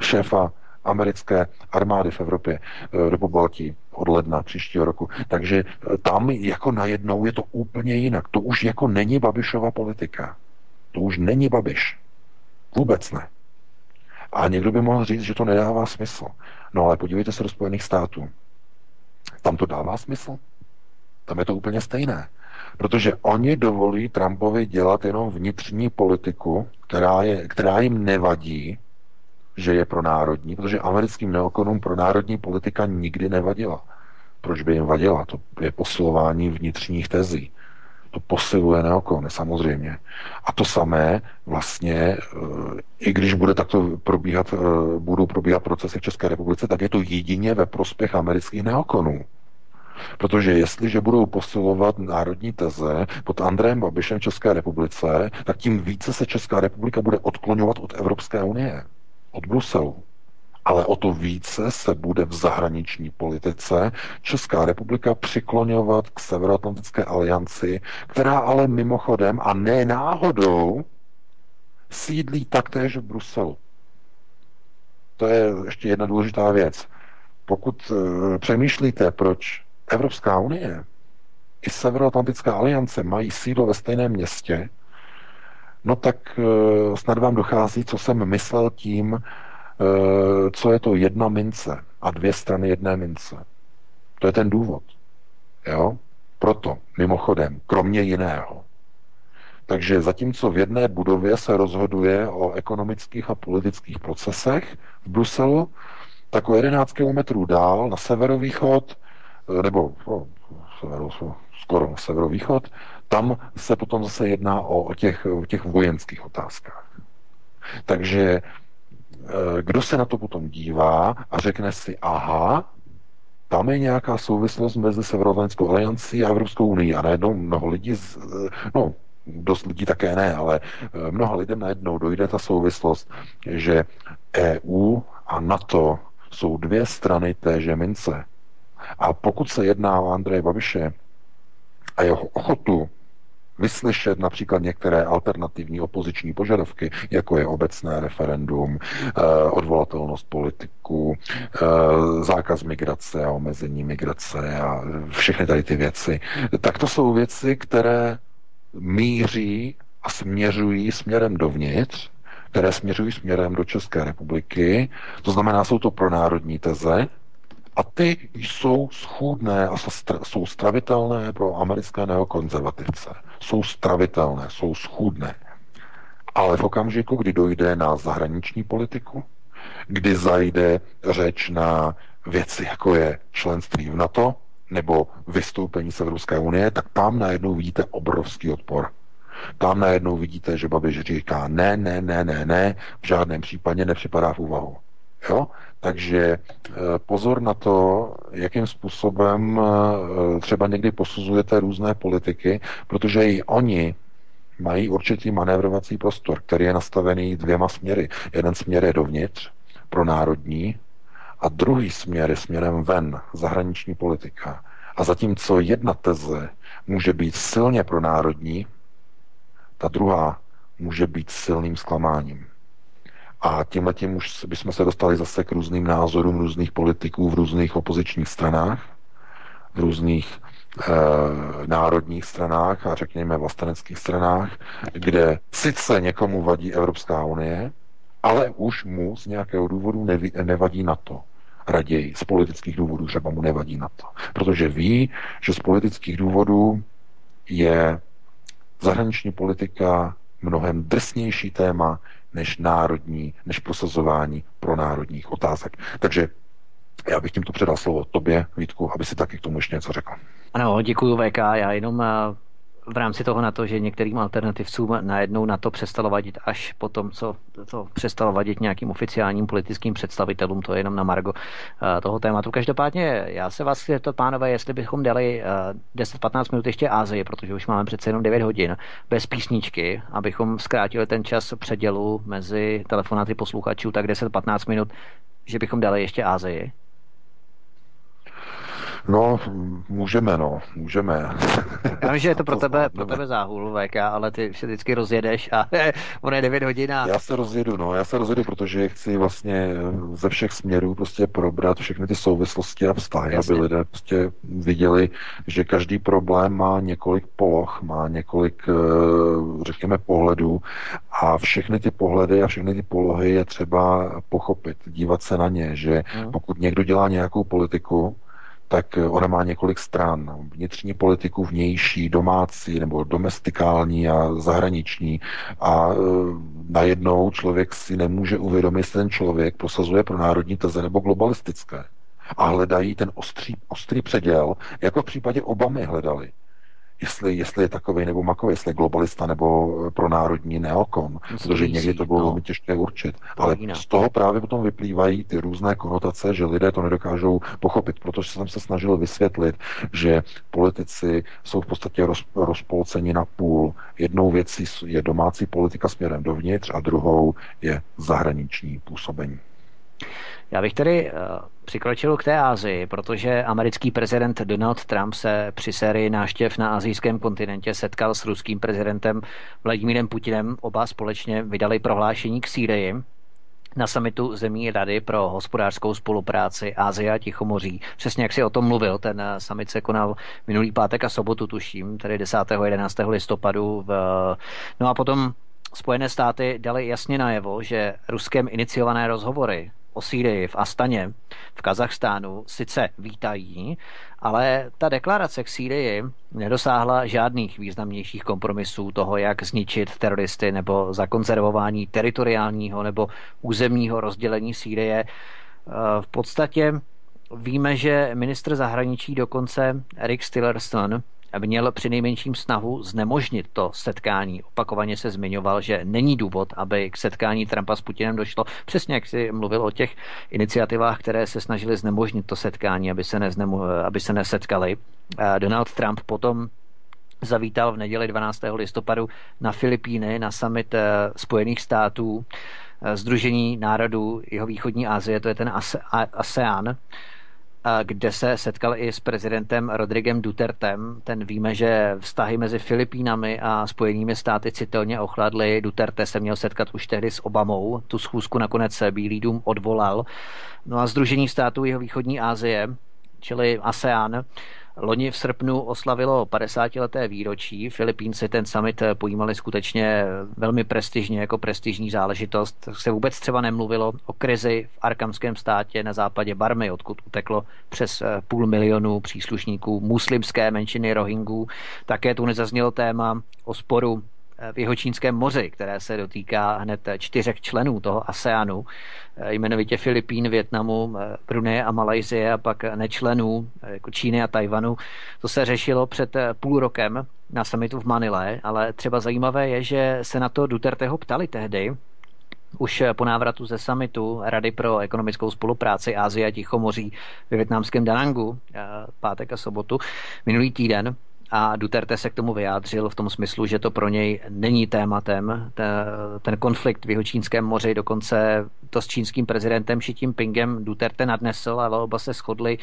šéfa americké armády v Evropě eh, do Pobaltí od ledna příštího roku. Takže eh, tam jako najednou je to úplně jinak. To už jako není Babišova politika. To už není Babiš. Vůbec ne. A někdo by mohl říct, že to nedává smysl. No ale podívejte se do Spojených států. Tam to dává smysl. Tam je to úplně stejné. Protože oni dovolí Trumpovi dělat jenom vnitřní politiku, která, je, která jim nevadí, že je pro národní, protože americkým neokonům pro národní politika nikdy nevadila. Proč by jim vadila? To je posilování vnitřních tezí. To posiluje neokony, samozřejmě. A to samé vlastně, eh, i když bude takto probíhat, eh, budou probíhat procesy v České republice, tak je to jedině ve prospěch amerických neokonů. Protože jestliže budou posilovat národní teze pod Andrejem Babišem v České republice, tak tím více se Česká republika bude odklonovat od Evropské unie, od Bruselu. Ale o to více se bude v zahraniční politice Česká republika přikloňovat k Severoatlantické alianci, která ale mimochodem a ne náhodou sídlí taktéž v Bruselu. To je ještě jedna důležitá věc. Pokud uh, přemýšlíte, proč Evropská unie i Severoatlantická aliance mají sídlo ve stejném městě, no tak uh, snad vám dochází, co jsem myslel tím, co je to jedna mince a dvě strany jedné mince. To je ten důvod. Jo? Proto, mimochodem, kromě jiného. Takže zatímco v jedné budově se rozhoduje o ekonomických a politických procesech v Bruselu, tak o 11 kilometrů dál na severovýchod Eh, nebo no, severu, skoro na severovýchod, tam se potom zase jedná o, o, těch, o těch vojenských otázkách. Takže eh, kdo se na to potom dívá a řekne si, aha, tam je nějaká souvislost mezi Severoatlantickou aliancí a Evropskou unii a najednou mnoho lidí, z, eh, no dost lidí také ne, ale mnoha lidem najednou dojde ta souvislost, že EU a NATO jsou dvě strany téže mince. A pokud se jedná o Andreje Babiše a jeho ochotu vyslyšet například některé alternativní opoziční požadavky, jako je obecné referendum, eh, odvolatelnost politiků, eh, zákaz migrace a omezení migrace a všechny tady ty věci, tak to jsou věci, které míří a směřují směrem dovnitř, které směřují směrem do České republiky. To znamená, jsou to pronárodní teze, a ty jsou schůdné a jsou stravitelné pro americké neokonzervativce. Jsou stravitelné, jsou schůdné. Ale v okamžiku, kdy dojde na zahraniční politiku, kdy zajde řeč na věci, jako je členství v NATO nebo vystoupení z Evropské unie, tak tam najednou vidíte obrovský odpor. Tam najednou vidíte, že Babiš říká ne, ne, ne, ne, ne, v žádném případě nepřipadá v úvahu. Jo? Takže eh, pozor na to, jakým způsobem eh, třeba někdy posuzujete různé politiky, protože i oni mají určitý manévrovací prostor, který je nastavený dvěma směry. Jeden směr je dovnitř, pro národní, a druhý směr je směrem ven, zahraniční politika. A zatímco jedna teze může být silně pro národní, ta druhá může být silným zklamáním. A tímhle tím už bychom se dostali zase k různým názorům různých politiků v různých opozičních stranách, v různých e, národních stranách a řekněme vlasteneckých stranách, kde sice někomu vadí Evropská unie, ale už mu z nějakého důvodu neví, nevadí na to. Raději z politických důvodů třeba mu nevadí na to. Protože ví, že z politických důvodů je zahraniční politika mnohem drsnější téma než národní, než prosazování pro národních otázek. Takže já bych tímto předal slovo tobě, Vítku, aby si taky k tomu ještě něco řekl. Ano, děkuji VK. Já jenom eh, v rámci toho na to, že některým alternativcům najednou na to přestalo vadit až po tom, co to přestalo vadit nějakým oficiálním politickým představitelům, to je jenom na Margo eh, toho tématu. Každopádně já se vás chci to pánové, jestli bychom dali 10-15 eh, minut ještě Ázii, protože už máme přece jenom 9 hodin bez písničky, abychom zkrátili ten čas předělu mezi telefonáty posluchačů, tak 10-15 minut, že bychom dali ještě Ázii. No, můžeme, no, můžeme. Já vím, že je to pro tebe, pro tebe záhul, VK, ale ty se vždycky rozjedeš a on je 9 hodin a... Já se rozjedu, no, já se rozjedu, protože chci vlastně ze všech směrů prostě probrat všechny ty souvislosti a vztahy, Jasně. aby lidé prostě viděli, že každý problém má několik poloh, má několik, eh, řekněme, pohledů a všechny ty pohledy a všechny ty polohy je třeba pochopit, dívat se na ně, že hmm. pokud někdo dělá nějakou politiku, tak ona má několik stran. Vnitřní politiku, vnější, domácí nebo domestikální a zahraniční. A e, najednou člověk si nemůže uvědomit, jestli ten člověk prosazuje pro národní teze nebo globalistické. A hledají ten ostrý, ostrý předěl, jako v případě Obamy hledali jestli, jestli je takový nebo makový, jestli je globalista nebo eh, pro národní neokon, protože někdy to bylo no. velmi těžké určit. Ale z toho právě potom vyplývají ty různé konotace, že lidé to nedokážou pochopit, protože jsem se snažil vysvětlit, že politici jsou v podstatě roz, rozpolceni na půl. Jednou věcí je domácí politika směrem dovnitř a druhou je zahraniční působení. Já bych tedy uh, přikročil k té Ázii, protože americký prezident Donald Trump se při sérii náštěv na azijském kontinentě setkal s ruským prezidentem Vladimírem Putinem. Oba společně vydali prohlášení k Sýrii na samitu zemí Rady pro hospodářskou spolupráci Ázie a Tichomoří. Přesně jak si o tom mluvil, ten summit se konal minulý pátek a sobotu, tuším, tedy 10. a 11. listopadu. V... No a potom Spojené státy dali jasně najevo, že ruskem iniciované rozhovory o v Astaně v Kazachstánu sice vítají, ale ta deklarace k Sýrii nedosáhla žádných významnějších kompromisů toho, jak zničit teroristy nebo zakonzervování teritoriálního nebo územního rozdělení Sýrie. V podstatě víme, že ministr zahraničí dokonce Rick Tillerson měl při nejmenším snahu znemožnit to setkání. Opakovaně se zmiňoval, že není důvod, aby k setkání Trumpa s Putinem došlo. Přesně jak si mluvil o těch iniciativách, které se snažili znemožnit to setkání, aby se, neznemo, aby se nesetkali. Donald Trump potom zavítal v neděli 12. listopadu na Filipíny na summit eh, Spojených států Združení eh, národů jeho východní Asie, to je ten ASEAN, kde se setkal i s prezidentem Rodrigem Dutertem. Ten víme, že vztahy mezi Filipínami a Spojenými státy citelně ochladly. Duterte se měl setkat už tehdy s Obamou. Tu schůzku nakonec Bílý dům odvolal. No a Združení států jeho východní Asie, čili ASEAN, Loni v srpnu oslavilo 50-leté výročí. Filipínci ten summit pojímali skutečně velmi prestižně, jako prestižní záležitost. Se vůbec třeba nemluvilo o krizi v arkamském státě na západě Barmy, odkud uteklo přes půl milionu příslušníků muslimské menšiny Rohingů. Také tu nezaznělo téma o sporu v Jihočínském moři, které se dotýká hned čtyřech členů toho ASEANu, jmenovitě Filipín, Větnamu, Bruneje a Malajzie a pak nečlenů jako Číny a Tajvanu. To se řešilo před půl rokem na summitu v Manile, ale třeba zajímavé je, že se na to Duterteho ptali tehdy, už po návratu ze summitu Rady pro ekonomickou spolupráci Ázie a Tichomoří ve větnamském Danangu pátek a sobotu minulý týden, a Duterte se k tomu vyjádřil v tom smyslu, že to pro něj není tématem. Ten konflikt v Jihočínském moři, dokonce to s čínským prezidentem Xi Jinpingem Duterte nadnesl, ale oba se shodli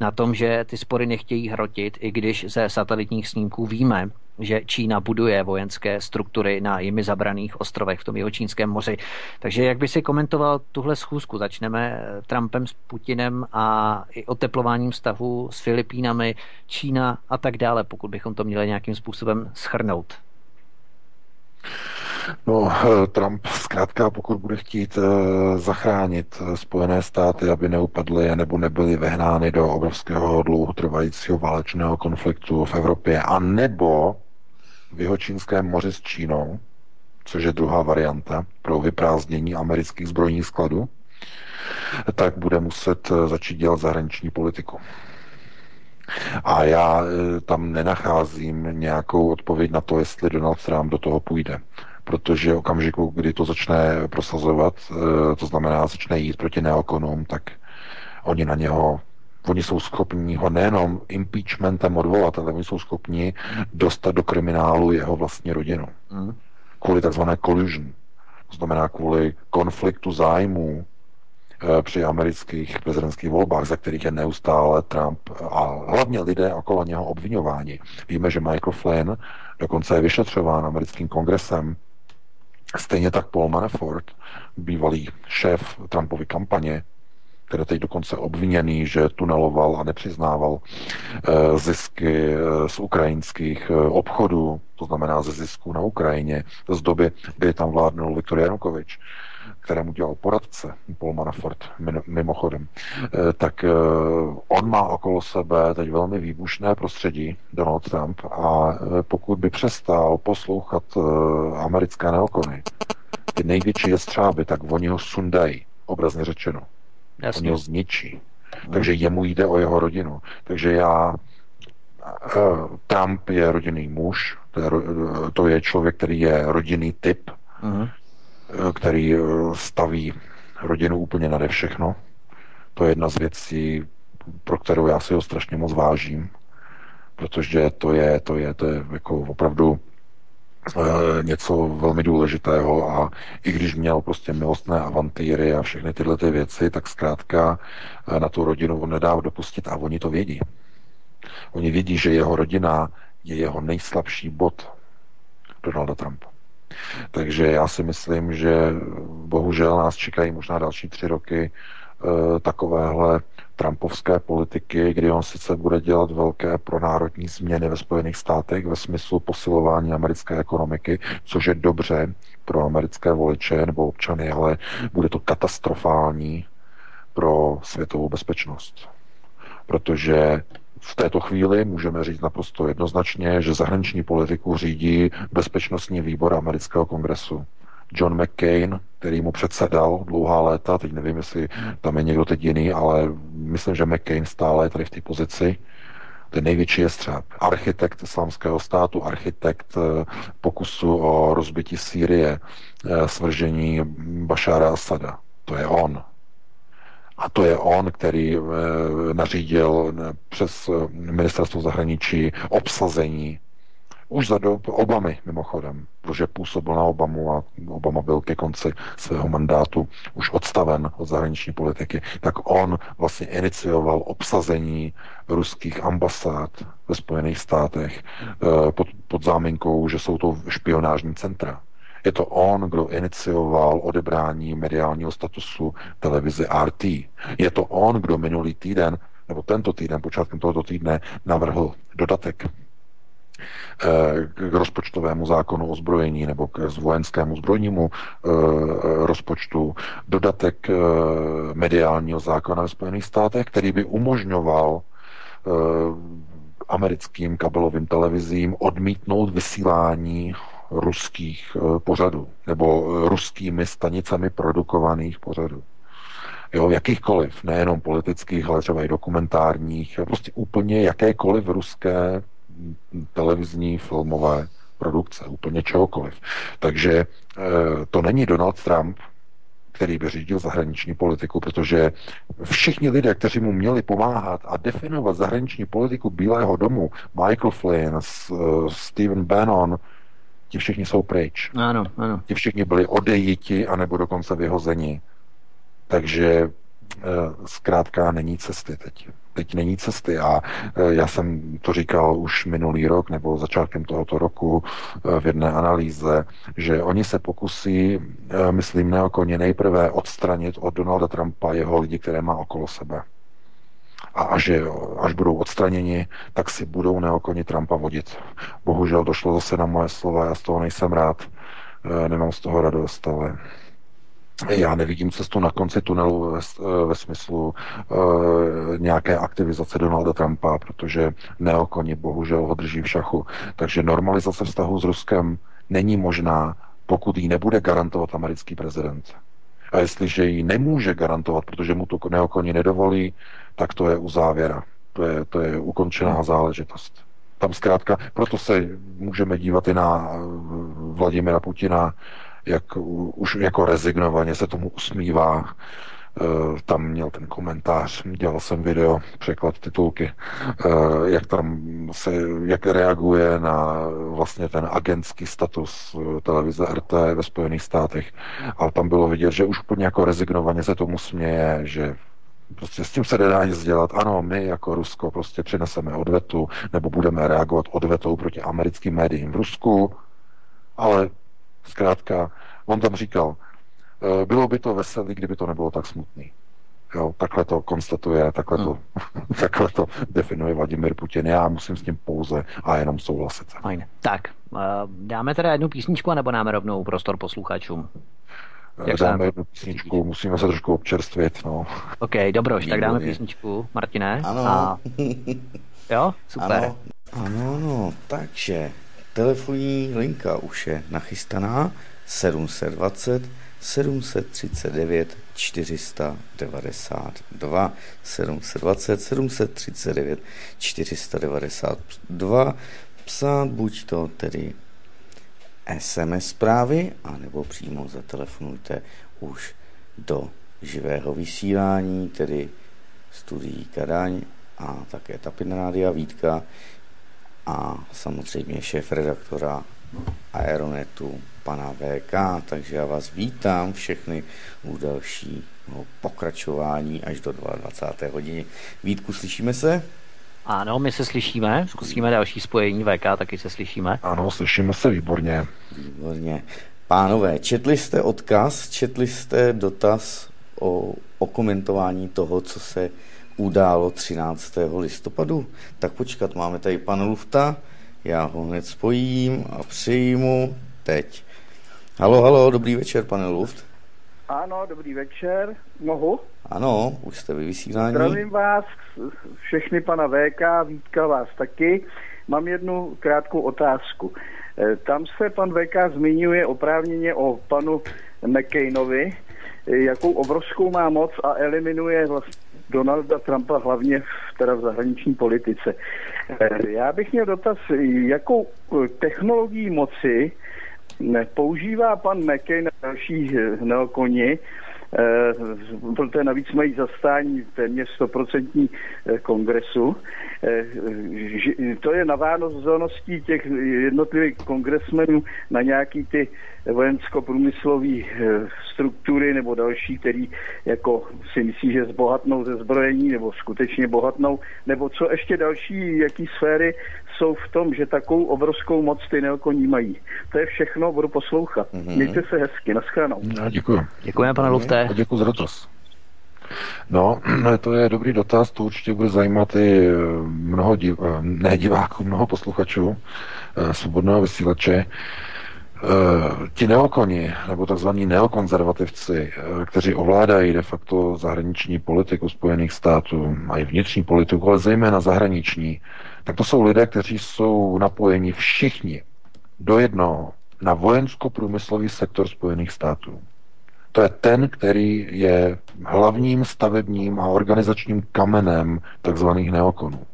na tom, že ty spory nechtějí hrotit, i když ze satelitních snímků víme, že Čína buduje vojenské struktury na jimi zabraných ostrovech v tom Jihočínském moři. Takže jak by si komentoval tuhle schůzku? Začneme Trumpem s Putinem a i oteplováním stavu s Filipínami, Čína a tak dále, pokud bychom to měli nějakým způsobem schrnout. No, eh, Trump zkrátka, pokud bude chtít uh, zachránit eh, Spojené státy, aby neupadly nebo nebyly vehnány do obrovského dlouhotrvajícího válečného konfliktu v Evropě, a nebo v Jihočínském moři s Čínou, což je druhá varianta pro vyprázdnění amerických zbrojních skladů, tak bude muset začít dělat zahraniční politiku. A já tam nenacházím nějakou odpověď na to, jestli Donald Trump do toho půjde protože okamžiku, kdy to začne prosazovat, eh, to znamená, začne jít proti neokonům, tak oni na něho Oni jsou schopni ho nejenom impeachmentem odvolat, ale oni jsou schopni dostat do kriminálu jeho vlastní rodinu. Kvůli takzvané collusion. To znamená kvůli konfliktu zájmů eh, při amerických prezidentských volbách, za kterých je neustále Trump a hlavně lidé okolo něho obvinováni. Víme, že Michael Flynn dokonce je vyšetřován americkým kongresem, stejně tak Paul Manafort, bývalý šéf Trumpovy kampaně, který teď dokonce obviněný, že tuneloval a nepřiznával eh, zisky eh, z ukrajinských obchodů, to znamená ze zisku na Ukrajině, z doby, kdy tam vládnul Viktor Janukovič kterému dělal poradce, Paul Manafort, mimochodem, eh, tak eh, on má okolo sebe teď velmi výbušné prostředí, Donald Trump, a eh, pokud by přestal poslouchat americké neokony, ty největší jestřáby, tak oni ho sundají, obrazně řečeno. Jasně. Oni ho zničí. Takže jemu jde o jeho rodinu. Takže já Trump je rodinný muž, to je, to je člověk, který je rodinný typ, uh-huh. Eh, který eh, staví rodinu úplně nade všechno. To je jedna z věcí, pro kterou já si ho strašně moc vážím, protože to je, to je, to je jako opravdu něco velmi důležitého a i když měl prostě milostné avantýry a všechny tyhle ty věci, tak zkrátka na tu rodinu on nedá dopustit a oni to vědí. Oni vědí, že jeho rodina je jeho nejslabší bod Donalda Trumpa. Takže já si myslím, že bohužel nás čekají možná další tři roky e, takovéhle trumpovské politiky, kdy on sice bude dělat velké pronárodní změny ve Spojených státech ve smyslu posilování americké ekonomiky, což je dobře pro americké voliče nebo občany, ale bude to katastrofální pro světovou bezpečnost. Protože v této chvíli můžeme říct naprosto jednoznačně, že zahraniční politiku řídí bezpečnostní výbor amerického kongresu. John McCain, který mu předsedal dlouhá léta, teď nevím, jestli tam je někdo teď jiný, ale myslím, že McCain stále je tady v té pozici, ten největší je střáp. Architekt islámského státu, architekt eh, pokusu o rozbití Sýrie, eh, svržení Bašára Asada. To je on. A to je on, který eh, nařídil přes ministerstvo zahraničí obsazení už za dob Obamy, mimochodem, protože působil na Obamu a Obama byl ke konci svého mandátu už odstaven od zahraniční politiky, tak on vlastně inicioval obsazení ruských ambasád ve Spojených státech pod, pod záminkou, že jsou to špionážní centra. Je to on, kdo inicioval odebrání mediálního statusu televize RT. Je to on, kdo minulý týden, nebo tento týden, počátkem tohoto týdne, navrhl dodatek eh, k rozpočtovému zákonu o zbrojení nebo k vojenskému zbrojnímu eh, rozpočtu dodatek eh, mediálního zákona ve Spojených státech, který by umožňoval americkým kabelovým televizím odmítnout vysílání ruských eh, pořadů nebo eh, ruskými stanicemi produkovaných pořadů. Jo, jakýchkoliv, nejenom politických, ale třeba i dokumentárních, prostě úplně jakékoliv ruské televizní, filmové produkce, úplně čehokoliv. Takže e, to není Donald Trump, který by řídil zahraniční politiku, protože všichni lidé, kteří mu měli pomáhat a definovat zahraniční politiku Bílého domu, Michael Flynn, Stephen Bannon, ti všichni jsou pryč. Ano, ano. Ti všichni byli odejiti, anebo dokonce vyhozeni. Takže e, zkrátka není cesty teď. Teď není cesty. A e, já jsem to říkal už minulý rok nebo začátkem tohoto roku e, v jedné analýze, že oni se pokusí, myslím, neokoně nejprve odstranit od Donalda Trumpa jeho lidi, které má okolo sebe. A až, je, až budou odstraněni, tak si budou neokoni Trumpa vodit. Bohužel došlo zase na moje slova, já z toho nejsem rád, e, nemám z toho radost, ale já nevidím cestu na konci tunelu ve, ve smyslu e, nějaké aktivizace Donalda Trumpa, protože neokoni bohužel ho drží v šachu. Takže normalizace vztahu s Ruskem není možná, pokud ji nebude garantovat americký prezident. A jestliže ji nemůže garantovat, protože mu to neokoni nedovolí, tak to je u závěra. To je, to je ukončená záležitost. Tam zkrátka, proto se můžeme dívat i na eh, Vladimira Putina, jak už jako rezignovaně se tomu usmívá, Eh, tam měl ten komentář, dělal jsem video, překlad titulky, eh, jak tam se, jak reaguje na vlastně ten agentský status eh, televize RT ve Spojených státech. Ale tam bylo vidět, že už úplně jako rezignovaně se tomu směje, že Prostě s tím se nedá nic dělat. Ano, my jako Rusko prostě přineseme odvetu nebo budeme reagovat odvetou proti americkým médiím v Rusku, ale zkrátka, on tam říkal, Eh, bylo by to veselé, kdyby to nebylo tak smutný. Jo, takhle to konstatuje, takhle, to, hmm. takhle to definuje Vladimir Putin. Já musím s tím pouze a jenom souhlasit. Fajn. Tak, eh, dáme teda jednu písničku, nebo dáme rovnou prostor posluchačům? Eh, Jak dáme jednu písničku, musíme se trošku občerstvit. No. OK, dobroš, tak dáme písničku. Martine? Ano. A... Jo, super. Ano, ano, no, takže telefonní linka už je nachystaná. 720 739 492 720 739 492 psát buď to tedy SMS zprávy, anebo přímo zatelefonujte už do živého vysílání, tedy studií Kadaň a také Tapin Rádia Vítka a samozřejmě šéf redaktora Aeronetu pana VK, takže já vás vítám všechny u dalšího pokračování až do 22. hodiny. Vítku, slyšíme se? Ano, my se slyšíme, zkusíme další spojení VK, taky se slyšíme. Ano, slyšíme se výborně. Výborně. Pánové, četli jste odkaz, četli jste dotaz o, o komentování toho, co se událo 13. listopadu? Tak počkat, máme tady pana Lufta, já ho hned spojím a přijmu teď. Halo, halo, dobrý večer, pane Luft. Ano, dobrý večer. Mohu? Ano, už jste vy vysílání. Zdravím vás, všechny pana VK, Vítka vás taky. Mám jednu krátkou otázku. Eh, tam se pan VK zmiňuje oprávněně o panu McCainovi, eh, jakou obrovskou má moc a eliminuje vlastně Donalda Trumpa hlavně teda v zahraniční politice. Eh, já bych měl dotaz, jakou technologií moci Používá pan McCain a další eh, neokoni, eh, protože navíc mají zastání téměř 100% eh, kongresu. To je navánozeností těch jednotlivých kongresmenů na nějaký ty vojensko-průmyslové struktury nebo další, který jako si myslí, že zbohatnou ze zbrojení nebo skutečně bohatnou, nebo co ještě další, jaký sféry jsou v tom, že takovou obrovskou moc ty neokoní mají. To je všechno, budu poslouchat. Mm-hmm. Mějte se hezky, naschledanou. No, děkuji. Děkujeme, pane Lufté. Děkuji za dotaz. No, to je dobrý dotaz, to určitě bude zajímat i eh, mnoho div, eh, ne diváků, mnoho posluchačů eh, svobodného vysílače. Ti neokoni, nebo tzv. neokonzervativci, kteří ovládají de facto zahraniční politiku Spojených států, mají vnitřní politiku, ale zejména zahraniční, tak to jsou lidé, kteří jsou napojeni všichni do jednoho na vojensko-průmyslový sektor Spojených států. To je ten, který je hlavním stavebním a organizačním kamenem takzvaných neokonů. E,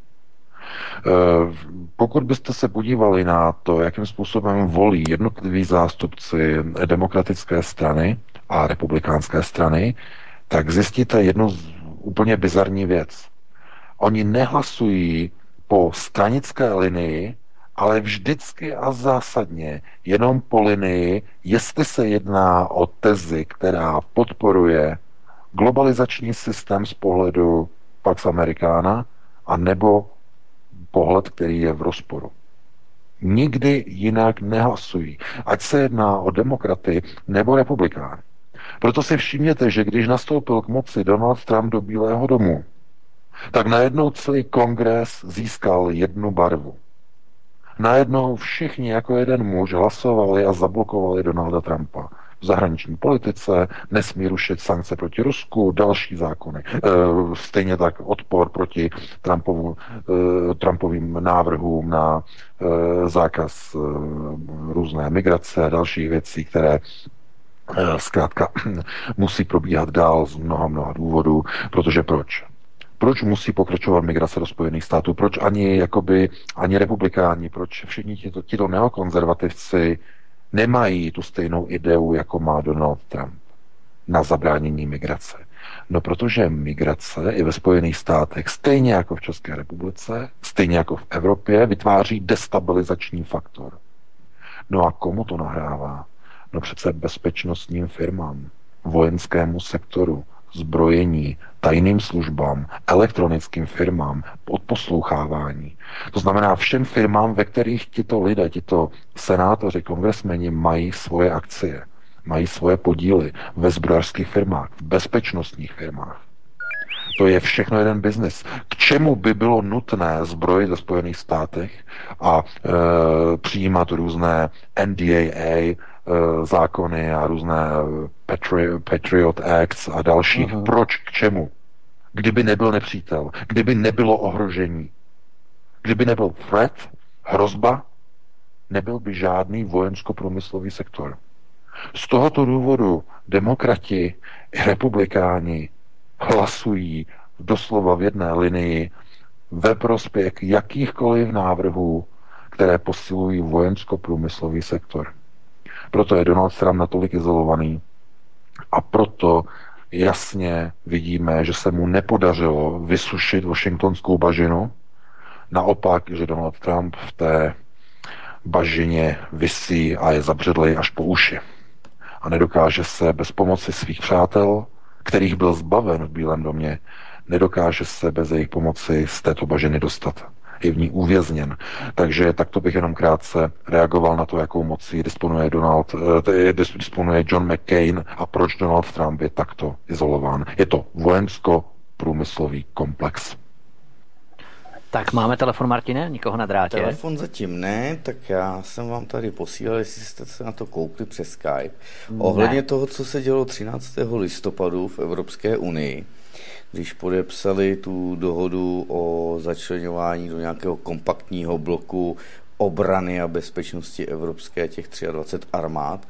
pokud byste se podívali na to, jakým způsobem volí jednotliví zástupci demokratické strany a republikánské strany, tak zjistíte jednu úplně bizarní věc. Oni nehlasují po stranické linii, ale vždycky a zásadně jenom po linii, jestli se jedná o tezi, která podporuje globalizační systém z pohledu Pax Americana, a nebo pohled, který je v rozporu. Nikdy jinak nehlasují. Ať se jedná o demokraty nebo republikány. Proto si všimněte, že když nastoupil k moci Donald Trump do Bílého domu, tak najednou celý kongres získal jednu barvu. Najednou všichni jako jeden muž hlasovali a zablokovali Donalda Trumpa. V zahraniční politice nesmí rušit sankce proti Rusku, další zákony. E, stejně tak odpor proti Trumpovu, e, Trumpovým návrhům na e, zákaz různé migrace a dalších věcí, které zkrátka musí probíhat dál z mnoha, mnoha důvodů, protože proč? Proč musí pokračovat migrace do Spojených států, proč ani, jakoby, ani republikáni, proč všichni tito, tito neokonzervativci nemají tu stejnou ideu, jako má Donald Trump na zabránění migrace. No protože migrace i ve Spojených státech, stejně jako v České republice, stejně jako v Evropě, vytváří destabilizační faktor. No a komu to nahrává? No přece bezpečnostním firmám, vojenskému sektoru, zbrojení, tajným službám, elektronickým firmám, odposlouchávání. To znamená všem firmám, ve kterých tito lidé, tito senátoři, kongresmeni mají svoje akcie, mají svoje podíly ve zbrojařských firmách, v bezpečnostních firmách. To je všechno jeden biznis. K čemu by bylo nutné zbrojit ve Spojených státech a e, přijímat různé NDAA, zákony a různé eh, Patri- Patriot Acts a další. Uh-huh. Proč? K čemu? Kdyby nebyl nepřítel, kdyby nebylo ohrožení, kdyby nebyl threat, hrozba, nebyl by žádný vojensko-průmyslový sektor. Z tohoto důvodu demokrati i republikáni hlasují doslova v jedné linii ve prospěch jakýchkoliv návrhů, které posilují vojensko-průmyslový sektor. Proto je Donald Trump natolik izolovaný a proto jasně vidíme, že se mu nepodařilo vysušit Washingtonskou bažinu. Naopak, že Donald Trump v té bažině visí a je zabředlej až po uši. A nedokáže se bez pomoci svých přátel, kterých byl zbaven v Bílém domě, nedokáže se bez jejich pomoci z této bažiny dostat je v ní uvězněn. Takže takto bych jenom krátce reagoval na to, jakou mocí disponuje Donald, eh, disponuje John McCain a proč Donald Trump je takto izolován. Je to vojensko-průmyslový komplex. Tak máme telefon, Martine? Nikoho na drátě? Telefon zatím ne, tak já jsem vám tady posílal, jestli jste se na to koukli přes Skype. Ohledně toho, co se dělo 13. listopadu v Evropské unii, když podepsali tu dohodu o začlenování do nějakého kompaktního bloku obrany a bezpečnosti evropské těch 23 armád.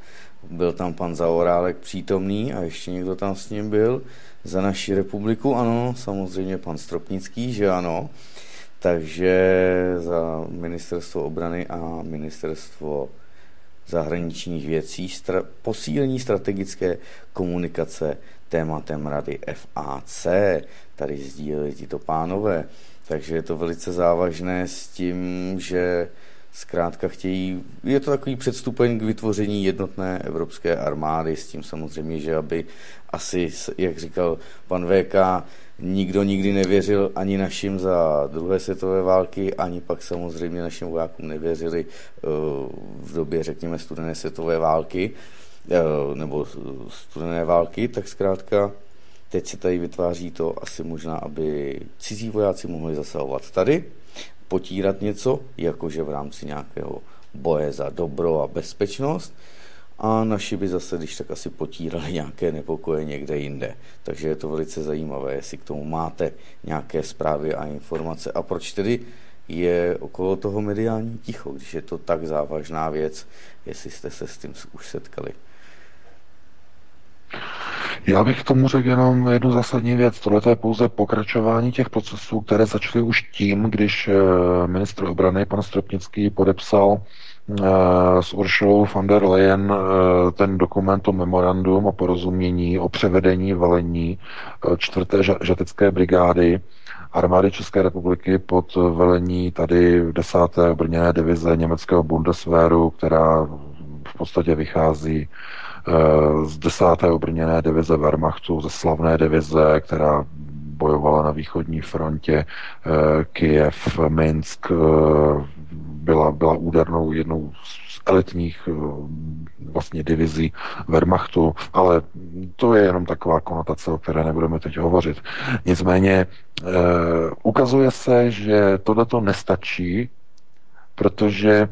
Byl tam pan Zaorálek přítomný a ještě někdo tam s ním byl za naši republiku, ano, samozřejmě pan Stropnický, že ano. Takže za ministerstvo obrany a ministerstvo zahraničních věcí, stra- posílení strategické komunikace tématem rady FAC. Tady sdíleli tito pánové. Takže je to velice závažné s tím, že zkrátka chtějí, je to takový předstupeň k vytvoření jednotné evropské armády, s tím samozřejmě, že aby asi, jak říkal pan VK, nikdo nikdy nevěřil ani našim za druhé světové války, ani pak samozřejmě našim vojákům nevěřili eh, v době, řekněme, studené světové války. Eh, nebo studené války, tak zkrátka teď se tady vytváří to asi možná, aby cizí vojáci mohli zasahovat tady, potírat něco, jakože v rámci nějakého boje za dobro a bezpečnost, a naši by zase, když tak asi potírali nějaké nepokoje někde jinde. Takže je to velice zajímavé, jestli k tomu máte nějaké zprávy a informace. A proč tedy je okolo toho mediální ticho, když je to tak závažná věc, jestli jste se s tím už setkali. Já bych k tomu řekl jenom jednu zásadní věc. Tohle je pouze pokračování těch procesů, které začaly už tím, když eh, ministr obrany pan Stropnický podepsal eh, s Uršulou von der Leyen eh, ten dokument o memorandum o porozumění, o převedení velení čtvrté žatecké brigády armády České republiky pod velení tady 10. brněné divize německého Bundeswehru, která v podstatě vychází Eh, z desáté obrněné divize Wehrmachtu, ze slavné divize, která bojovala na východní frontě, eh, Kiev, Minsk, eh, byla, byla údernou jednou z elitních vlastně divizí Wehrmachtu, ale to je jenom taková konotace, o které nebudeme teď hovořit. Nicméně ukazuje se, že tohleto nestačí, protože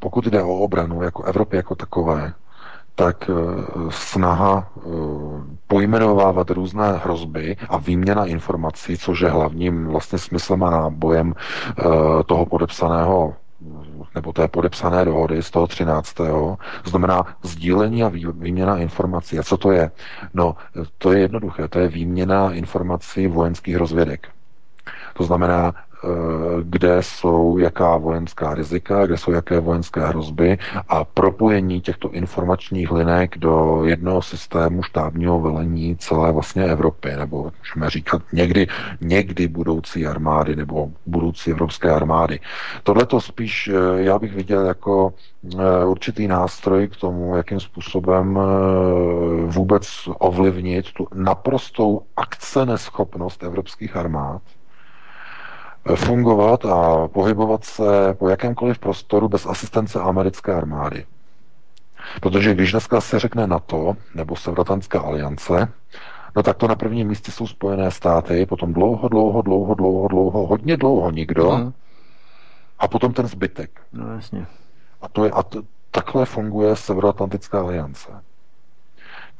pokud jde o obranu jako Evropy jako takové, tak eh, snaha eh, pojmenovávat různé hrozby a výměna informací, což je hlavním vlastně smyslem a nábojem eh, toho podepsaného nebo té podepsané dohody z toho 13. znamená sdílení a výměna informací. A co to je? No, to je jednoduché. To je výměna informací vojenských rozvědek. To znamená, kde jsou jaká vojenská rizika, kde jsou jaké vojenské hrozby a propojení těchto informačních linek do jednoho systému štábního velení celé vlastně Evropy, nebo můžeme říkat někdy, někdy budoucí armády nebo budoucí evropské armády. Tohle to spíš eh, já bych viděl jako eh, určitý nástroj k tomu, jakým způsobem vůbec ovlivnit tu naprostou akceneschopnost evropských armád, fungovat a pohybovat se po jakémkoliv prostoru bez asistence americké armády. Protože když dneska se řekne NATO nebo Severoatlantická aliance, no tak to na prvním místě jsou Spojené státy, potom dlouho, dlouho, dlouho, dlouho, dlouho, hodně dlouho nikdo no. a potom ten zbytek. No jasně. A, to je, a to, takhle funguje Severoatlantická aliance.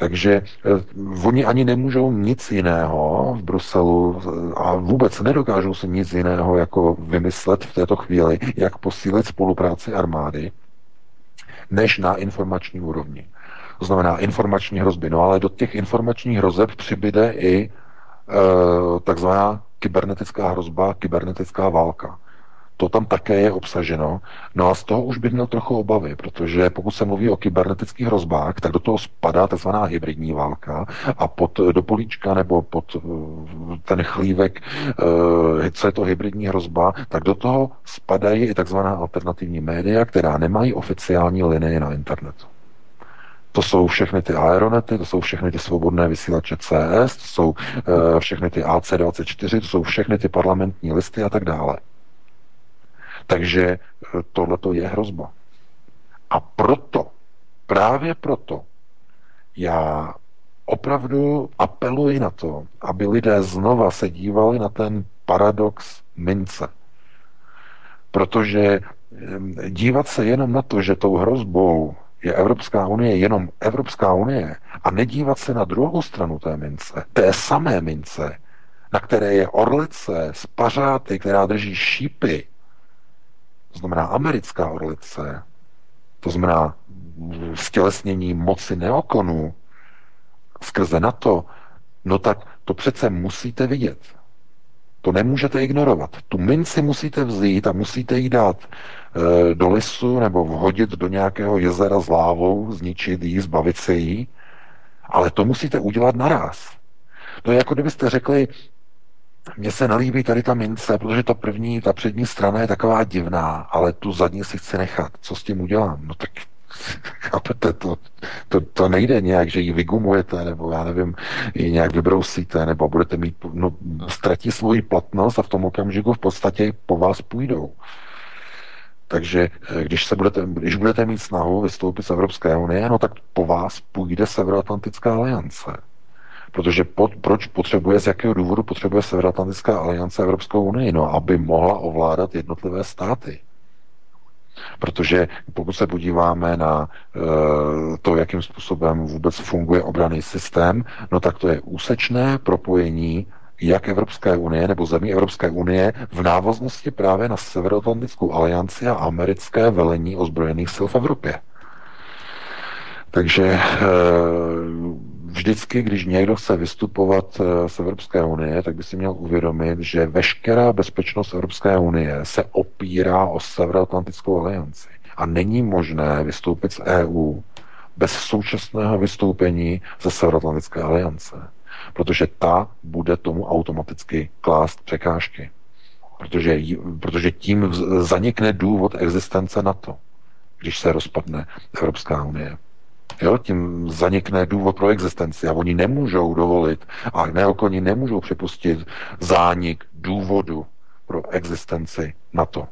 Takže eh, oni ani nemůžou nic jiného v Bruselu eh, a vůbec nedokážou si nic jiného jako vymyslet v této chvíli, jak posílit spolupráci armády, než na informační úrovni. To znamená informační hrozby. No ale do těch informačních hrozeb přibyde i e, takzvaná kybernetická hrozba, kybernetická válka to tam také je obsaženo. No a z toho už bych měl trochu obavy, protože pokud se mluví o kybernetických hrozbách, tak do toho spadá tzv. hybridní válka a pod do políčka nebo pod eh, ten chlívek, eh, co je to hybridní hrozba, tak do toho spadají i tzv. alternativní média, která nemají oficiální linii na internetu. To jsou všechny ty aeronety, to jsou všechny ty svobodné vysílače CS, to jsou všechny ty AC24, to jsou všechny ty parlamentní listy a tak dále. Takže e, tohle je hrozba. A proto, právě proto, já opravdu apeluji na to, aby lidé znova se dívali na ten paradox mince. Protože dívat se jenom na to, že tou hrozbou je Evropská unie jenom Evropská unie a nedívat se na druhou stranu té mince, té samé mince, na které je orlice z pařáty, která drží šípy, to znamená americká orlice, to znamená stělesnění moci neokonů skrze NATO, no tak to přece musíte vidět. To nemůžete ignorovat. Tu minci musíte vzít a musíte ji dát e, do lisu nebo vhodit do nějakého jezera s lávou, zničit ji, zbavit se jí, ale to musíte udělat naraz. To je jako kdybyste řekli, mně se nelíbí tady ta mince, protože ta první, ta přední strana je taková divná, ale tu zadní si chci nechat. Co s tím udělám? No tak chápete, to, to, to nejde nějak, že ji vygumujete, nebo já nevím, ji nějak vybrousíte, nebo budete mít, no, ztratí svoji platnost a v tom okamžiku v podstatě po vás půjdou. Takže eh, když, se budete, když budete mít snahu vystoupit z Evropské unie, no tak po vás půjde Severoatlantická aliance. Protože pod, proč potřebuje, z jakého důvodu potřebuje Severoatlantická aliance Evropskou unii? No, aby mohla ovládat jednotlivé státy. Protože pokud se podíváme na e, to, jakým způsobem vůbec funguje obraný systém, no tak to je úsečné propojení jak Evropské unie nebo zemí Evropské unie v návaznosti právě na Severoatlantickou alianci a americké velení ozbrojených sil v Evropě. Takže e, vždycky, když někdo chce vystupovat eh, z Evropské unie, tak by si měl uvědomit, že veškerá bezpečnost Evropské unie se opírá o Severoatlantickou alianci. A není možné vystoupit z EU bez současného vystoupení ze Severoatlantické aliance. Protože ta bude tomu automaticky klást překážky. Protože, protože tím zanikne důvod existence NATO, když se rozpadne Evropská unie. Jo, tím zanikne důvod pro existenci a oni nemůžou dovolit a neokoni nemůžou připustit zánik důvodu pro existenci NATO.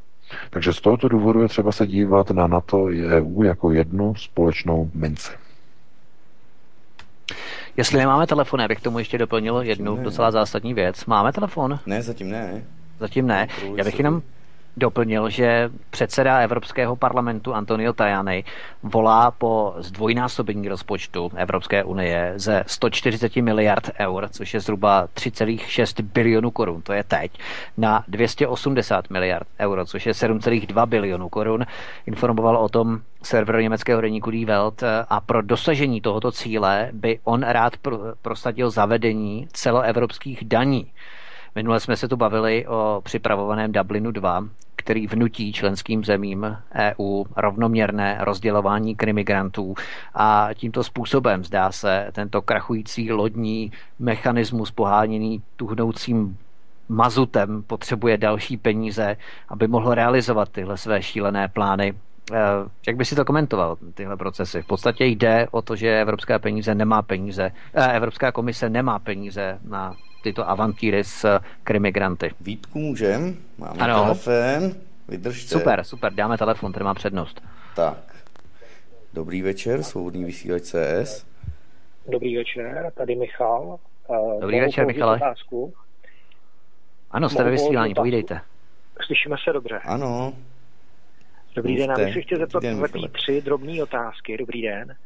Takže z tohoto důvodu je třeba se dívat na NATO i EU jako jednu společnou minci. Jestli nemáme telefon, abych tomu ještě doplnil jednu ne. docela zásadní věc. Máme telefon? Ne, zatím ne. Zatím ne. Já bych jenom doplnil, že předseda Evropského parlamentu Antonio Tajani volá po zdvojnásobení rozpočtu Evropské unie ze 140 miliard eur, což je zhruba 3,6 bilionů korun, to je teď, na 280 miliard euro, což je 7,2 bilionů korun. Informoval o tom server německého deníku Die Welt. A pro dosažení tohoto cíle by on rád prosadil zavedení celoevropských daní. Minule jsme se tu bavili o připravovaném Dublinu 2, který vnutí členským zemím EU rovnoměrné rozdělování krimigrantů a tímto způsobem, zdá se, tento krachující lodní mechanismus poháněný tuhnoucím mazutem potřebuje další peníze, aby mohl realizovat tyhle své šílené plány. Eh, jak by si to komentoval, tyhle procesy? V podstatě jde o to, že Evropská peníze nemá peníze, eh, Evropská komise nemá peníze na tyto avantýry s krimigranty. Vítku můžem? Máme ano. telefon. Vydržte. Super, super, dáme telefon, který má přednost. Tak. Dobrý večer, svobodný vysílač CS. Dobrý večer, tady Michal. Eh, Dobrý večer, Michale. Otázku. Ano, jste ve vysílání, povídejte. Slyšíme se dobře. Ano. Dobrý den, já bych se chtěl zeptat takové tři drobné otázky. Dobrý den.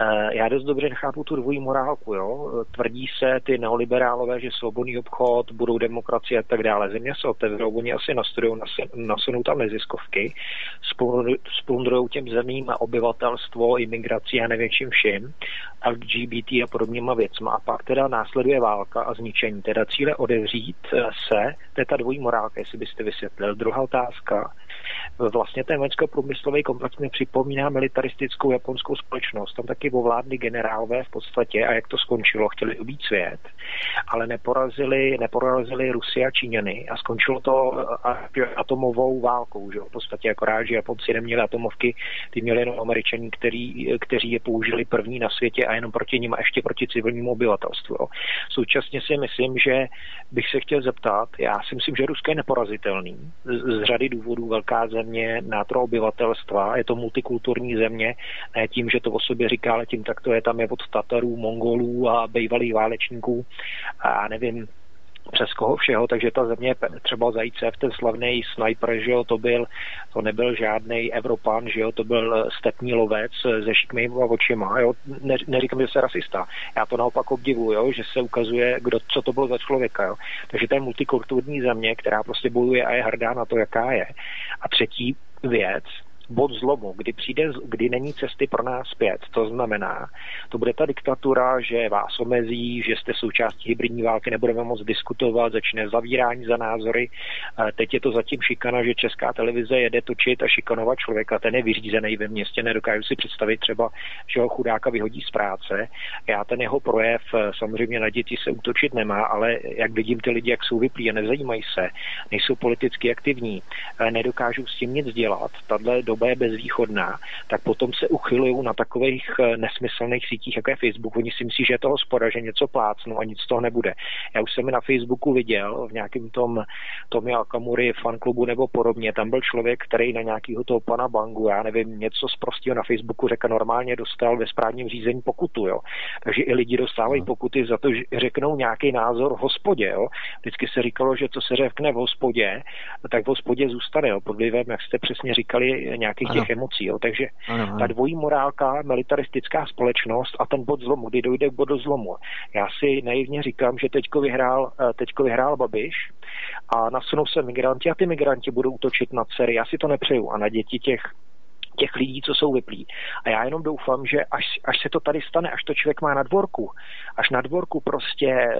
Eh, já dost dobře nechápu tu dvojí morálku. Jo? Tvrdí se ty neoliberálové, že svobodný obchod, budou demokracie a tak dále. Země se otevřou, oni asi nastudují, nasunou tam neziskovky, splundrují těm zemím a obyvatelstvo, imigrací a nevím čím vším, LGBT a podobnýma věcma. A pak teda následuje válka a zničení. Teda cíle odevřít se, to je ta dvojí morálka, jestli byste vysvětlil. Druhá otázka, Vlastně ten vojensko-průmyslový komplex mi připomíná militaristickou japonskou společnost. Tam taky ovládli generálové v podstatě a jak to skončilo, chtěli ubít svět, ale neporazili, neporazili Rusy a Číňany a skončilo to atomovou válkou. Že? V podstatě akorát, že Japonci neměli atomovky, ty měli jenom američani, který, kteří je použili první na světě a jenom proti ním a ještě proti civilnímu obyvatelstvu. Jo. Současně si myslím, že bych se chtěl zeptat, já si myslím, že Rusko je neporazitelný z, z řady důvodů velká země nátro obyvatelstva, je to multikulturní země, ne tím, že to o sobě říká, ale tím tak to je, tam je od Tatarů, Mongolů a bývalých válečníků. A nevím, přes koho všeho, takže ta země třeba zajíce v ten slavný sniper, že jo, to byl, to nebyl žádný Evropan, že jo, to byl stepní lovec se šikmými očima, jo, ne, neříkám, že se rasista, já to naopak obdivuju, jo, že se ukazuje, kdo, co to bylo za člověka, jo. takže to je multikulturní země, která prostě bojuje a je hrdá na to, jaká je. A třetí věc, bod zlomu, kdy přijde, kdy není cesty pro nás zpět. To znamená, to bude ta diktatura, že vás omezí, že jste součástí hybridní války, nebudeme moc diskutovat, začne zavírání za názory. Teď je to zatím šikana, že česká televize jede točit a šikanovat člověka, ten je vyřízený ve městě, nedokážu si představit třeba, že ho chudáka vyhodí z práce. Já ten jeho projev samozřejmě na děti se útočit nemá, ale jak vidím ty lidi, jak jsou vyplí a nezajímají se, nejsou politicky aktivní, nedokážou s tím nic dělat. Tato doba je bezvýchodná, tak potom se uchylují na takových eh, nesmyslných sítích, jako je Facebook. Oni si myslí, že je to hospoda, že něco plácnou a nic z toho nebude. Já už jsem na Facebooku viděl v nějakém tom Tomi Akamury fanklubu nebo podobně. Tam byl člověk, který na nějakého toho pana Bangu, já nevím, něco z prostého na Facebooku řekl normálně dostal ve správním řízení pokutu. Jo. Takže i lidi dostávají pokuty za to, že řeknou nějaký názor v hospodě. Jo. Vždycky se říkalo, že co se řekne v hospodě, tak v hospodě zůstane. Jo. Pod vlivem, jak jste přesně říkali, nějakých ano. těch emocí. Jo. Takže ano, ano. ta dvojí morálka, militaristická společnost a ten bod zlomu, kdy dojde k bodu zlomu. Já si naivně říkám, že teďko vyhrál, eh, teďko vyhrál Babiš a nasunou se migranti a ty migranti budou útočit na dcery. Já si to nepřeju a na děti těch těch lidí, co jsou vyplí. A já jenom doufám, že až, až se to tady stane, až to člověk má na dvorku, až na dvorku prostě e,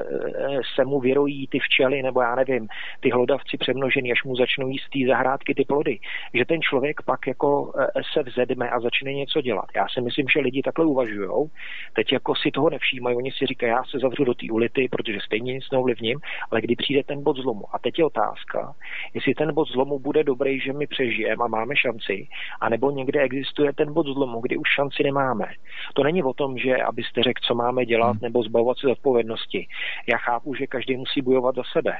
se mu vyrojí ty včely, nebo já nevím, ty hlodavci přemnožený, až mu začnou jíst ty zahrádky, ty plody, že ten člověk pak jako e, se vzedme a začne něco dělat. Já si myslím, že lidi takhle uvažují. Teď jako si toho nevšímají, oni si říkají, já se zavřu do té ulity, protože stejně nic neovlivním, ale kdy přijde ten bod zlomu. A teď je otázka, jestli ten bod zlomu bude dobrý, že my přežijeme a máme šanci, anebo někdo někde existuje ten bod zlomu, kdy už šanci nemáme. To není o tom, že abyste řekl, co máme dělat hmm. nebo zbavovat se odpovědnosti. Já chápu, že každý musí bojovat za sebe.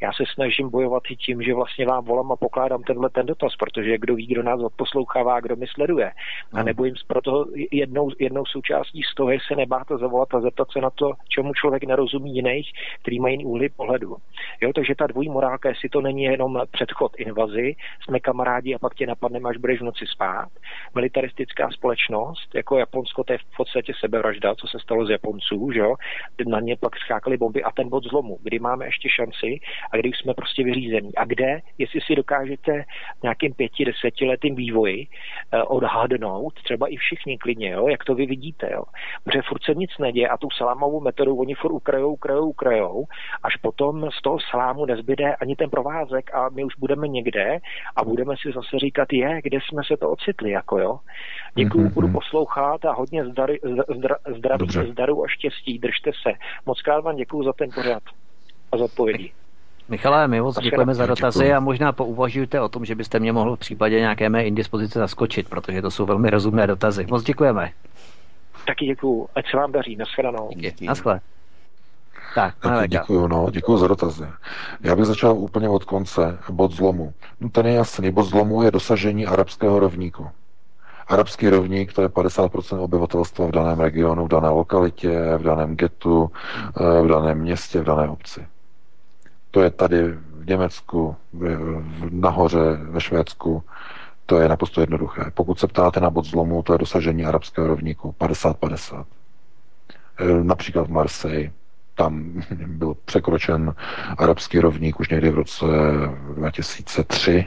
Já se snažím bojovat i tím, že vlastně vám volám a pokládám tenhle ten dotaz, protože kdo ví, kdo nás poslouchává, kdo mi sleduje. A hmm. nebojím se proto jednou, jednou součástí z toho je se nebát a zavolat a zeptat se na to, čemu člověk nerozumí jiných, který mají jiný úhly pohledu. Jo, takže ta dvojí morálka, jestli to není jenom předchod invazi, jsme kamarádi a pak tě napadneme, až budeš v noci spát, militaristická společnost, jako Japonsko, to je v podstatě sebevražda, co se stalo z Japonců, že jo? Na ně pak skákaly bomby a ten bod zlomu, kdy máme ještě šanci a kdy jsme prostě vyřízení. A kde, jestli si dokážete nějakým pěti, desetiletým vývoji eh, odhadnout, třeba i všichni klidně, jo? jak to vy vidíte, jo? protože furt se nic neděje a tu salámovou metodou oni furt ukrajou, ukrajou, ukrajou, až potom z toho salámu nezbyde ani ten provázek a my už budeme někde a budeme si zase říkat, je, kde jsme se to ocitli, jako jo. Děkuju, mm-hmm. budu poslouchat a hodně zdary, zdra, zdraví, Dobře. zdaru a štěstí, držte se. Moc krát vám děkuju za ten pořad a za odpovědi. Michale, my moc děkujeme za dotazy děkuji. a možná pouvažujte o tom, že byste mě mohl v případě nějaké mé indispozice zaskočit, protože to jsou velmi rozumné dotazy. Moc děkujeme. Taky děkuju. Ať se vám daří. Naschledanou. Díky. Naschle. Tak, tak děkuju, no, děkuju za dotazy. Já bych začal úplně od konce, bod zlomu. No, ten je jasný, bod zlomu je dosažení arabského rovníku. Arabský rovník, to je 50% obyvatelstva v daném regionu, v dané lokalitě, v daném getu, eh, v daném městě, v dané obci. To je tady v Německu, nahoře ve Švédsku, to je naprosto jednoduché. Pokud se ptáte na bod zlomu, to je dosažení arabského rovníku 50-50. Eh, například v Marseille, tam byl překročen arabský rovník už někdy v roce 2003,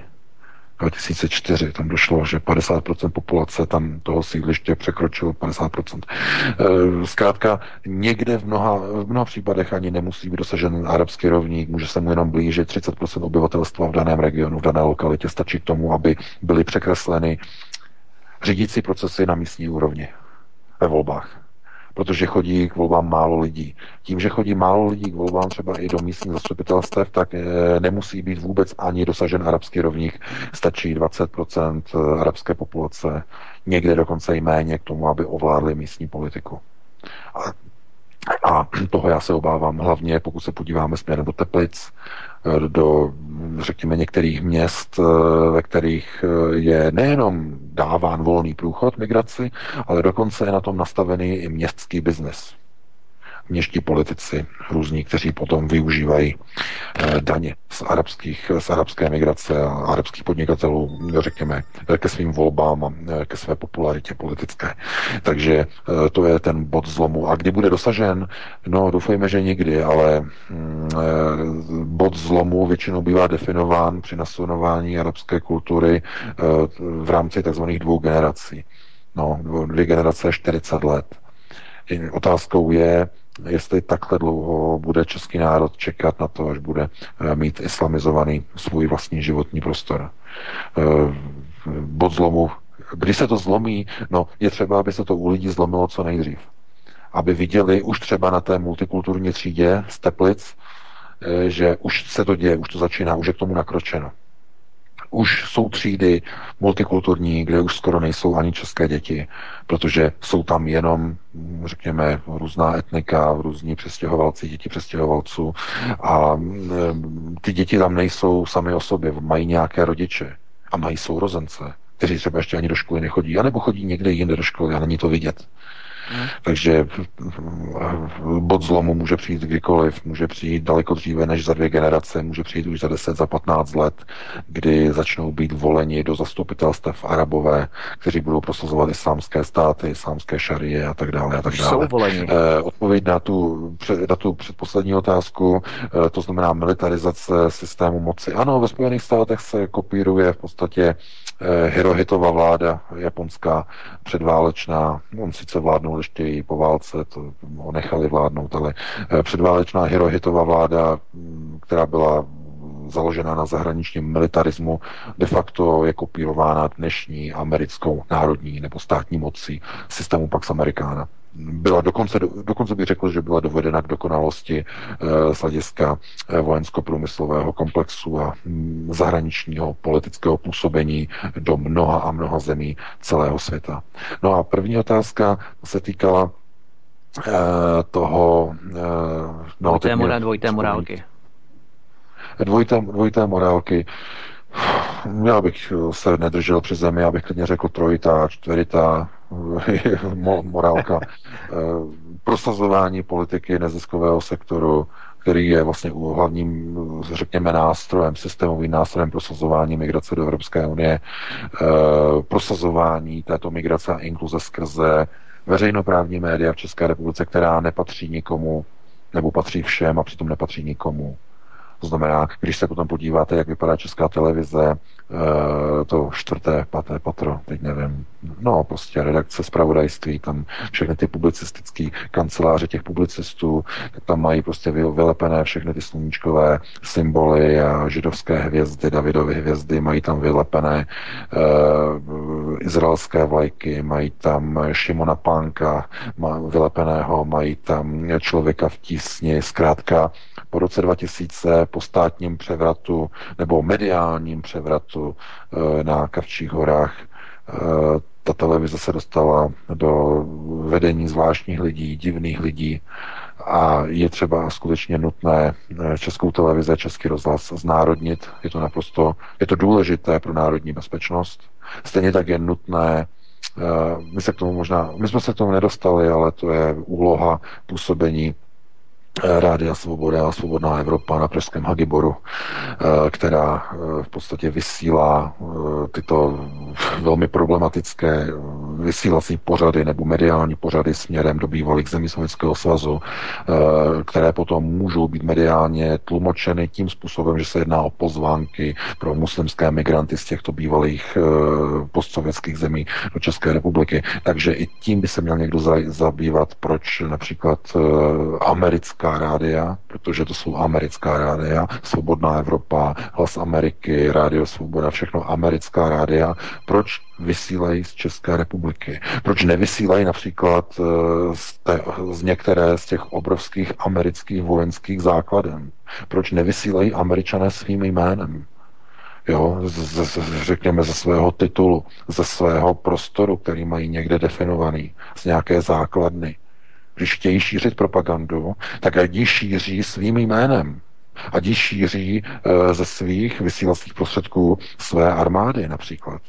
2004 tam došlo, že 50% populace tam toho sídliště překročilo 50%. Eh, zkrátka někde v mnoha, v mnoha případech ani nemusí být dosažen arabský rovník, může se mu jenom blížit 30% obyvatelstva v daném regionu, v dané lokalitě. Stačí k tomu, aby byly překresleny řídící procesy na místní úrovni ve volbách protože chodí k volbám málo lidí. Tím, že chodí málo lidí k volbám třeba i do místních zastupitelstev, tak e, nemusí být vůbec ani dosažen arabský rovník. Stačí 20% eh, arabské populace, někde dokonce i méně k tomu, aby ovládli místní politiku. A a toho já se obávám hlavně, pokud se podíváme směrem do Teplic, eh, do, řekněme, některých měst, eh, ve kterých eh, je nejenom dáván volný průchod migraci, ale dokonce je na tom nastavený i městský biznes měští politici různí, kteří potom využívají eh, daně z, arabských, z arabské migrace a arabských podnikatelů, řekněme, ke svým volbám a eh, ke své popularitě politické. Takže eh, to je ten bod zlomu. A kdy bude dosažen? No, doufejme, že nikdy, ale mm, bod zlomu většinou bývá definován při nasunování arabské kultury v rámci tzv. dvou generací. No, dvě generace 40 let. Otázkou je, jestli takhle dlouho bude český národ čekat na to, až bude eh, mít islamizovaný svůj vlastní životní prostor. Eh, bod zlomu, kdy se to zlomí, no je třeba, aby se to u lidí zlomilo co nejdřív. Aby viděli už třeba na té multikulturní třídě z Teplic, eh, že už se to děje, už to začíná, už je k tomu nakročeno. Už jsou třídy multikulturní, kde už skoro nejsou ani české děti, protože jsou tam jenom, řekněme, různá etnika, různí přestěhovalci, děti přestěhovalců a ty děti tam nejsou sami o sobě, mají nějaké rodiče a mají sourozence, kteří třeba ještě ani do školy nechodí, anebo chodí někde jinde do školy a není to vidět. Hmm. Takže bod zlomu může přijít kdykoliv, může přijít daleko dříve než za dvě generace, může přijít už za 10, za 15 let, kdy začnou být voleni do zastupitelstev arabové, kteří budou prosazovat islámské státy, islámské šarie a tak dále. A tak dále. Jsou voleni. Eh, odpověď na tu, na tu předposlední otázku, eh, to znamená militarizace systému moci. Ano, ve Spojených státech se kopíruje v podstatě eh, Hirohitova vláda japonská předválečná. On sice vládnul ještě i po válce, to ho nechali vládnout, ale eh, předválečná Hirohitová vláda, mm, která byla založená na zahraničním militarismu, de facto je kopírována dnešní americkou národní nebo státní mocí systému Pax Americana byla dokonce, dokonce bych řekl, že byla dovedena k dokonalosti eh, z hlediska eh, vojensko-průmyslového komplexu a mm, zahraničního politického působení do mnoha a mnoha zemí celého světa. No a první otázka se týkala eh, toho... No, dvojité, mora, dvojité morálky. Dvojité, dvojité morálky. Já bych se nedržel při zemi, abych klidně řekl trojitá, čtveritá, morálka, eh, prosazování politiky neziskového sektoru, který je vlastně hlavním, řekněme, nástrojem, systémovým nástrojem prosazování migrace do Evropské unie, prosazování této migrace a inkluze skrze veřejnoprávní média v České republice, která nepatří nikomu, nebo patří všem a přitom nepatří nikomu. To znamená, když se potom podíváte, jak vypadá česká televize, Eh, to čtvrté, paté patro, teď nevím, no prostě redakce zpravodajství, tam všechny ty publicistické kanceláře těch publicistů, tak tam mají prostě vylepené všechny ty sluníčkové symboly a židovské hvězdy, Davidovy hvězdy, mají tam vylepené uh, izraelské vlajky, mají tam Šimona Pánka má, vylepeného, mají tam člověka v tísni, zkrátka po roce 2000 po státním převratu nebo mediálním převratu eh, na Kavčích horách eh, ta televize se dostala do vedení zvláštních lidí, divných lidí a je třeba skutečně nutné eh, českou televize, český rozhlas znárodnit. Je to naprosto, je to důležité pro národní bezpečnost. Stejně tak je nutné my se k tomu možná, my jsme se k tomu nedostali, ale to je úloha působení Rádia Svoboda a Svobodná Evropa na Pražském Hagiboru, eh, která eh, v podstatě vysílá tyto velmi problematické vysílací pořady nebo mediální pořady směrem do bývalých zemí Sovětského svazu, které potom můžou být mediálně tlumočeny tím způsobem, že se jedná o pozvánky pro muslimské migranty z těchto bývalých postsovětských zemí do České republiky. Takže i tím by se měl někdo zabývat, proč například americká americká rádia, protože to jsou americká rádia, Svobodná Evropa, Hlas Ameriky, Rádio Svoboda, všechno americká rádia. Proč vysílají z České republiky? Proč nevysílají například eh, z, té, z některé z těch obrovských amerických vojenských základen? Proč nevysílají američané svým jménem? jo, z, z, řekněme ze svého titulu, ze svého prostoru, který mají někde definovaný, z nějaké základny když chtějí šířit propagandu, tak ji šíří svým jménem. Ať ji šíří e, ze svých vysílacích prostředků své armády například.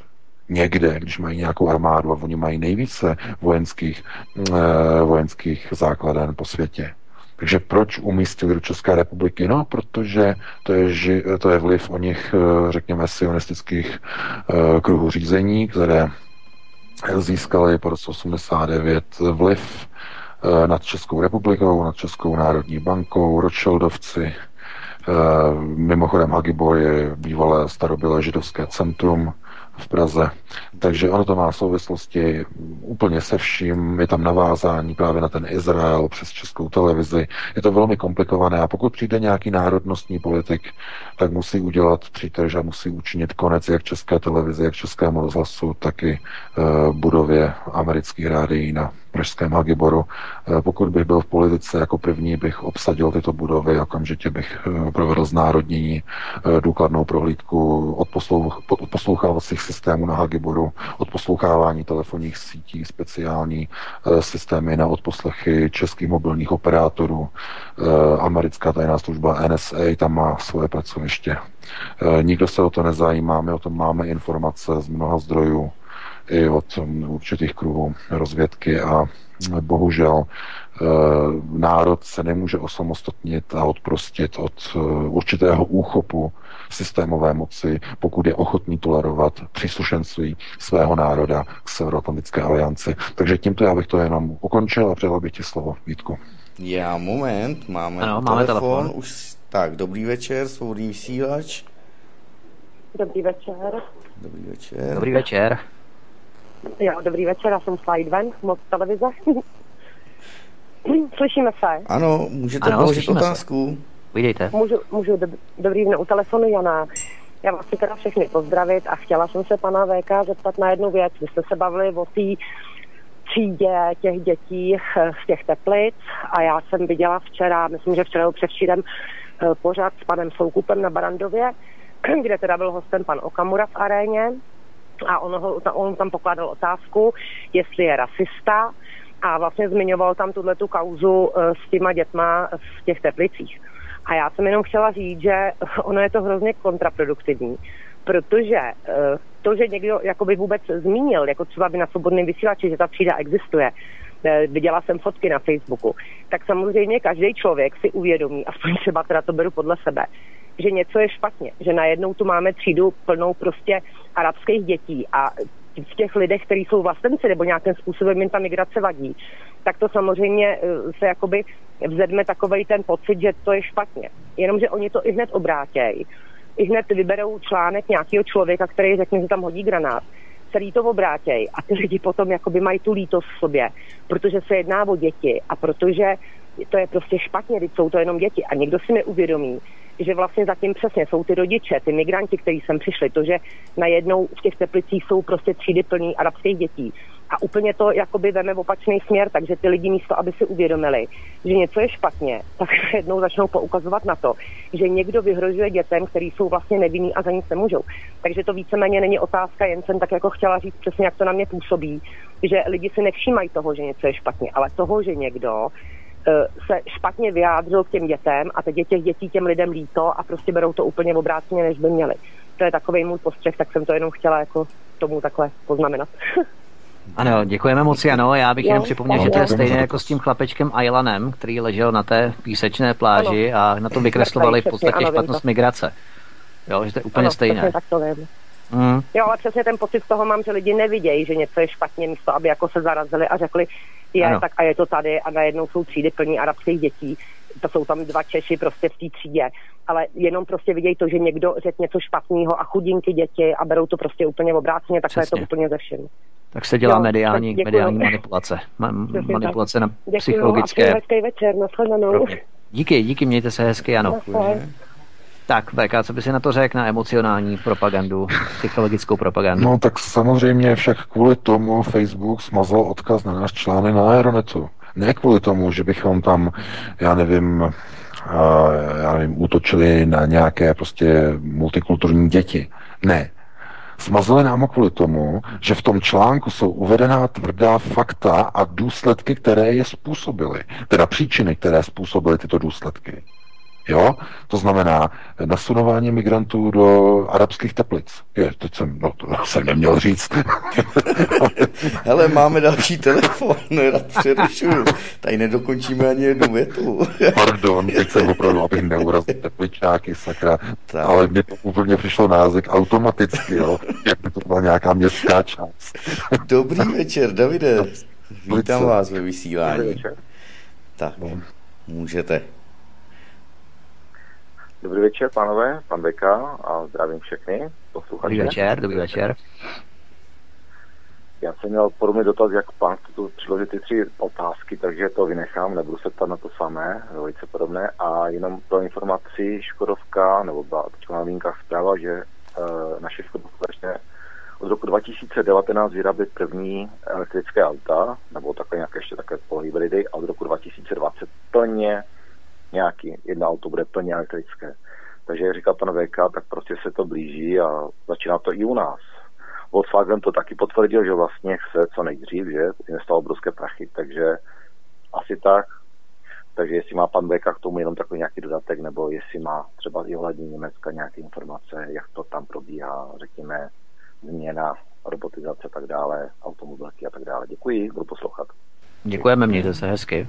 Někde, když mají nějakou armádu a oni mají nejvíce vojenských, e, vojenských základen po světě. Takže proč umístili do České republiky? No, protože to je, to je vliv o nich, e, řekněme, sionistických kruhů řízení, které získaly po roce 89 vliv nad Českou republikou, nad Českou národní bankou, Rothschildovci. Eh, mimochodem Hagibor je bývalé starobylé židovské centrum v Praze. Takže ono to má souvislosti úplně se vším, je tam navázání právě na ten Izrael přes českou televizi. Je to velmi komplikované a pokud přijde nějaký národnostní politik, tak musí udělat přítrž a musí učinit konec jak české televizi, jak českému rozhlasu, tak i uh, budově amerických rádií na Pražském Hagiboru. Eh, pokud bych byl v politice jako první, bych obsadil tyto budovy, okamžitě bych eh, provedl znárodnění, důkladnou prohlídku od, od poslouchávacích systémů na Hagiboru, od poslouchávání telefonních sítí, speciální systémy na odposlechy českých mobilních operátorů. Americká tajná služba NSA tam má svoje pracoviště. Nikdo se o to nezajímá, my o tom máme informace z mnoha zdrojů i od um, určitých kruhů rozvědky a bohužel uh, národ se nemůže osamostatnit a odprostit od určitého úchopu systémové moci, pokud je ochotný tolerovat příslušenství svého národa k Severoatlantické alianci. Takže tímto já bych to jenom ukončil a předal bych ti slovo, Vítku. Já, moment, máme, ano, máme telefon. telefon. Už, tak, dobrý večer, svobodný vysílač. Dobrý večer. Dobrý večer. Dobrý večer. Jo, dobrý večer, já jsem Slide moc televize. Slyšíme se? Ano, můžete ano, položit otázku. Vidíte. Můžu, můžu dob- dobrý den, u telefonu Jana. Já vás chci teda všechny pozdravit a chtěla jsem se pana VK zeptat na jednu věc. Vy jste se bavili o té třídě těch dětí eh, z těch teplic a já jsem viděla včera, myslím, že včera předevčírem eh, pořád s panem Soukupem na Barandově, kde teda byl hostem pan Okamura v aréně a on, ho, on tam pokládal otázku, jestli je rasista a vlastně zmiňoval tam tuhle tu kauzu eh, s těma dětma v těch teplicích. A já jsem jenom chtěla říct, že ono je to hrozně kontraproduktivní, protože to, že někdo jakoby vůbec zmínil, jako třeba by na svobodném vysílači, že ta třída existuje, eh, viděla jsem fotky na Facebooku, tak samozřejmě každý člověk si uvědomí, aspoň třeba teda to beru podle sebe, že něco je špatně, že najednou tu máme třídu plnou prostě arabských dětí a v těch lidech, kteří jsou vlastenci nebo nějakým způsobem jim ta migrace vadí, tak to samozřejmě eh, se jakoby vzedme takový ten pocit, že to je špatně. Jenomže oni to i hned obrátějí. I hned vyberou článek nějakého člověka, který řekne, že tam hodí granát celý to obrátějí a ty lidi potom jakoby mají tu lítost v sobě, protože se jedná o děti a protože to je prostě špatně, když jsou to jenom děti a někdo si neuvědomí, že vlastně zatím přesně jsou ty rodiče, ty migranti, kteří sem přišli, to, že najednou v těch teplicích jsou prostě třídy plný arabských dětí. A úplně to jakoby veme v opačný směr, takže ty lidi místo, aby si uvědomili, že něco je špatně, tak jednou začnou poukazovat na to, že někdo vyhrožuje dětem, který jsou vlastně nevinní a za nic nemůžou. Takže to víceméně není otázka, jen jsem tak jako chtěla říct přesně, jak to na mě působí, že lidi si nevšímají toho, že něco je špatně, ale toho, že někdo se špatně vyjádřil k těm dětem a teď je těch dětí těm lidem líto a prostě berou to úplně obráceně, než by měli. To je takový můj postřeh, tak jsem to jenom chtěla jako tomu takhle poznamenat. Ano, děkujeme moc, ano. Já bych jo, jenom připomněl, že to je stejné jako s tím chlapečkem Aylanem, který ležel na té písečné pláži ano. a na tom vykreslovali v podstatě špatnost migrace. Jo, že to je úplně ano, stejné. Tak to vím. Mm. Jo, ale přesně ten pocit z toho mám, že lidi nevidějí, že něco je špatně, místo aby jako se zarazili a řekli, je, ano. tak a je to tady a najednou jsou třídy plní arabských dětí. To jsou tam dva Češi prostě v té třídě, ale jenom prostě vidějí to, že někdo řekl něco špatného a chudinky děti a berou to prostě úplně obráceně, takhle je to úplně ze všem. Tak se dělá jo, mediální, mediální manipulace. Ma- manipulace na děkuju, psychologické. hezký večer, nashledanou. Díky, díky, mějte se hezky, ano. Tak, VK, co by si na to řekl, na emocionální propagandu, psychologickou propagandu? No tak samozřejmě však kvůli tomu Facebook smazal odkaz na náš článek na Aeronetu. Ne kvůli tomu, že bychom tam, já nevím, já nevím, útočili na nějaké prostě multikulturní děti. Ne. Smazali nám kvůli tomu, že v tom článku jsou uvedená tvrdá fakta a důsledky, které je způsobily. Teda příčiny, které způsobily tyto důsledky. Jo? To znamená nasunování migrantů do arabských teplic. Je, teď jsem, no to jsem neměl říct. Hele, máme další telefon, rád přerušuju. Tady nedokončíme ani jednu větu. Pardon, teď jsem opravdu, abych neurazil tepličáky, sakra. Tak. Ale mě to úplně přišlo název automaticky, jo? Jak by to byla nějaká městská část. Dobrý večer, Davide. Vítám vás ve vysílání. Tak, můžete. Dobrý večer, pánové, pan Beka a zdravím všechny posluchače. Dobrý večer, dobrý večer. Já jsem měl podobný dotaz, jak pan tu přiložit ty tři otázky, takže to vynechám, nebudu se ptát na to samé, velice podobné. A jenom pro informaci Škodovka, nebo byla teď na linkách zpráva, že e, naše Škodovka začne od roku 2019 vyrábět první elektrické auta, nebo takové nějaké ještě také pohybridy, a od roku 2020 plně nějaký, jedno auto bude plně elektrické. Takže jak říká pan VK, tak prostě se to blíží a začíná to i u nás. Volkswagen to taky potvrdil, že vlastně chce co nejdřív, že investoval obrovské prachy, takže asi tak. Takže jestli má pan VK k tomu jenom takový nějaký dodatek, nebo jestli má třeba i ohledně Německa nějaké informace, jak to tam probíhá, řekněme, změna, robotizace a tak dále, automobilky a tak dále. Děkuji, budu poslouchat. Děkujeme, mějte se hezky.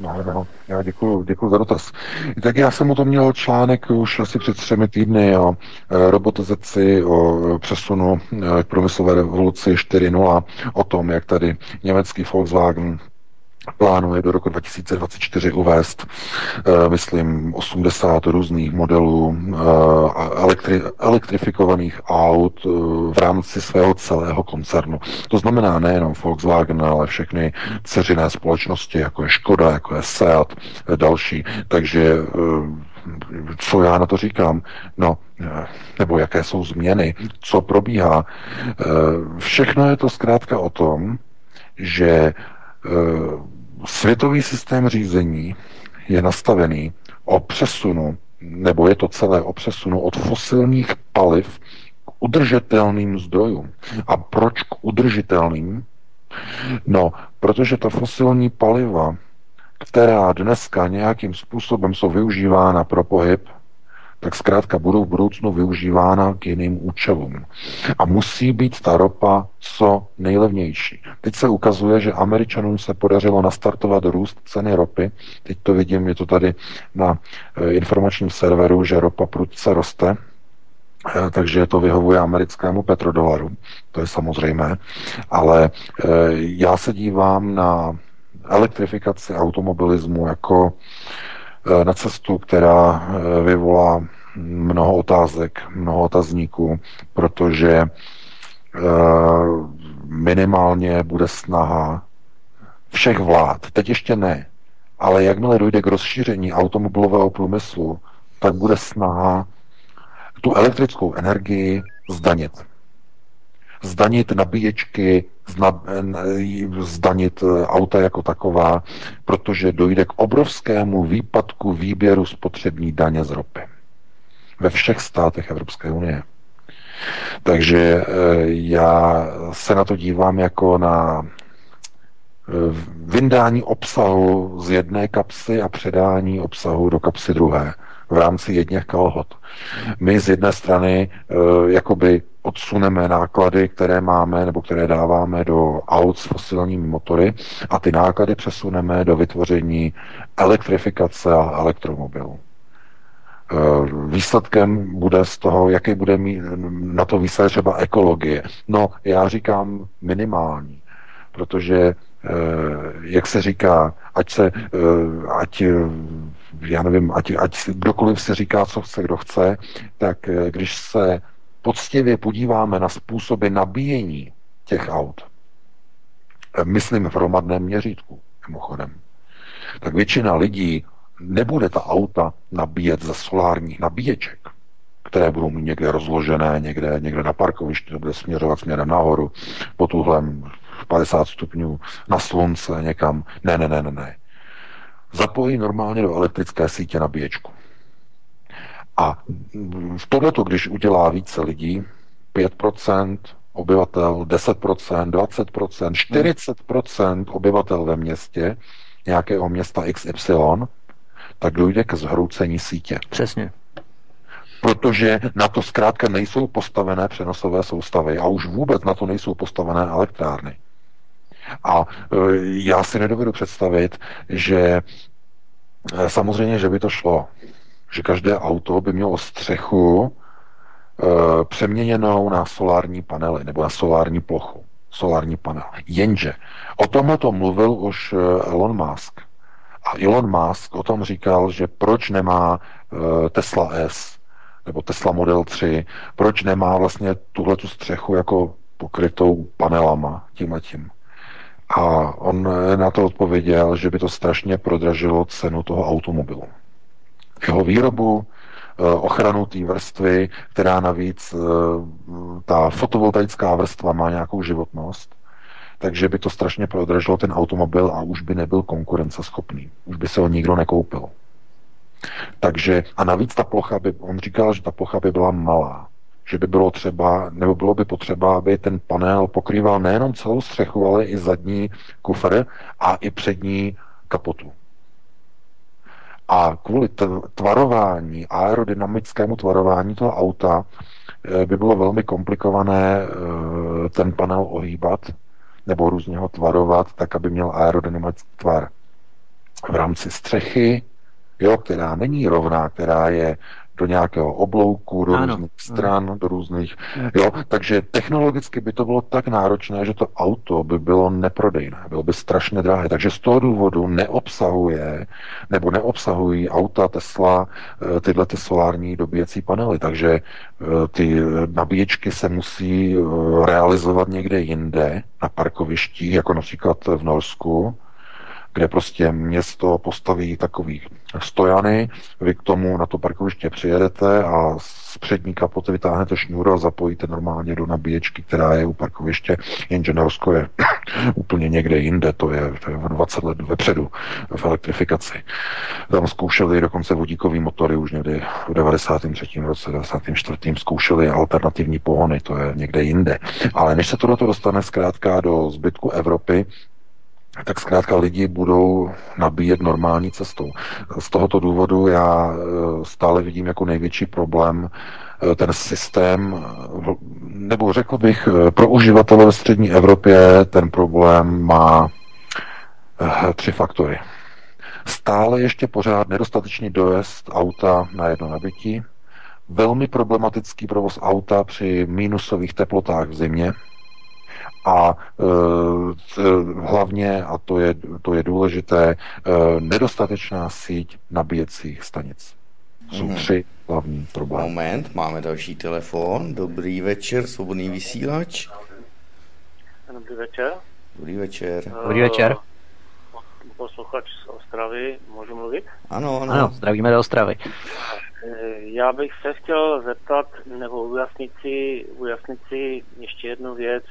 No, no, já děkuji, děkuji za dotaz. Tak já jsem o tom měl článek už asi před třemi týdny o e, robotizaci, o přesunu e, k průmyslové revoluci 4.0, o tom, jak tady německý Volkswagen plánuje do roku 2024 uvést, uh, myslím, 80 různých modelů uh, elektri- elektrifikovaných aut uh, v rámci svého celého koncernu. To znamená nejenom Volkswagen, ale všechny ceřiné společnosti, jako je Škoda, jako je Seat, další. Takže co já na to říkám? No, nebo jaké jsou změny, co probíhá. Všechno je to zkrátka o tom, že světový systém řízení je nastavený o přesunu, nebo je to celé o přesunu od fosilních paliv k udržitelným zdrojům. A proč k udržitelným? No, protože ta fosilní paliva, která dneska nějakým způsobem jsou využívána pro pohyb, tak zkrátka budou v budoucnu využívána k jiným účelům. A musí být ta ropa co nejlevnější. Teď se ukazuje, že Američanům se podařilo nastartovat růst ceny ropy. Teď to vidím, je to tady na eh, informačním serveru, že ropa prudce roste, eh, takže to vyhovuje americkému petrodolaru, to je samozřejmé, ale eh, já se dívám na elektrifikaci automobilismu jako na cestu, která eh, vyvolá mnoho otázek, mnoho otazníků, protože eh, minimálně bude snaha všech vlád, teď ještě ne, ale jakmile dojde k rozšíření automobilového průmyslu, tak bude snaha tu elektrickou energii zdanit zdanit nabíječky, zdanit eh, auta jako taková, protože dojde k obrovskému výpadku výběru spotřební daně z ropy ve všech státech Evropské unie. Takže eh, já se na to dívám jako na eh, vyndání obsahu z jedné kapsy a předání obsahu do kapsy druhé v rámci jedněch kalhot. My z jedné strany jakoby odsuneme náklady, které máme nebo které dáváme do aut s fosilními motory a ty náklady přesuneme do vytvoření elektrifikace a elektromobilů. Eh, výsledkem bude z toho, jaký bude mít na to výsledek třeba ekologie. No, já říkám minimální, protože, eh, jak se říká, ať se, ať já nevím, ať, ať kdokoliv se říká, co chce, kdo chce, tak když se poctivě podíváme na způsoby nabíjení těch aut, eh, myslím v hromadném měřítku, mimochodem, tak většina lidí nebude ta auta nabíjet ze solárních nabíječek, které budou mít někde rozložené, někde, někde na parkovišti, to bude směřovat směrem nahoru, po tuhlem 50 stupňů na slunce někam. Ne, ne, ne, ne, ne. Zapojí normálně do elektrické sítě nabíječku. A v tohleto, když udělá více lidí, 5% obyvatel, 10%, 20%, 40% obyvatel ve městě, nějakého města XY, tak dojde ke zhroucení sítě. Přesně. Protože na to zkrátka nejsou postavené přenosové soustavy a už vůbec na to nejsou postavené elektrárny. A e, já si nedovedu představit, že e, samozřejmě, že by to šlo že každé auto by mělo střechu e, přeměněnou na solární panely nebo na solární plochu. Solární panel. Jenže o tomhle to mluvil už Elon Musk. A Elon Musk o tom říkal, že proč nemá Tesla S nebo Tesla Model 3, proč nemá vlastně tuhle tu střechu jako pokrytou panelama tím a tím. A on na to odpověděl, že by to strašně prodražilo cenu toho automobilu jeho výrobu, eh, ochranu té vrstvy, která navíc, eh, ta fotovoltaická vrstva má nějakou životnost, takže by to strašně prodražilo ten automobil a už by nebyl konkurenceschopný. Už by se ho nikdo nekoupil. Takže, a navíc ta plocha by, on říkal, že ta plocha by byla malá, že by bylo třeba, nebo bylo by potřeba, aby ten panel pokrýval nejenom celou střechu, ale i zadní kufr a i přední kapotu. A kvůli tvarování, aerodynamickému tvarování toho auta eh, by bylo velmi komplikované eh, ten panel ohýbat nebo různě ho tvarovat, tak, aby měl aerodynamický tvar. V rámci střechy, jo, která není rovná, která je do nějakého oblouku, do ano. různých stran, ano. do různých... Jo, takže technologicky by to bylo tak náročné, že to auto by bylo neprodejné, bylo by strašně drahé. Takže z toho důvodu neobsahuje, nebo neobsahují auta Tesla eh, tyhle ty solární dobíjecí panely. Takže eh, ty nabíječky se musí eh, realizovat někde jinde, na parkovištích, jako například v Norsku, kde prostě město postaví takový stojany, vy k tomu na to parkoviště přijedete a z přední kapoty vytáhnete šňůru a zapojíte normálně do nabíječky, která je u parkoviště, jenže Norsko je úplně někde jinde, to je, to je 20 let vepředu v elektrifikaci. Tam zkoušeli dokonce vodíkový motory už někdy v 93. roce, 94. zkoušeli alternativní pohony, to je někde jinde. Ale než se tohle dostane zkrátka do zbytku Evropy, tak zkrátka lidi budou nabíjet normální cestou. Z tohoto důvodu já stále vidím jako největší problém ten systém, nebo řekl bych, pro uživatele ve střední Evropě ten problém má tři faktory. Stále ještě pořád nedostatečný dojezd auta na jedno nabití, velmi problematický provoz auta při minusových teplotách v zimě a e, hlavně, a to je, to je důležité, e, nedostatečná síť nabíjecích stanic. Jsou mm. tři hlavní problémy. Moment, máme další telefon. Dobrý večer, svobodný vysílač. Dobrý večer. Dobrý večer. Dobrý večer. Posluchač z Ostravy, můžu mluvit? Ano, ano. Ano, zdravíme do Ostravy. Já bych se chtěl zeptat, nebo ujasnit si, ujasnit si ještě jednu věc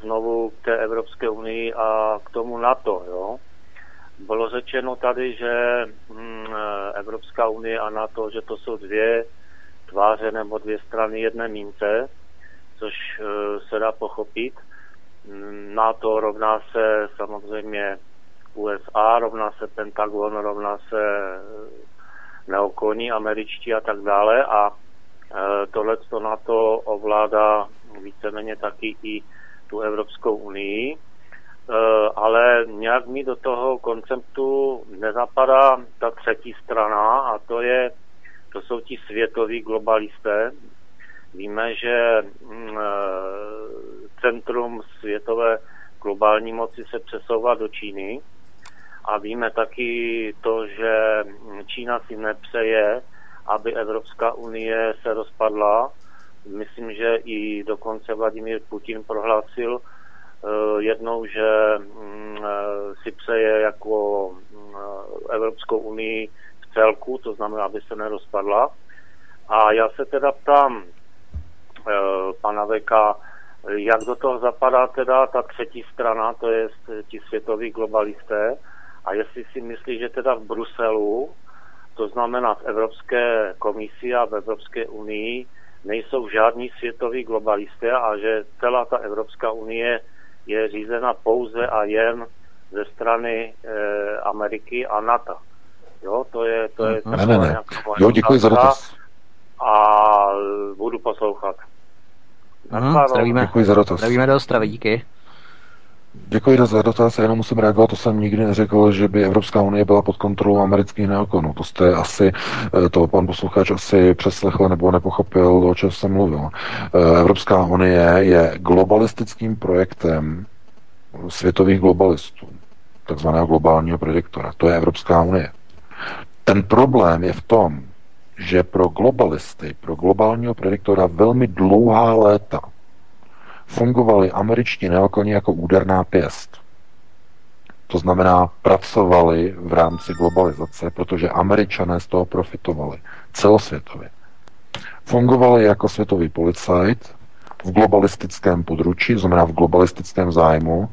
znovu k té Evropské unii a k tomu NATO. Jo? Bylo řečeno tady, že mm, Evropská unie a NATO, že to jsou dvě tváře nebo dvě strany jedné mince, což e, se dá pochopit. NATO rovná se samozřejmě USA, rovná se Pentagon, rovná se neokoní američtí a tak dále a tohle to na to ovládá víceméně taky i tu Evropskou unii, e, ale nějak mi do toho konceptu nezapadá ta třetí strana a to je, to jsou ti světoví globalisté. Víme, že mm, e, centrum světové globální moci se přesouvá do Číny, a víme taky to, že Čína si nepřeje, aby Evropská unie se rozpadla. Myslím, že i dokonce Vladimír Putin prohlásil uh, jednou, že um, si přeje jako um, Evropskou unii v celku, to znamená, aby se nerozpadla. A já se teda ptám uh, pana Veka, jak do toho zapadá teda ta třetí strana, to je ti světoví globalisté, a jestli si myslí, že teda v Bruselu, to znamená v Evropské komisi a v Evropské unii, nejsou žádní světoví globalisté a že celá ta Evropská unie je řízena pouze a jen ze strany e, Ameriky a NATO. Jo, to je, to je ne, ne, ne. Jo, děkuji za dotaz. A budu poslouchat. Ano, zdravíme. Děkuji za dotaz. Zdravíme do Ostravy, díky. Děkuji za dotaz, já jenom musím reagovat, to jsem nikdy neřekl, že by Evropská unie byla pod kontrolou amerických neokonů. To jste asi, eh, to pan posluchač asi přeslechl nebo nepochopil, o čem jsem mluvil. Eh, Evropská unie je globalistickým projektem světových globalistů, takzvaného globálního prediktora. To je Evropská unie. Ten problém je v tom, že pro globalisty, pro globálního prediktora velmi dlouhá léta fungovali američtí neokoni jako úderná pěst. To znamená, pracovali v rámci globalizace, protože američané z toho profitovali celosvětově. Fungovali jako světový policajt v globalistickém područí, znamená v globalistickém zájmu,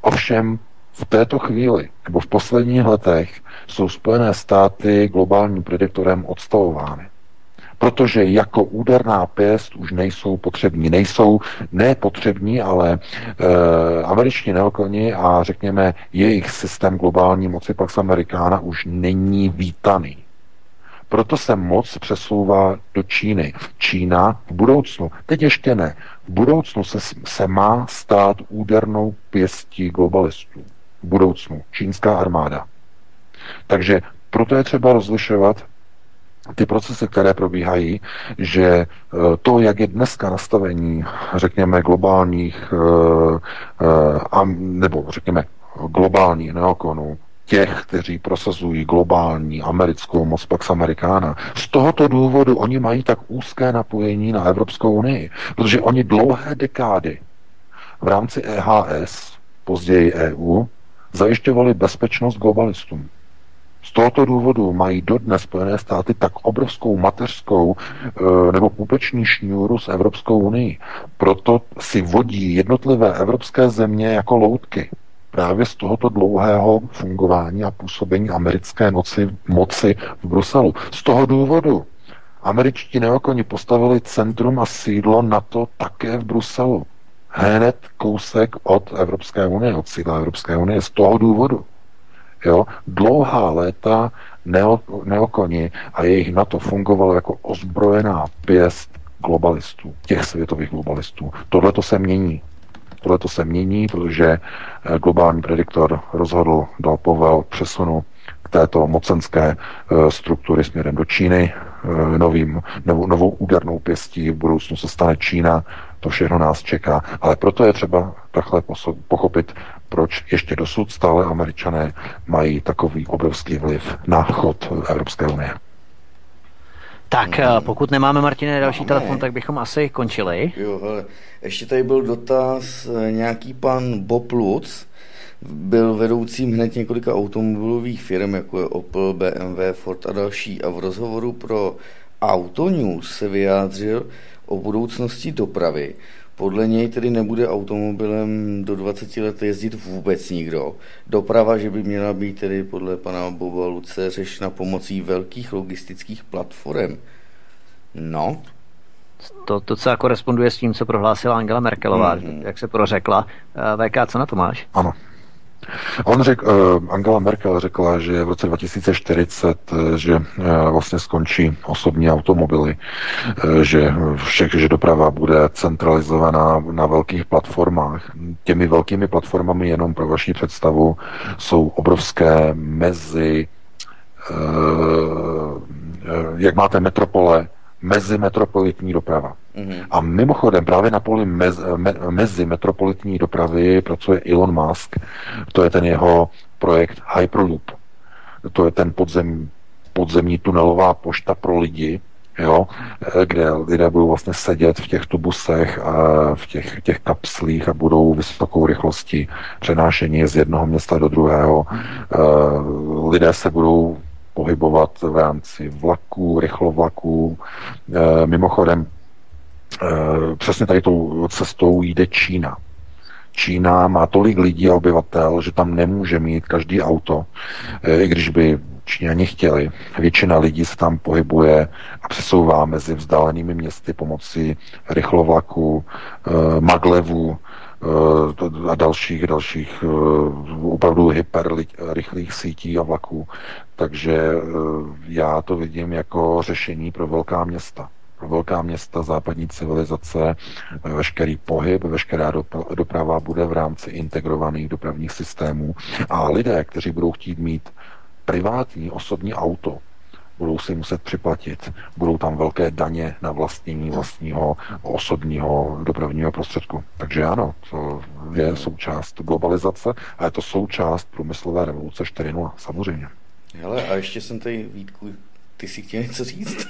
ovšem v této chvíli, nebo v posledních letech, jsou Spojené státy globálním prediktorem odstavovány protože jako úderná pěst už nejsou potřební. Nejsou nepotřební, ale e, američtí neokoni a řekněme jejich systém globální moci Pax Amerikána už není vítaný. Proto se moc přesouvá do Číny. Čína v budoucnu, teď ještě ne, v budoucnu se, se má stát údernou pěstí globalistů. V budoucnu. Čínská armáda. Takže proto je třeba rozlišovat ty procesy, které probíhají, že e, to, jak je dneska nastavení, řekněme, globálních, e, e, nebo řekněme, globálních neokonů, těch, kteří prosazují globální americkou moc Pax Americana. Z tohoto důvodu oni mají tak úzké napojení na Evropskou unii, protože oni dlouhé dekády v rámci EHS, později EU, zajišťovali bezpečnost globalistům. Z tohoto důvodu mají dodnes Spojené státy tak obrovskou mateřskou eh, nebo pupeční šňůru s Evropskou unii. Proto si vodí jednotlivé evropské země jako loutky právě z tohoto dlouhého fungování a působení americké moci, moci v Bruselu. Z toho důvodu američtí neokoni postavili centrum a sídlo NATO také v Bruselu. hned kousek od Evropské unie, od sídla Evropské unie z toho důvodu. Jo? Dlouhá léta neo, neokoni a jejich NATO fungovalo jako ozbrojená pěst globalistů, těch světových globalistů. Tohle to se mění. Tohle to se mění, protože eh, globální prediktor rozhodl, dal povel přesunu této mocenské eh, struktury směrem do Číny. Eh, novým, novou, novou údernou pěstí v budoucnu se stane Čína. To všechno nás čeká. Ale proto je třeba takhle pochopit, proč ještě dosud stále američané mají takový obrovský vliv na chod Evropské unie. Tak, mm. pokud nemáme, Martine, další Máme. telefon, tak bychom asi končili. Jo, hele, ještě tady byl dotaz, eh, nějaký pan Bob Lutz, byl vedoucím hned několika automobilových firm, jako je Opel, BMW, Ford a další. A v rozhovoru pro Autonews se vyjádřil o budoucnosti dopravy. Podle něj tedy nebude automobilem do 20 let jezdit vůbec nikdo. Doprava, že by měla být tedy podle pana Boba Luce řešena pomocí velkých logistických platform. No, to, to co koresponduje s tím, co prohlásila Angela Merkelová, mm-hmm. jak se prořekla. Eh, VK, co na to máš? Ano. On řekl, uh, Angela Merkel řekla, že v roce 2040, uh, že uh, vlastně skončí osobní automobily, že, všech, že doprava bude centralizovaná na velkých platformách. Těmi velkými platformami, jenom pro vaši představu, jsou obrovské mezi, jak máte metropole, mezimetropolitní doprava. Mm-hmm. A mimochodem právě na poli mez, me, mezi metropolitní dopravy pracuje Elon Musk. To je ten jeho projekt Hyperloop. To je ten podzem, podzemní tunelová pošta pro lidi, jo, kde lidé budou vlastně sedět v těch tubusech a v těch, těch kapslích a budou vysokou rychlostí přenášení z jednoho města do druhého. Eh, lidé se budou pohybovat v rámci vlaků, rychlovlaků. E, mimochodem, e, přesně tady tou cestou jde Čína. Čína má tolik lidí a obyvatel, že tam nemůže mít každý auto, e, i když by Číňani chtěli. Většina lidí se tam pohybuje a přesouvá mezi vzdálenými městy pomocí rychlovlaku, maglevů, a dalších, dalších opravdu hyperrychlých sítí a vlaků. Takže eh, já to vidím jako řešení pro velká města. Pro velká města západní civilizace eh, veškerý pohyb, veškerá doprava bude v rámci integrovaných dopravních systémů a lidé, kteří budou chtít mít privátní osobní auto, budou si muset připlatit. Budou tam velké daně na vlastnění vlastního osobního dopravního prostředku. Takže ano, to je součást globalizace a je to součást průmyslové revoluce 4.0, samozřejmě. Hele, a ještě jsem tady, Vítku, ty si chtěl něco říct?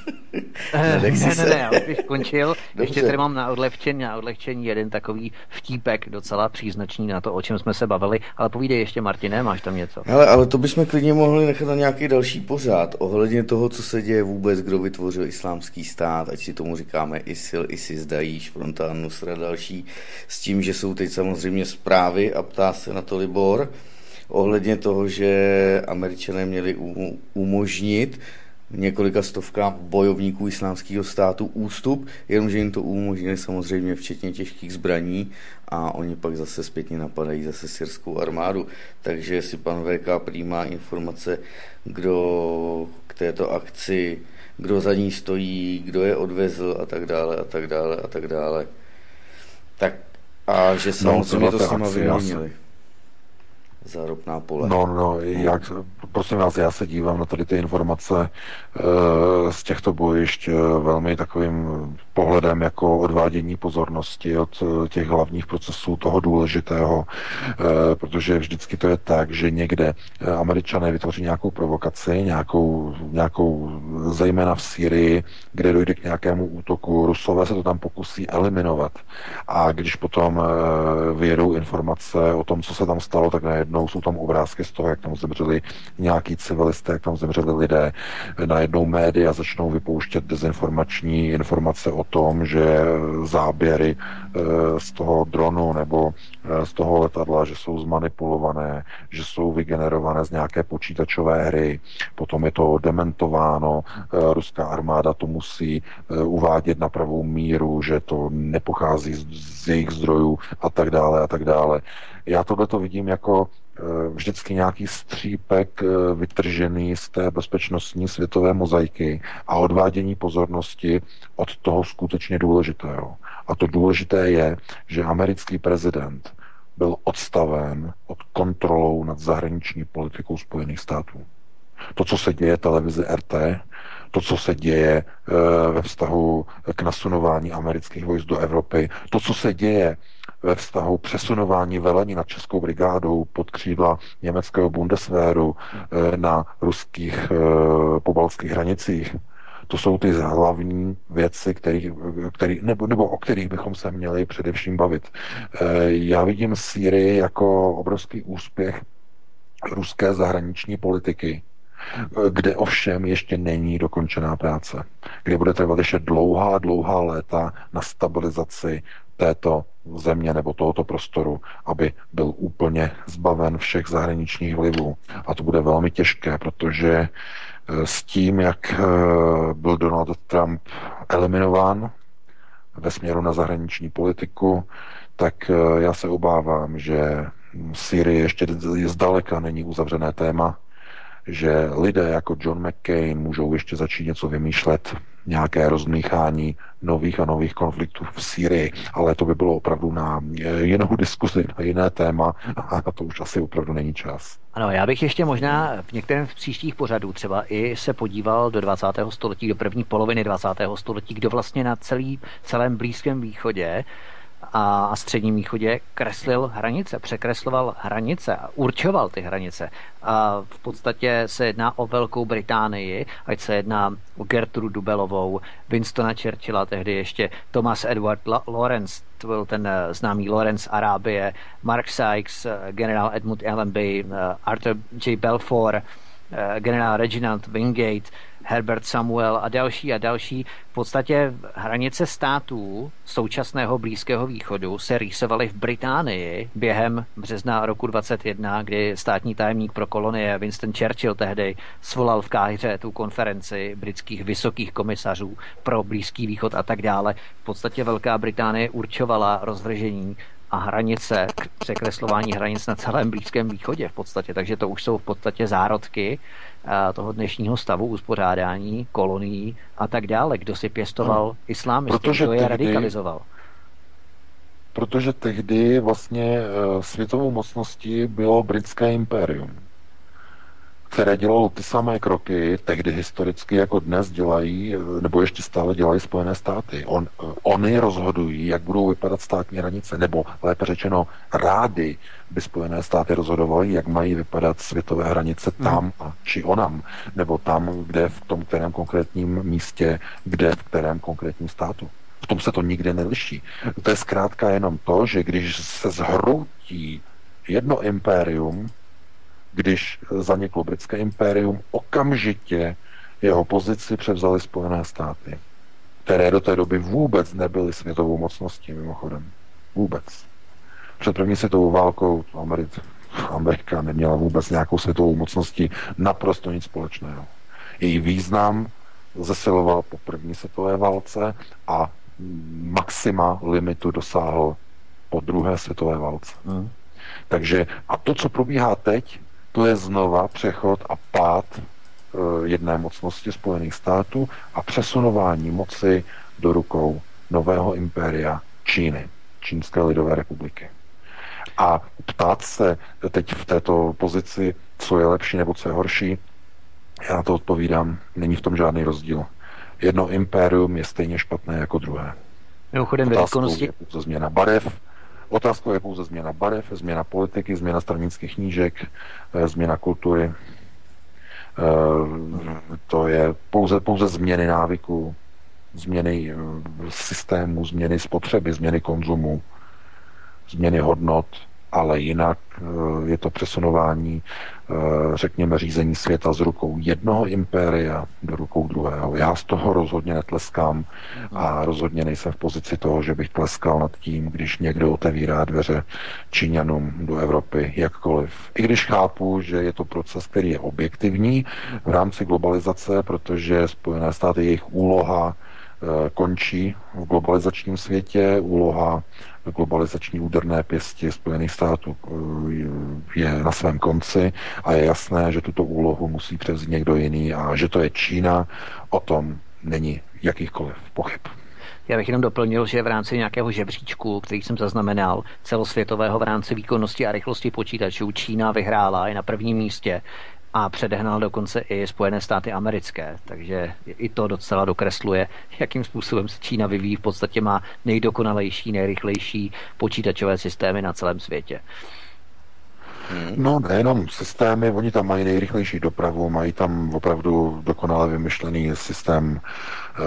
ne, ne, ne, ne, já už skončil. Dobře. Ještě tady mám na odlehčení, na odlehčení jeden takový vtípek docela příznačný na to, o čem jsme se bavili, ale povídej ještě, Martine, máš tam něco? Hele, ale to bychom klidně mohli nechat na nějaký další pořád, ohledně toho, co se děje vůbec, kdo vytvořil islámský stát, ať si tomu říkáme ISIL, ISIS, Daesh, Fronta, Nusra, další, s tím, že jsou teď samozřejmě zprávy a ptá se na to Libor, ohledně toho, že američané měli umožnit několika stovkám bojovníků islámského státu ústup, jenomže jim to umožnili samozřejmě včetně těžkých zbraní a oni pak zase zpětně napadají zase syrskou armádu. Takže si pan VK přijímá informace, kdo k této akci, kdo za ní stojí, kdo je odvezl a tak dále a tak dále a tak dále. Tak a že no, samozřejmě no, to s nimi vyměnili za ropná pole. No, no, jak, prosím vás, já se dívám na tady ty informace e, z těchto bojišť e, velmi takovým pohledem jako odvádění pozornosti od e, těch hlavních procesů toho důležitého, e, protože vždycky to je tak, že někde američané vytvoří nějakou provokaci, nějakou, nějakou zejména v Syrii, kde dojde k nějakému útoku, Rusové se to tam pokusí eliminovat. A když potom e, vyjedou informace o tom, co se tam stalo, tak najednou najednou jsou tam obrázky z toho, jak tam zemřeli nějaký civilisté, jak tam zemřeli lidé. Najednou média začnou vypouštět dezinformační informace o tom, že záběry eh, z toho dronu nebo eh, z toho letadla, že jsou zmanipulované, že jsou vygenerované z nějaké počítačové hry, potom je to dementováno, eh, ruská armáda to musí uvádět na pravou míru, že to nepochází z, jejich zdrojů a tak dále a tak dále. Já tohle to vidím jako vždycky nějaký střípek eh, vytržený z té bezpečnostní světové mozaiky a odvádění pozornosti od toho skutečně důležitého. A to důležité je, že americký prezident byl odstaven od kontrolou nad zahraniční politikou Spojených států. To, co se děje televize RT, to, co se děje eh, ve vztahu k nasunování amerických vojsk do Evropy, to, co se děje ve vztahu přesunování velení nad Českou brigádou pod křídla německého Bundeswehru eh, na ruských eh, pobalských hranicích. To jsou ty hlavní věci, který, který, nebo, nebo o kterých bychom se měli především bavit. Já vidím Sýrii jako obrovský úspěch ruské zahraniční politiky, kde ovšem ještě není dokončená práce, kde bude trvat ještě dlouhá, dlouhá léta na stabilizaci této země nebo tohoto prostoru, aby byl úplně zbaven všech zahraničních vlivů. A to bude velmi těžké, protože eh, s tím, jak eh, byl Donald Trump eliminován ve směru na zahraniční politiku, tak eh, já se obávám, že Syrii ještě zdaleka není uzavřené téma že lidé jako John McCain můžou ještě začít něco vymýšlet, nějaké rozmíchání nových a nových konfliktů v Sýrii, ale to by bylo opravdu na jinou diskuzi, na jiné téma a na to už asi opravdu není čas. Ano, já bych ještě možná v některém z příštích pořadů třeba i se podíval do 20. století, do první poloviny 20. století, kdo vlastně na celý, celém Blízkém východě a středním východě kreslil hranice, překresloval hranice určoval ty hranice. A v podstatě se jedná o Velkou Británii, ať se jedná o Gertrudu Dubelovou, Winstona Churchilla, tehdy ještě Thomas Edward Lawrence, to byl ten eh, známý Lawrence Arábie, Mark Sykes, eh, generál Edmund Allenby, eh, Arthur J. Belfort, generál Reginald Wingate, Herbert Samuel a další a další. V podstatě hranice států současného Blízkého východu se rýsovaly v Británii během března roku 21, kdy státní tajemník pro kolonie Winston Churchill tehdy svolal v Káhyře tu konferenci britských vysokých komisařů pro Blízký východ a tak dále. V podstatě Velká Británie určovala rozvržení a hranice, překreslování hranic na celém Blízkém východě v podstatě. Takže to už jsou v podstatě zárodky toho dnešního stavu uspořádání, kolonií a tak dále. Kdo si pěstoval no, islámisty, kdo je tehdy, radikalizoval. Protože tehdy vlastně eh, světovou mocností bylo britské impérium které dělalo ty samé kroky, tehdy historicky jako dnes dělají, nebo ještě stále dělají Spojené státy. On, oni rozhodují, jak budou vypadat státní hranice, nebo lépe řečeno rády by Spojené státy rozhodovaly, jak mají vypadat světové hranice hmm. tam a či onam, nebo tam, kde v tom kterém konkrétním místě, kde v kterém konkrétním státu. V tom se to nikde neliší. To je zkrátka jenom to, že když se zhroutí jedno impérium, když zaniklo britské impérium, okamžitě jeho pozici převzali Spojené státy, které do té doby vůbec nebyly světovou mocností, mimochodem. Vůbec. Před první světovou válkou Amerika, Amerika neměla vůbec nějakou světovou mocností, naprosto nic společného. Její význam zesiloval po první světové válce a maxima limitu dosáhl po druhé světové válce. Hmm. Takže a to, co probíhá teď, to je znova přechod a pád e, jedné mocnosti Spojených států a přesunování moci do rukou nového impéria Číny, Čínské lidové republiky. A ptát se teď v této pozici, co je lepší nebo co je horší, já na to odpovídám, není v tom žádný rozdíl. Jedno impérium je stejně špatné jako druhé. Mimochodem, ve výkonnosti... je změna barev, Otázkou je pouze změna barev, změna politiky, změna stranických knížek, eh, změna kultury. Eh, to je pouze, pouze změny návyků, změny eh, systému, změny spotřeby, změny konzumu, změny hodnot, ale jinak je to přesunování, řekněme, řízení světa z rukou jednoho impéria do rukou druhého. Já z toho rozhodně netleskám a rozhodně nejsem v pozici toho, že bych tleskal nad tím, když někdo otevírá dveře Číňanům do Evropy, jakkoliv. I když chápu, že je to proces, který je objektivní v rámci globalizace, protože Spojené státy, jejich úloha eh, končí v globalizačním světě, úloha globalizační úderné pěsti Spojených států eh, je na svém konci a je jasné, že tuto úlohu musí převzít někdo jiný a že to je Čína, o tom není jakýchkoliv pochyb. Já bych jenom doplnil, že v rámci nějakého žebříčku, který jsem zaznamenal, celosvětového v rámci výkonnosti a rychlosti počítačů, Čína vyhrála, je na prvním místě a předehnal dokonce i Spojené státy americké. Takže i to docela dokresluje, jakým způsobem se Čína vyvíjí. V podstatě má nejdokonalejší, nejrychlejší počítačové systémy na celém světě. Hmm. No nejenom systémy, oni tam mají nejrychlejší dopravu, mají tam opravdu dokonale vymyšlený systém e,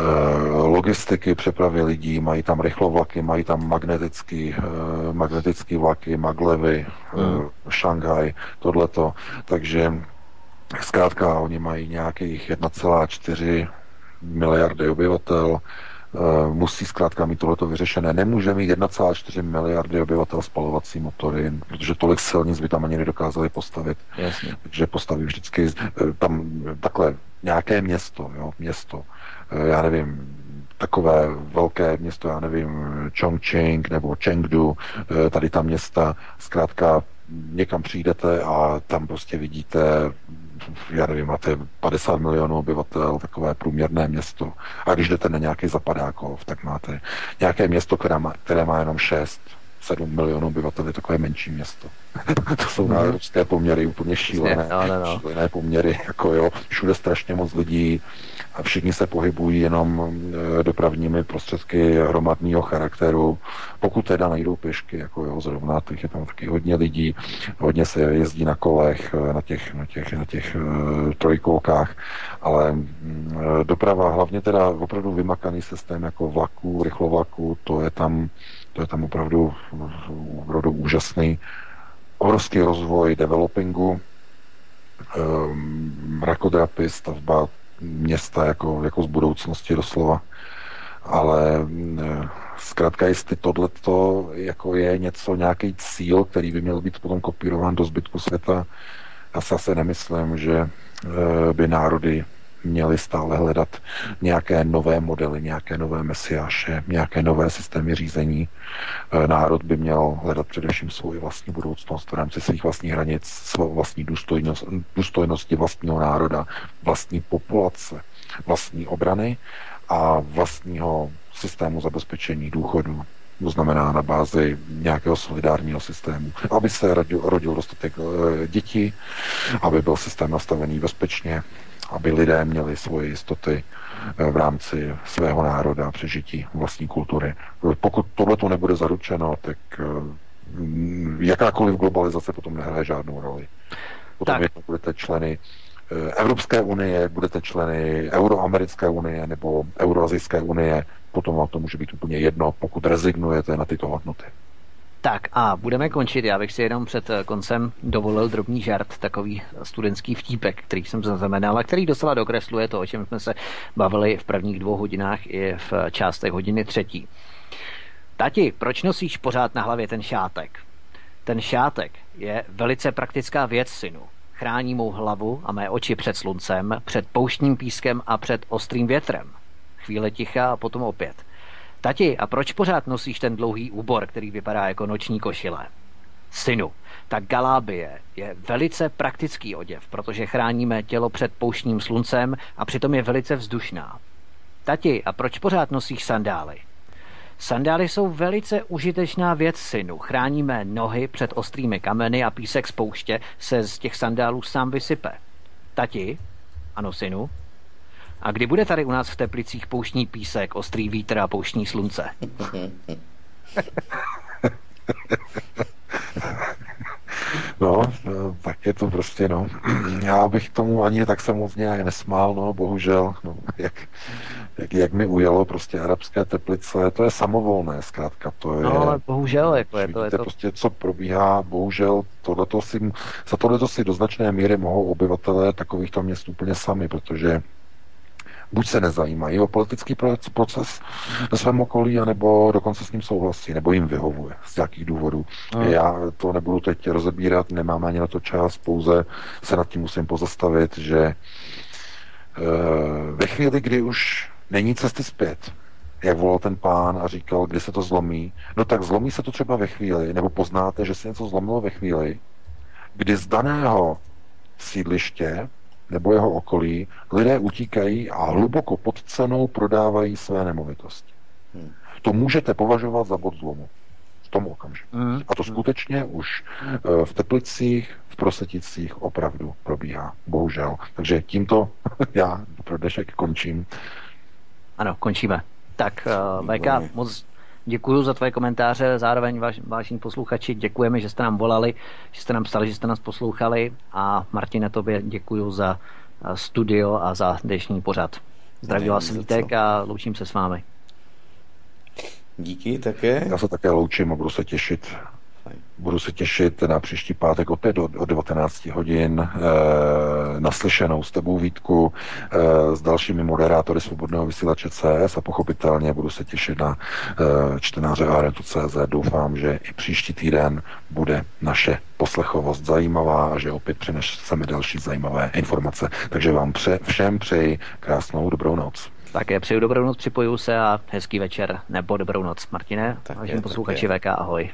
logistiky, přepravy lidí, mají tam rychlovlaky, mají tam magnetický, e, magnetický vlaky, maglevy, e, Šanghaj, tohleto. Takže Zkrátka, oni mají nějakých 1,4 miliardy obyvatel, eh, musí zkrátka mít tohleto vyřešené. Nemůže mít 1,4 miliardy obyvatel spalovací motory, protože tolik silnic by tam ani nedokázali postavit. Jasně. Takže postaví vždycky eh, tam takhle nějaké město, jo, město, eh, já nevím, takové velké město, já nevím, Chongqing nebo Chengdu, tady ta města, zkrátka někam přijdete a tam prostě vidíte já nevím, máte 50 milionů obyvatel, takové průměrné město. A když jdete na nějaký zapadákov, tak máte nějaké město, které má, které má jenom 6, 7 milionů obyvatel, je takové menší město. to jsou mm. národské poměry úplně šílené, no, no, no. šílené poměry, jako jo, všude strašně moc lidí, a všichni se pohybují jenom e, dopravními prostředky hromadného charakteru, pokud teda najdou pěšky, jako jo, zrovna, těch je tam taky hodně lidí, hodně se jezdí na kolech, e, na těch, na těch, na těch uh, trojkolkách, ale uh, doprava, hlavně teda opravdu vymakaný systém jako vlaků, rychlovlaků, to je tam, to je tam opravdu, opravdu úžasný. Obrovský rozvoj developingu, um, mrakodrapy, stavba města jako, jako z budoucnosti doslova. Ale mm, zkrátka, jestli tohleto jako je něco, nějaký cíl, který by měl být potom kopírován do zbytku světa, já se asi nemyslím, že eh, by národy měli stále hledat nějaké nové modely, nějaké nové mesiáše, nějaké nové systémy řízení. Eh, národ by měl hledat především svou vlastní budoucnost v rámci svých vlastních hranic, svou vlastní důstojnost, důstojnosti vlastního národa, vlastní populace, vlastní obrany a vlastního systému zabezpečení důchodu, to znamená na bázi nějakého solidárního systému, aby se rodil, dostatek eh, dětí, aby byl systém nastavený bezpečně, aby lidé měli svoje jistoty eh, v rámci svého národa, přežití vlastní kultury. Pokud tohle to nebude zaručeno, tak eh, jakákoliv globalizace potom nehraje žádnou roli. Potom tak. budete členy eh, Evropské unie, budete členy Euroamerické unie nebo Euroazijské unie, potom vám to může být úplně jedno, pokud rezignujete na tyto hodnoty. Tak a budeme končit. Já bych si jenom před eh, koncem dovolil drobný žart, takový studentský vtípek, který jsem zaznamenal a který docela dokresluje to, o čem jsme se bavili v prvních dvou hodinách i v částech hodiny třetí. Tati, proč nosíš pořád na hlavě ten šátek? Ten šátek je velice praktická věc, synu. Chrání mou hlavu a mé oči před sluncem, před pouštním pískem a před ostrým větrem. Chvíle ticha a potom opět. Tati, a proč pořád nosíš ten dlouhý úbor, který vypadá jako noční košile? Synu, ta galábie je velice praktický oděv, protože chráníme tělo před pouštním sluncem a přitom je velice vzdušná. Tati, a proč pořád nosíš sandály? Sandály jsou velice užitečná věc, synu. Chráníme nohy před ostrými kameny a písek z pouště se z těch sandálů sám vysype. Tati? Ano, synu? A kdy bude tady u nás v Teplicích pouštní písek, ostrý vítr a pouštní slunce? No, tak je to prostě, no. Já bych tomu ani tak se moc nějak nesmál, no, bohužel, no, jak, jak, jak mi ujelo prostě arabské teplice, to je samovolné zkrátka. To je, no ale bohužel, jako je to, je to... prostě, co probíhá, bohužel tohleto si, za tohleto si do značné míry mohou obyvatelé takovýchto měst úplně sami, protože buď se nezajímají o politický proces ve svém okolí, anebo dokonce s ním souhlasí, nebo jim vyhovuje z jakých důvodů. No. Já to nebudu teď rozebírat, nemám ani na to čas, pouze se nad tím musím pozastavit, že e, ve chvíli, kdy už není cesty zpět, jak volal ten pán a říkal, kdy se to zlomí, no tak zlomí se to třeba ve chvíli, nebo poznáte, že se něco zlomilo ve chvíli, kdy z daného sídliště nebo jeho okolí lidé utíkají a hluboko pod cenou prodávají své nemovitosti. Hmm. To můžete považovat za bod zlomu v tom okamžiku. Hmm. A to skutečně už eh, v Teplicích, v Proseticích opravdu probíhá. Bohužel. Takže tímto já pro dnešek končím. Ano, končíme. Tak uh, VK, moc děkuji za tvoje komentáře, zároveň váž, vážní posluchači, děkujeme, že jste nám volali, že jste nám psali, že jste nás poslouchali a Martine, tobě děkuji za eh, studio a za dnešní pořad. Zdraví vás Vítek a loučím se s vámi. Díky také. Já se také loučím a budu se těšit Budu se těšit na příští pátek opět do, o 19 hodin e, naslyšenou s tebou Vítku, e, s dalšími moderátory Svobodného vysílače CS a pochopitelně budu se těšit na e, čtenáře CZ. Doufám, že i příští týden bude naše poslechovost zajímavá a že opět přineseme další zajímavé informace. Takže vám pře, všem přeji krásnou dobrou noc. Také přeju dobrou noc, připoju se a hezký večer nebo dobrou noc. Martine, vážení posluchači VK, ahoj.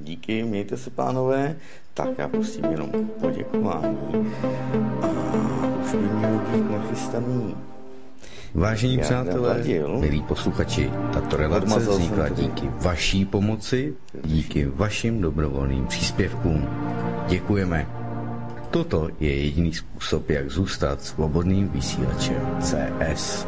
Díky, mějte se pánové. Tak já prosím jenom poděkování. A už by mělo být nachystaný. Vážení přátelé, milí posluchači, tato relace vznikla díky vaší pomoci, díky vašim dobrovolným příspěvkům. Děkujeme. Toto je jediný způsob, jak zůstat svobodným vysílačem CS.